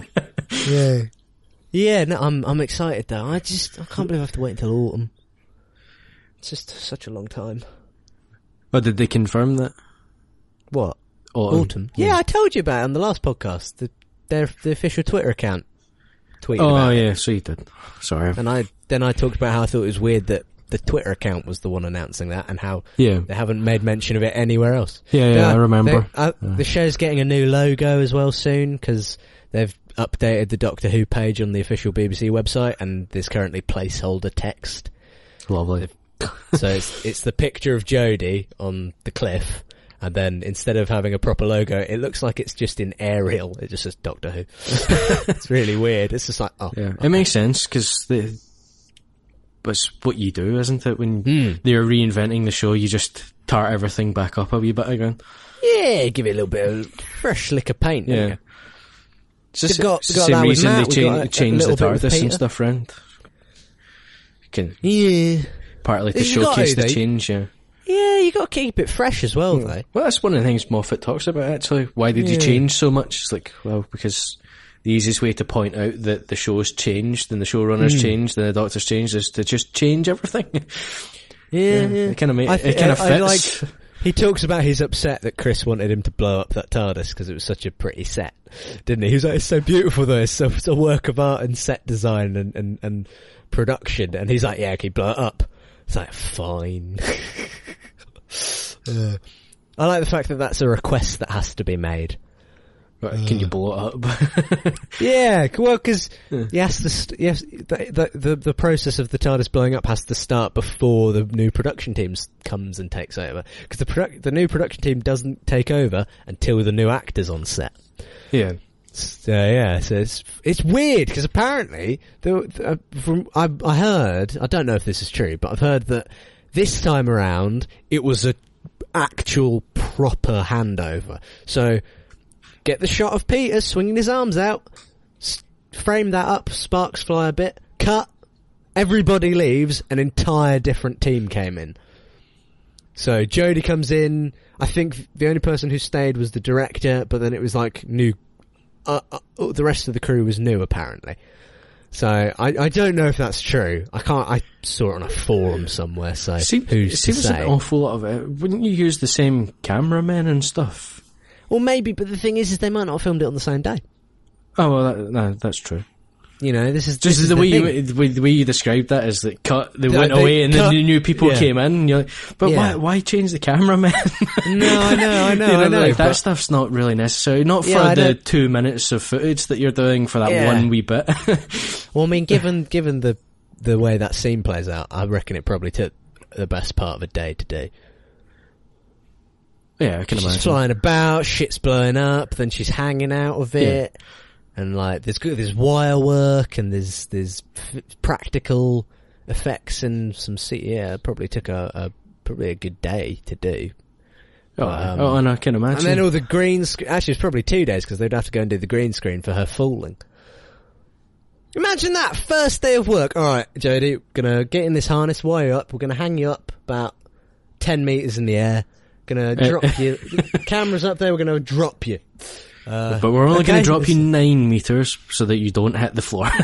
yeah, yeah. No, I'm I'm excited though. I just I can't believe I have to wait until autumn. It's just such a long time. oh, did they confirm that? What Autumn. autumn? Yeah, I told you about it on the last podcast. The their the official Twitter account tweeted Oh about it, yeah, so you did. Sorry. and I then I talked about how I thought it was weird that the Twitter account was the one announcing that, and how Yeah, they haven't made mention of it anywhere else. yeah, yeah. I remember. they- uh, The show's getting a new logo as well soon because they've updated the Doctor Who page on the official BBC website, and there's currently placeholder text. Lovely. so it's it's the picture of Jodie on the cliff, and then instead of having a proper logo, it looks like it's just in Arial. It just says Doctor Who. it's really weird. It's just like oh Yeah, it makes sense because the. It's what you do, isn't it? When Hmm. they're reinventing the show, you just tart everything back up a wee bit again. yeah, give it a little bit of fresh lick of paint. Yeah. You? It's got- the same reason Matt, they change, got a- a change the little bit with TARDIS and stuff around. Can yeah, partly to You've showcase to, the change, yeah. yeah. You got to keep it fresh as well, though. Well, that's one of the things Moffat talks about actually. Why did you change so much? It's like, well, because the easiest way to point out that the show's changed and the showrunner's Hmm. changed and the doctor's changed is to just change everything. Yeah, It kind of I it kind of I- I fits. like- He talks about he's upset that Chris wanted him to blow up that TARDIS because it was such a pretty set, didn't he? He was like, "It's so beautiful, though. It's, so, it's a work of art and set design and, and, and production." And he's like, "Yeah, can you blow it up?" It's like, "Fine." Uh, I like the fact that that's a request that has to be made. Right, Can you blow it up? Yeah, well, because yes, the st- yes, the, the the process of the TARDIS blowing up has to start before the new production team comes and takes over. Because the the new production team doesn't take over until the new actors on set. yeah. So yeah, so it's it's weird because apparently the, the, uh, from I I heard I don't know if this is true, but I've heard that this time around it was a actual proper handover. So get the shot of Peter swinging his arms out, s- frame that up, sparks fly a bit, cut, everybody leaves, an entire different team came in. So Jodie comes in. I think the only person who stayed was the director, but then it was like new. Uh, uh, the rest of the crew was new apparently. So I, I don't know if that's true. I can't. I saw it on a forum somewhere. So Seem, who's it to seems say? an awful lot of it. Wouldn't you use the same cameramen and stuff? Well, maybe, but the thing is, is they might not have filmed it on the same day. Oh well, that, no, that's true. You know, this is Just this is the way you the way, the way you described that is that cut they Yeah, went they away and cut- then the new people yeah. came in. And you're like, but Yeah. why why change the cameraman? No, I know, I know, You I know. like, that but- stuff not really necessary. Not for Yeah, I the don't- two minutes of footage that you're doing for that Yeah. one wee bit. Well, I mean, given given the the way that scene plays out, I reckon it probably took the best part of a day to do. Yeah, I can She's imagine. flying about, shit's blowing up, then she's hanging out of it, and like there's good, there's wire work and there's there's practical effects and some C- yeah, probably took a, a probably a good day to do. Oh, Um, oh, and I can imagine. And then all the green screen. Actually, it's probably two days because they'd have to go and do the green screen for her falling. Imagine that first day of work. All right, Jodie, gonna get in this harness, wire you up. We're gonna hang you up about ten meters in the air. Gonna drop you. Cameras up there. We're gonna drop you. Uh, But we're only okay, going to drop you nine meters so that you don't hit the floor.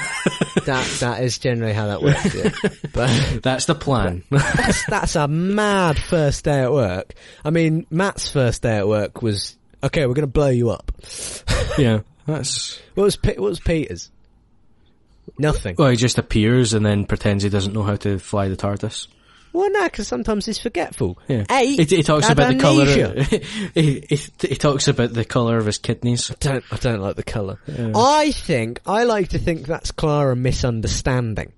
That that is generally how that works. Yeah. But That's the plan. that's that's a mad first day at work. I mean, Matt's first day at work was okay. We're gonna blow you up. yeah, that's. What was what was Peter's? Nothing. Well, he just appears and then pretends he doesn't know how to fly the TARDIS. Well, no, because sometimes he's forgetful. Yeah. Eight. He, he talks had about the colour. amnesia. he, he, he talks about the colour of his kidneys. I don't. I don't like the colour. I think I like to think that's Clara misunderstanding.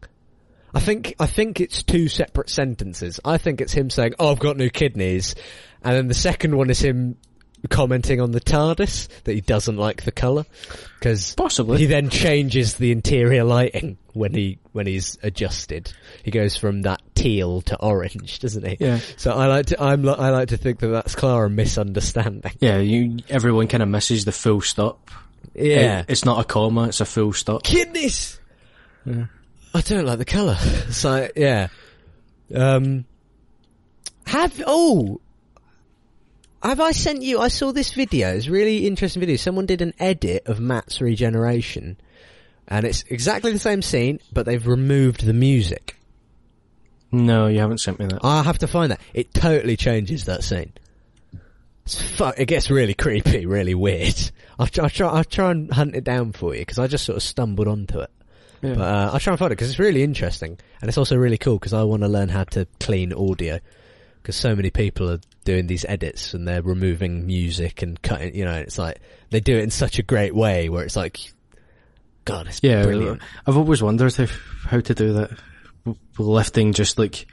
I think I think it's two separate sentences. I think it's him saying, "Oh, I've got new kidneys," and then the second one is him commenting on the TARDIS that he doesn't like the colour because Possibly. he then changes the interior lighting when he when he's adjusted. He goes from that teal to orange, doesn't he? Yeah. So I like to I'm I like to think that that's Clara misunderstanding. Yeah, you. Everyone kind of misses the full stop. Yeah. It- it's not a comma; it's a full stop. kidneys. I don't like the colour. So yeah. Um. Have oh. Have I sent you? I saw this video. It's really interesting video. Someone did an edit of Matt's regeneration, and it's exactly the same scene, but they've removed the music. No, you haven't sent me that. I have to find that. It totally changes that scene. It's fu- it gets really creepy, really weird. I'll, try- I'll try. I'll try and hunt it down for you because I just sort of stumbled onto it. Yeah. But uh, I'll try and find it because it's really interesting and it's also really cool because I want to learn how to clean audio because so many people are doing these edits and they're removing music and cutting. You know, it's like they do it in such a great way where it's like, God, it's Yeah, brilliant. I've always wondered if, how to do that. Lifting just like,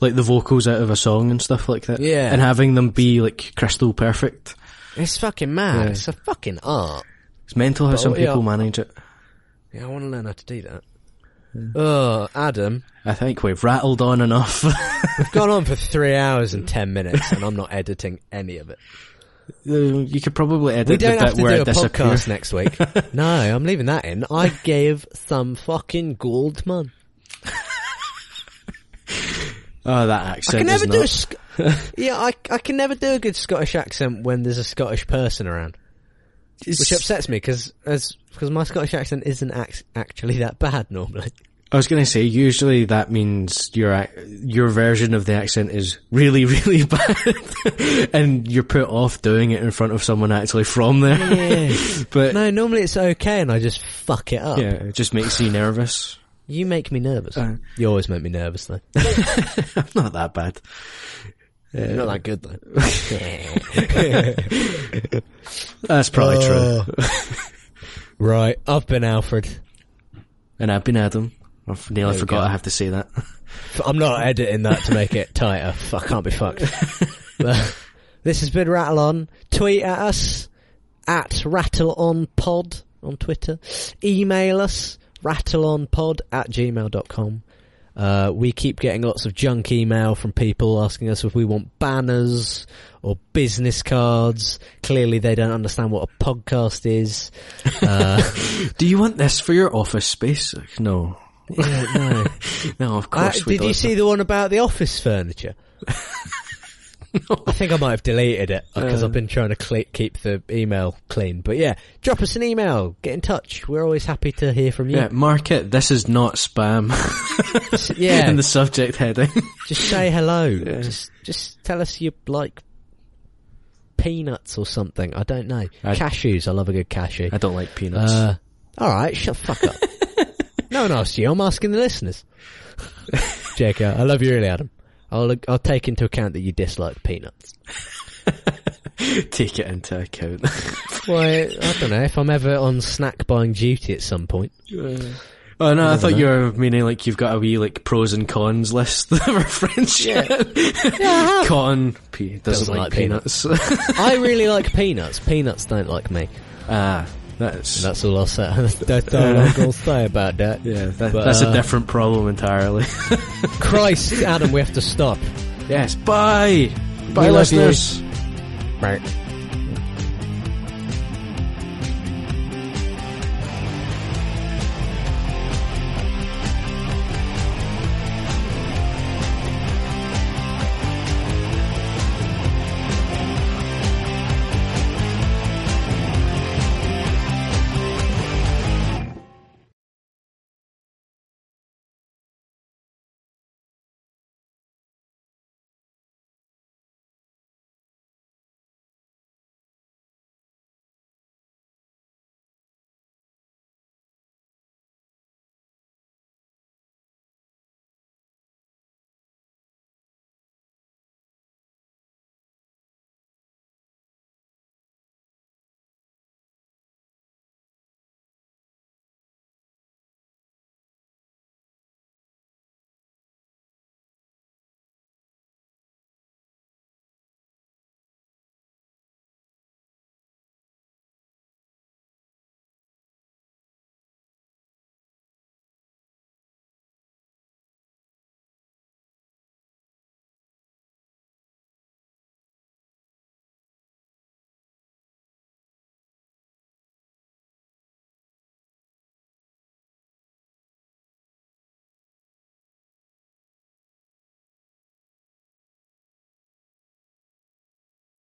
like the vocals out of a song and stuff like that. Yeah. And having them be like crystal perfect. It's fucking mad. Yeah. It's a fucking art. It's mental how But, some yeah. people manage it. Yeah, I want to learn how to do that. Oh, Adam, I think we've rattled on enough. we've gone on for three hours and ten minutes, and I'm not editing any of it. Uh, you could probably edit We don't the have to where do a it podcast next week. no, I'm leaving that in. I gave some fucking gold, man. Oh, that accent! I accent can never is do a not. Sc- yeah, I I can never do a good Scottish accent when there's a Scottish person around, which upsets me because as because my Scottish accent isn't act- actually that bad normally. I was going to say, usually that means your your version of the accent is really, really bad, and you're put off doing it in front of someone actually from there. Yeah. but no, normally it's okay, and I just fuck it up. yeah, it just makes you nervous. You make me nervous. Uh. you always make me nervous though. I'm not that bad. You're not that good though. That's probably Oh. true. Right, I've been Alfred. And I've been Adam. I've nearly There forgot go. I have to say that. I'm not editing that to make it tighter. I can't be fucked. This has been Rattle On. Tweet at us at Rattle On Pod on Twitter. Email us rattleonpod at gmail.com. Uh, we keep getting lots of junk email from people asking us if we want banners or business cards. Clearly they don't understand what a podcast is. Uh, Do you want this for your office space? No. yeah, no. No, of course we did you don't. see the one about the office furniture? I think I might have deleted it because Uh. I've been trying to cle keep the email clean. But yeah, drop us an email. Get in touch. We're always happy to hear from you. Yeah, mark it. This is not spam. Yeah, in the subject heading. just say hello. Just just tell us you like peanuts or something. I don't know. I- Cashews. I love a good cashew. I don't like peanuts. Uh, all right, shut the fuck up. no one asked you. I'm asking the listeners. JK, I love you really, Adam. I'll I'll take into account that you dislike peanuts. Take it into account. Well, I don't know if I'm ever on snack buying duty at some point. oh no, I thought you were meaning like you've got a wee like pros and cons list of our friendship. Con P doesn't, Doesn't like, like peanuts. I really like peanuts. Peanuts don't like me. ah, that's That's all I'll say. That's all I'm to say about that. yeah, that, But, that's uh, a different problem entirely. Christ, Adam, we have to stop. yes, bye, bye, We listeners. Right.